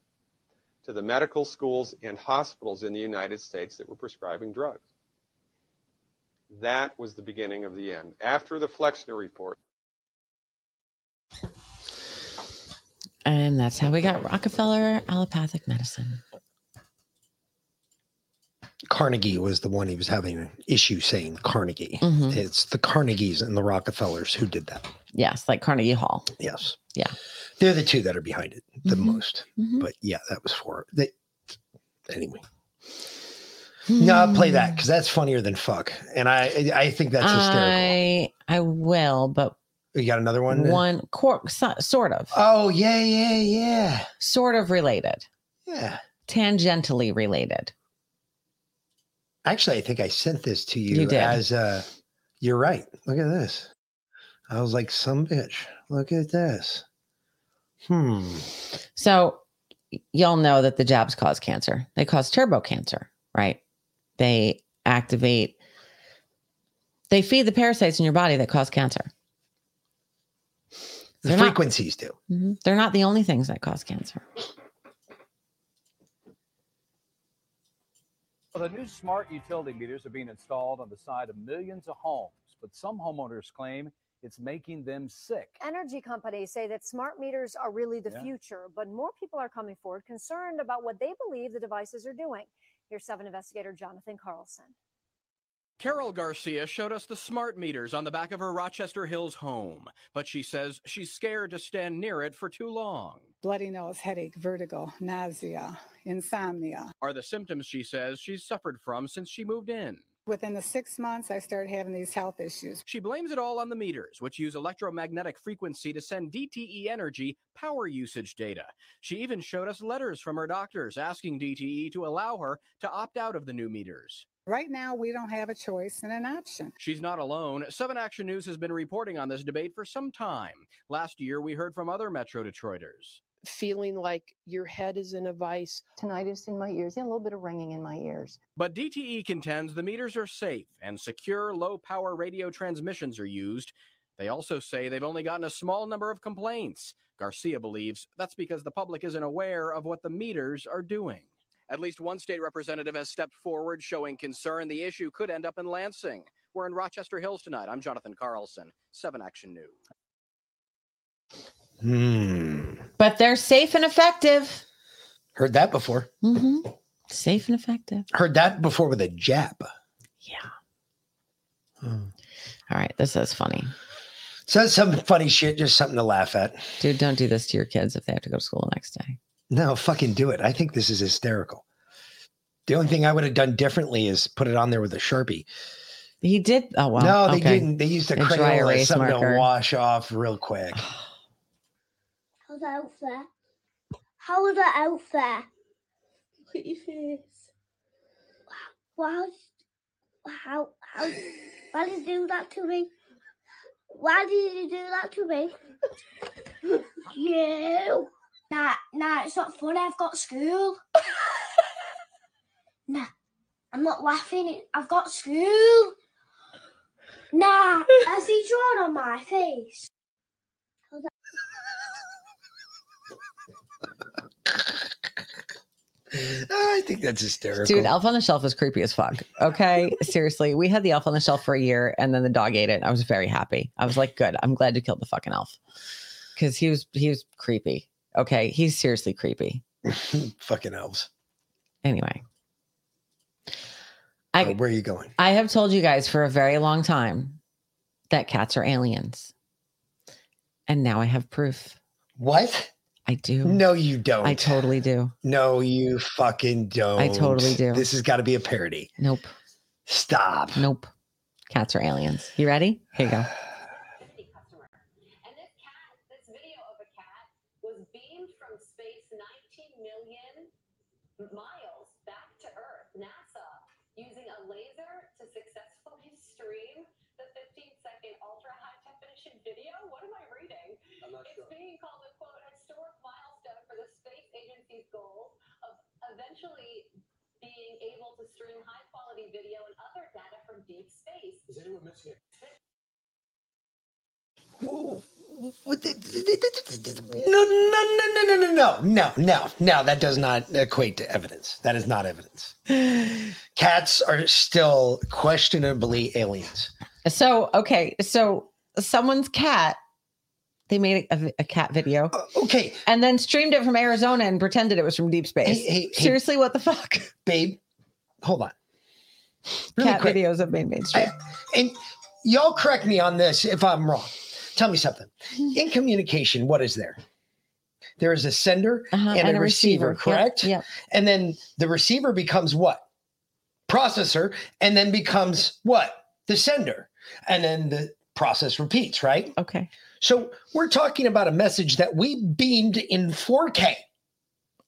to the medical schools and hospitals in the United States that were prescribing drugs. That was the beginning of the end. After the Flexner report. And that's how we got Rockefeller allopathic medicine. Carnegie was the one he was having an issue saying Carnegie. Mhm. It's the Carnegies and the Rockefellers who did that. Yes, like Carnegie Hall. Yes. Yeah. They're the two that are behind it the Mhm. most. Mhm. But yeah, that was for they anyway. No, I'll play that because that's funnier than fuck. And I I think that's hysterical. I I will, but you got another one? One cor- so, sort of. Oh yeah, yeah, yeah. Sort of related. Yeah. tangentially related. Actually, I think I sent this to you, You did. as uh you're right. Look at this. I was like, some bitch. Look at this. Hmm. So y'all know that the jabs cause cancer. They cause turbo cancer, right? They activate, they feed the parasites in your body that cause cancer. The They're not- frequencies do. Mhm. They're not the only things that cause cancer. Well, the new smart utility meters are being installed on the side of millions of homes, but some homeowners claim it's making them sick. Energy companies say that smart meters are really the Yeah. future, but more people are coming forward concerned about what they believe the devices are doing. Here's 7 investigator Jonathan Carlson. Carol Garcia showed us the smart meters on the back of her Rochester Hills home, but she says she's scared to stand near it for too long. bloody nose, headache, vertigo, nausea, insomnia. Are the symptoms she says she's suffered from since she moved in. Within the six months, I started having these health issues. She blames it all on the meters, which use electromagnetic frequency to send DTE Energy power usage data. She even showed us letters from her doctors asking DTE to allow her to opt out of the new meters. Right now, we don't have a choice and an option. She's not alone. 7 Action News has been reporting on this debate for some time. Last year, we heard from other Metro Detroiters. Feeling like your head is in a vice. Tinnitus in my ears, yeah, a little bit of ringing in my ears. But DTE contends the meters are safe and secure low power radio transmissions are used. They also say they've only gotten a small number of complaints. Garcia believes that's because the public isn't aware of what the meters are doing. At least one state representative has stepped forward showing concern the issue could end up in Lansing. We're in Rochester Hills tonight. I'm Jonathan Carlson, 7 Action News. Hmm. But they're safe and effective. Heard that before. hmm Safe and effective. Heard that before with a jab. Yeah. All right, this is funny. So that's some funny shit, just something to laugh at. Dude, don't do this to your kids if they have to go to school the next day. No, fucking do it. I think this is hysterical. The only thing I would have done differently is put it on there with a sharpie. He did. Oh wow. no, they okay. didn't. They used a, A crayon erase something marker. to wash off real quick. That out there? How was that out there? Look at your face. Wow. How, how, why did you do that to me? Why did you do that to me? you. Nah, nah, it's not funny. I've got school. nah, I'm not laughing. I've got school. Nah, has he drawn on my face? How's that- I think that's hysterical. Dude, Elf on the Shelf is creepy as fuck. Okay. Seriously. We had the Elf on the Shelf for a year and then the dog ate it. I was very happy. I was like, good. I'm glad you killed the fucking elf. Because he was he was creepy. Okay. He's seriously creepy. fucking elves. Anyway. I Oh, where are you going? I have told you guys for a very long time that cats are aliens. And now I have proof. What? I do. No, you don't. I totally do. No, you fucking don't. I totally do. This has got to be a parody. Nope. Stop. Nope. Cats are aliens. You ready? Here you go. was beamed from space 19 million miles back to Earth. NASA using a laser to successfully stream the 15 second ultra high definition video. What am I reading? it's being called a quote historic milestone for the space agency's goals of eventually being able to stream high quality video and other data from deep space. Is anyone missing it? What No, no, no, no, no, no, no, no, no, no. That does not equate to evidence. That is not evidence. Cats are still questionably aliens. So, okay. So, someone's cat, they made a, a- a cat video. okay. And then streamed it from Arizona and pretended it was from deep space. Hey, hey, hey. Seriously, what the fuck? Babe, hold on. Really cat quick. videos have been mainstream. And y'all correct me on this if I'm wrong. Tell me something. In communication, what is there? There is a sender Uh-huh, and, a, receiver, Yep, correct? yep. And then the receiver becomes what? Processor, and then becomes what? The sender. And then the process repeats, right? Okay. So we're talking about a message that we beamed in 4K.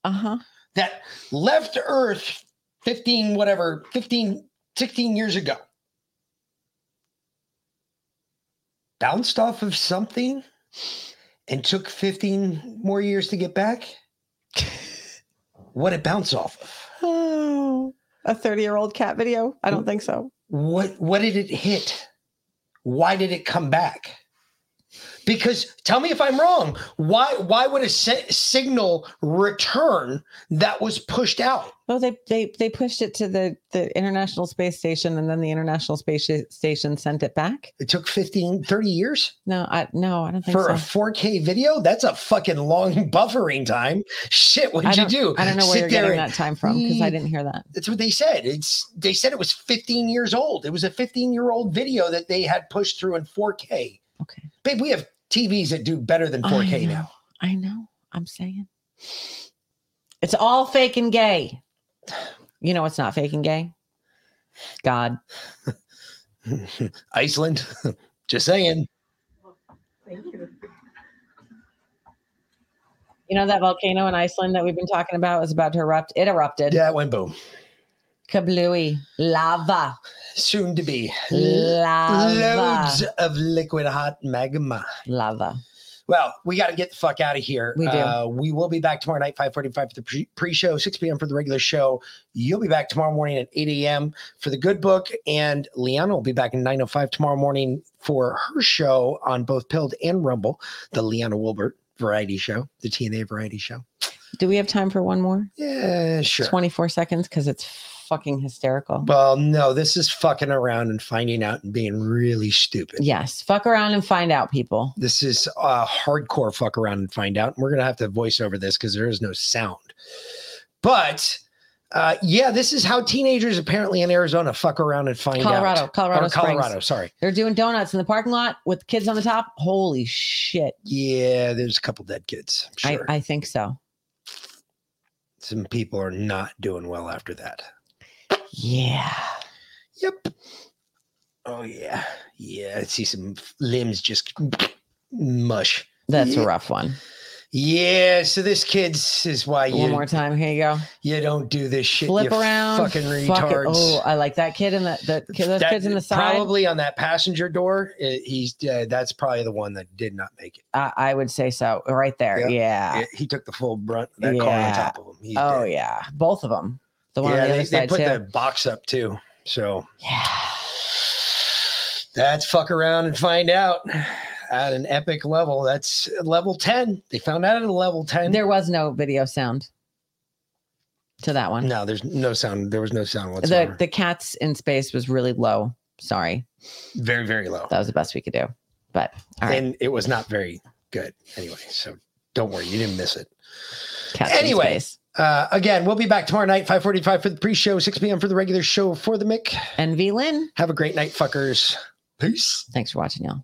Uh huh. that left Earth 15, whatever, 15, 16 years ago, bounced off of something and took 15 more years to get back? What it bounce off of? Oh, a 30 year old cat video? I don't think so. What what did it hit? Why did it come back? Because tell me if I'm wrong. Why why would a si- signal return that was pushed out? Well, they, they they pushed it to the the International Space Station, and then the International Space Station sent it back. It took 15, 30 years No, I no, I don't think for so. a 4K video. That's a fucking long buffering time. Shit, what'd you do? I don't know where Sit you're getting and- that time from because I didn't hear that. That's what they said. It's they said it was 15 years old. It was a 15 year old video that they had pushed through in 4K. Okay. Babe, we have TVs that do better than 4K I know, now. I know. I'm saying it's all fake and gay. You know, it's not fake and gay. God. Iceland. Just saying. Thank you. You know that volcano in Iceland that we've been talking about was about to erupt. It erupted. Yeah, it went boom. Kablooey. Lava. Soon to be. Lava. Loads of liquid hot magma. Lava. Well, we got to get the fuck out of here. We do. Uh, we will be back tomorrow night, 545 for the pre- pre-show, 6 p.m. for the regular show. You'll be back tomorrow morning at 8 a.m. for the good book. And Liana will be back at 9.05 tomorrow morning for her show on both Pilled and Rumble, the Liana Wilbert variety show, the TNA variety show. Do we have time for one more? Yeah, sure. 24 seconds because it's fucking hysterical. Well, no, this is fucking around and finding out and being really stupid. Yes. Fuck around and find out, people. This is a hardcore fuck around and find out. And We're gonna have to voice over this because there is no sound. But uh, yeah, this is how teenagers apparently in Arizona fuck around and find Colorado, out. Colorado Or Springs. Colorado. Sorry. They're doing donuts in the parking lot with kids on the top. Holy shit. Yeah, there's a couple dead kids. Sure. I, I think so. Some people are not doing well after that. Yeah. Yep. Oh yeah, yeah. I see some limbs just mush. That's yeah. a rough one. Yeah. So this kid's is why you One more time. Here you go. you don't do this shit. Flip you around. fucking fuck Oh, I like that kid in the, the kid, those That- kids in the side. Probably on that passenger door. uh, he's uh, that's probably the one that did not make it. I, I would say so. Right there. Yep. Yeah. Yeah, he took the full brunt of that car on top of him. He's oh, dead. yeah. Both of them. The one yeah, on the they, they put too. the box up too. So yeah, that's fuck around and find out at an epic level. That's level ten. They found out at a level ten. There was no video sound to that one. No, there's no sound. There was no sound the whatsoever. the cats in space was really low. Sorry. very very low. That was the best we could do. But all right. and it was not very good anyway. So don't worry, you didn't miss it. Cats space. Uh, again, we'll be back tomorrow night, 545 for the pre-show, 6 p.m. for the regular show for the Mick. And V Lynn. Have a great night, fuckers. Peace. Thanks for watching, y'all.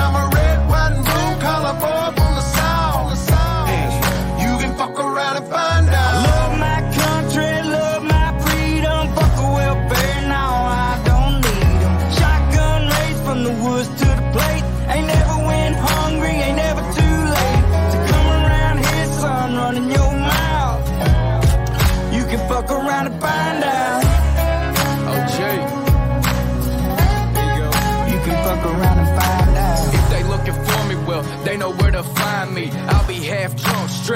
I'm a